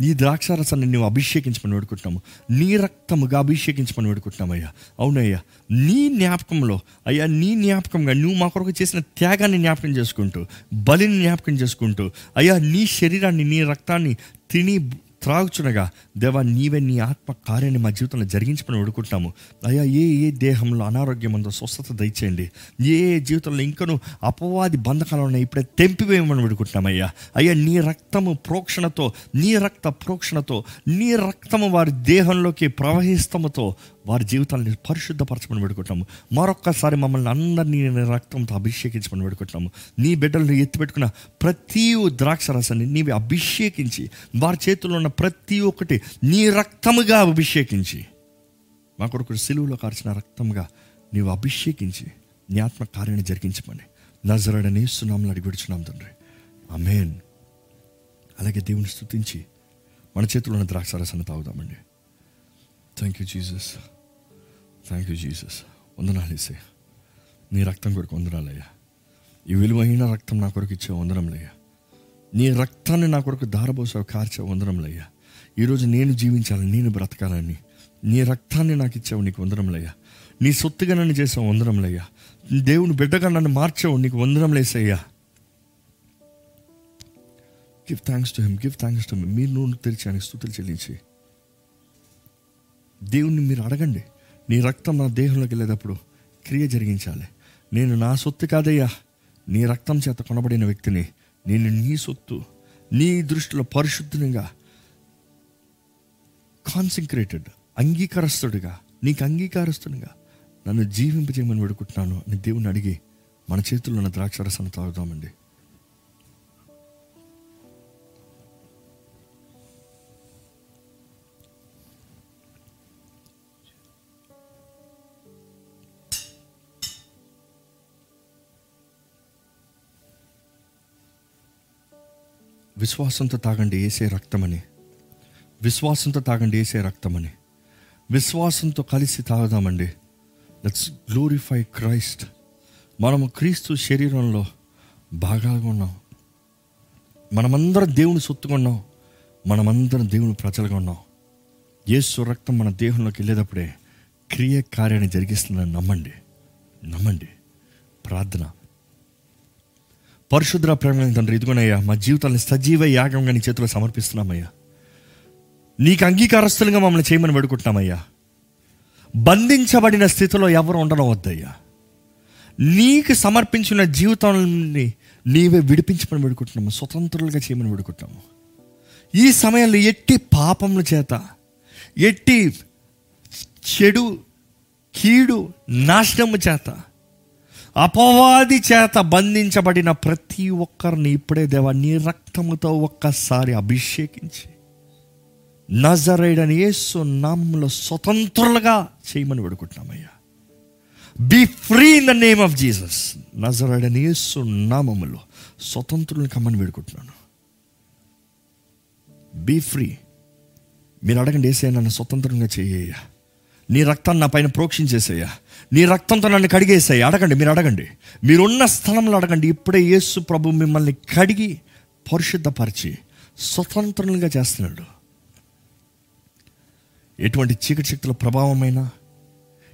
నీ ద్రాక్షారసాన్ని నువ్వు అభిషేకించమని వేడుకుంటున్నాము. నీ రక్తముగా అభిషేకించమని వేడుకుంటున్నామయ్యా. అవునయ్యా నీ జ్ఞాపకంలో అయ్యా నీ జ్ఞాపకంగా నువ్వు మా కొరకు చేసిన త్యాగాన్ని జ్ఞాపకం చేసుకుంటూ బలిని జ్ఞాపకం చేసుకుంటూ అయ్యా నీ శరీరాన్ని నీ రక్తాన్ని తిని త్రాగుచునగా దేవా నీవే నీ ఆత్మ కార్యాన్ని మా జీవితంలో జరిగించమని వేడుకుంటున్నాము అయ్యా ఏ ఏ దేహంలో అనారోగ్యం ఉందో స్వస్థత దయచేయండి. ఏ ఏ జీవితంలో ఇంకను అపవాది బంధకాలు ఉన్నాయి ఇప్పుడే తెంపివేయమని వేడుకుంటున్నామయ్యా అయ్యా అయ్యా నీ రక్తము ప్రోక్షణతో నీ రక్త ప్రోక్షణతో నీ రక్తము వారి దేహంలోకి ప్రవహిస్తముతో వారి జీవితాన్ని పరిశుద్ధపరచమని పెడుకుంటాము మరొక్కసారి మమ్మల్ని అందరినీ రక్తంతో అభిషేకించమని పెడుకుంటున్నాము నీ బిడ్డలను ఎత్తిపెట్టుకున్న ప్రతి ద్రాక్ష రసాన్ని నీవి అభిషేకించి వారి చేతుల్లో ఉన్న ప్రతి ఒక్కటి నీ రక్తముగా అభిషేకించి. మా కొడుకు సిలువలో కార్చిన రక్తంగా నీవు అభిషేకించి నీ ఆత్మ కార్యాన్ని జరిగించమని. నజరడని సునాములు అడిగిడుచున్నాం తండ్రి. అమేన్ అలాగే దేవుని స్తుతించి మన చేతిలో ఉన్న ద్రాక్షారసాన్ని తాగుదామండి. Thank you Jesus thank you Jesus వందనాలు నీ రక్తం కొరకు వందనాలయ్యా ఈ విలువైన రక్తం నా కొరకు ఇచ్చే వందనంలయ్యా నీ రక్తాన్ని నా కొరకు దారబోసావు కార్చే వందరంలయ్యా ఈరోజు నేను జీవించాలని నేను బ్రతకాలని నీ రక్తాన్ని నాకు ఇచ్చావు నీకు వందరంలయ్యా నీ సొత్తుగా నన్ను చేసావు వందరంలయ్యా దేవుని బిడ్డగా నన్ను మార్చావు నీకు వందరం లేసయ్యా give thanks to him give thanks to him మీరు నూనె తెరిచి ఆయన స్థుతులు చెల్లించి. దేవుణ్ణి మీరు అడగండి. నీ రక్తం నా దేహంలోకి వెళ్ళేటప్పుడు క్రియ జరిగించాలి. నేను నా సొత్తు కాదయ్యా. నీ రక్తం చేత కొనబడిన వ్యక్తిని నేను నీ సొత్తు నీ దృష్టిలో పరిశుద్ధంగా కాన్సన్క్రేటెడ్ అంగీకారస్తుడిగా నీకు అంగీకారస్తుడుగా నన్ను జీవింపజేయమని పెడుకుంటున్నాను అని దేవుని అడిగి మన చేతుల్లో ఉన్న ద్రాక్షరసాన్ని తాగుదామండి. విశ్వాసంతో తాగండి ఏసే రక్తమని. విశ్వాసంతో తాగండి ఏసే రక్తమని. విశ్వాసంతో కలిసి తాగుదామండి. లెట్స్ గ్లోరిఫై క్రైస్ట్ మనము క్రీస్తు శరీరంలో భాగాలుగా ఉన్నాం. మనమందరం దేవుని సొత్తుకున్నాం మనమందరం దేవుని ప్రజలుగా ఉన్నాం. యేసు రక్తం మన దేహంలోకి వెళ్ళేటప్పుడే క్రియ కార్యాన్ని జరిగిస్తుందని నమ్మండి. నమ్మండి. ప్రార్థన. పరిశుద్ర ప్రేమ తండ్రి ఇదిగోనయ్యా మా జీవితాన్ని సజీవ యాగంగా నీ చేతిలో సమర్పిస్తున్నామయ్యా. నీకు అంగీకారస్తులుగా మమ్మల్ని చేయమని వేడుకుంటున్నామయ్యా. బంధించబడిన స్థితిలో ఎవరు ఉండడం వద్దయ్యా. నీకు సమర్పించిన జీవితాన్ని నీవే విడిపించమని వేడుకుంటున్నాము స్వతంత్రులుగా చేయమని వేడుకుంటున్నాము. ఈ సమయంలో ఎట్టి పాపముల చేత ఎట్టి చెడు కీడు నాశనము చేత అపవాది చేత బంధించబడిన ప్రతి ఒక్కరిని ఇప్పుడే దేవా నీ రక్తముతో ఒక్కసారి అభిషేకించి. నజరైడని యేసు నామంలో స్వతంత్రులుగా చేయమని వేడుకుంటున్నామయ్యా. Be free in the name of Jesus నజరైడని యేసు నామములో స్వతంత్రులను కమ్మని వేడుకుంటున్నాను. బీ ఫ్రీ మీరు అడగండి ఏసే నన్ను స్వతంత్రంగా చేయ్యా నీ రక్తాన్ని నా పైన ప్రోక్షించేసేయ్యా. నీ రక్తంతో నన్ను కడిగేసాయి అడగండి మీరు అడగండి. మీరున్న స్థలంలో అడగండి. ఇప్పుడే యేసు ప్రభు మిమ్మల్ని కడిగి పరిశుద్ధపరిచి స్వతంత్రంగా చేస్తున్నాడు. ఎటువంటి చీకటి శక్తుల ప్రభావమైనా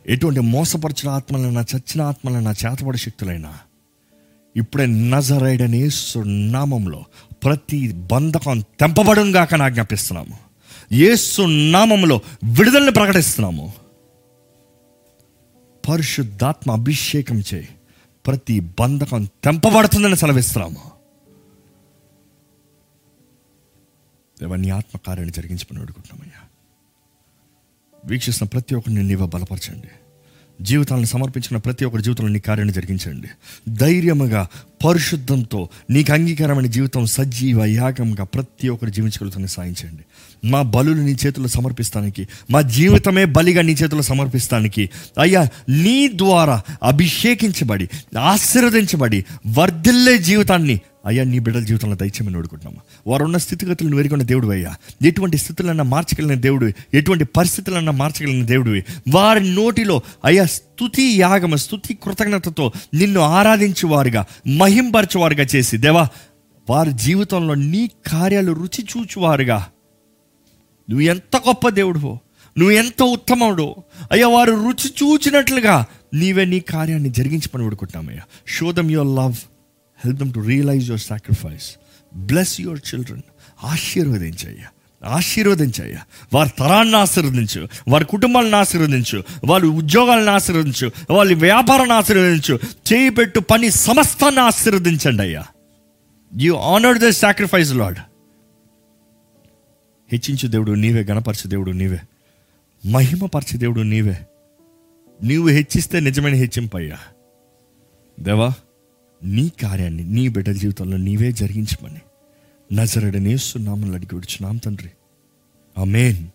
ఎటువంటి మోసపరిచిన ఆత్మలైనా చచ్చిన ఆత్మలైనా చేతపడి శక్తులైనా ఇప్పుడే నజరైడని యేసు నామంలో ప్రతి బంధకం తెంపబడంగాక ఆజ్ఞాపిస్తున్నాము. యేసు నామంలో విడుదలని ప్రకటిస్తున్నాము. పరిశుద్ధాత్మ అభిషేకం చేయి. ప్రతి బంధకం తెంపబడుతుందని సెలవిస్తున్నాము దేవా ఆత్మకార్యాన్ని జరిగించమని అడుగుతున్నామయ్యా. వీక్షిస్తున్న ప్రతి ఒక్కరిని నీవ బలపరచండి. జీవితాలను సమర్పించిన ప్రతి ఒక్కరి జీవితంలో నీ కార్యాన్ని జరిగించండి. ధైర్యముగా పరిశుద్ధంతో నీకు అంగీకారమైన జీవితం సజీవ యాగంగా ప్రతి ఒక్కరు జీవించగలుగుతాన్ని సాయించండి మా బలులు నీ చేతుల్లో సమర్పిస్తానికి మా జీవితమే బలిగా నీ చేతుల్లో సమర్పిస్తానికి అయ్యా నీ ద్వారా అభిషేకించబడి ఆశీర్వదించబడి వర్ధిల్లే జీవితాన్ని అయ్యా నీ బిడ్డల జీవితంలో దయచేయమని వేడుకుంటున్నాము వారు ఉన్న స్థితిగతులను వేరుకున్న దేవుడు అయ్యా. ఎటువంటి స్థితులన్నా మార్చగలిగిన దేవుడు ఎటువంటి పరిస్థితులన్నా మార్చగలిగిన దేవుడివి. వారి నోటిలో అయ్యా స్థుతి యాగమ స్థుతి కృతజ్ఞతతో నిన్ను ఆరాధించేవారుగా మహింపరచేవారుగా చేసి దేవా వారి జీవితంలో నీ కార్యాలు రుచి చూచువారుగా. నువ్వు ఎంత గొప్ప దేవుడువో నువ్వు ఎంత ఉత్తముడు అయ్యా వారు రుచి చూచినట్లుగా నీవే నీ కార్యాన్ని జరిగించి పని వేడుకుంటున్నామయ్యా. Show them your love help them to realise your sacrifice bless your children ఆశీర్వదించయ్యా. ఆశీర్వదించయ్యా. వారి తరాన్ని ఆశీర్వదించు వారి కుటుంబాలను ఆశీర్వదించు వాళ్ళ ఉద్యోగాలను ఆశీర్వదించు వాళ్ళ వ్యాపారాన్ని ఆశీర్వదించు. చేయి పెట్టు పని సమస్తాన్ని ఆశీర్వదించండి అయ్యా. You honour the sacrifice Lord హెచ్చించు దేవుడు నీవే గణపరచు దేవుడు నీవే. మహిమపరచు దేవుడు నీవే. నీవు హెచ్చిస్తే నిజమైన హెచ్చింపయ్యా దేవా నీ కార్యాన్ని నీ బిడ్డల జీవితంలో నీవే జరిగించమని నజరడనేస్తున్నామని అడిగి విడుచున్నాం తండ్రి. అమేన్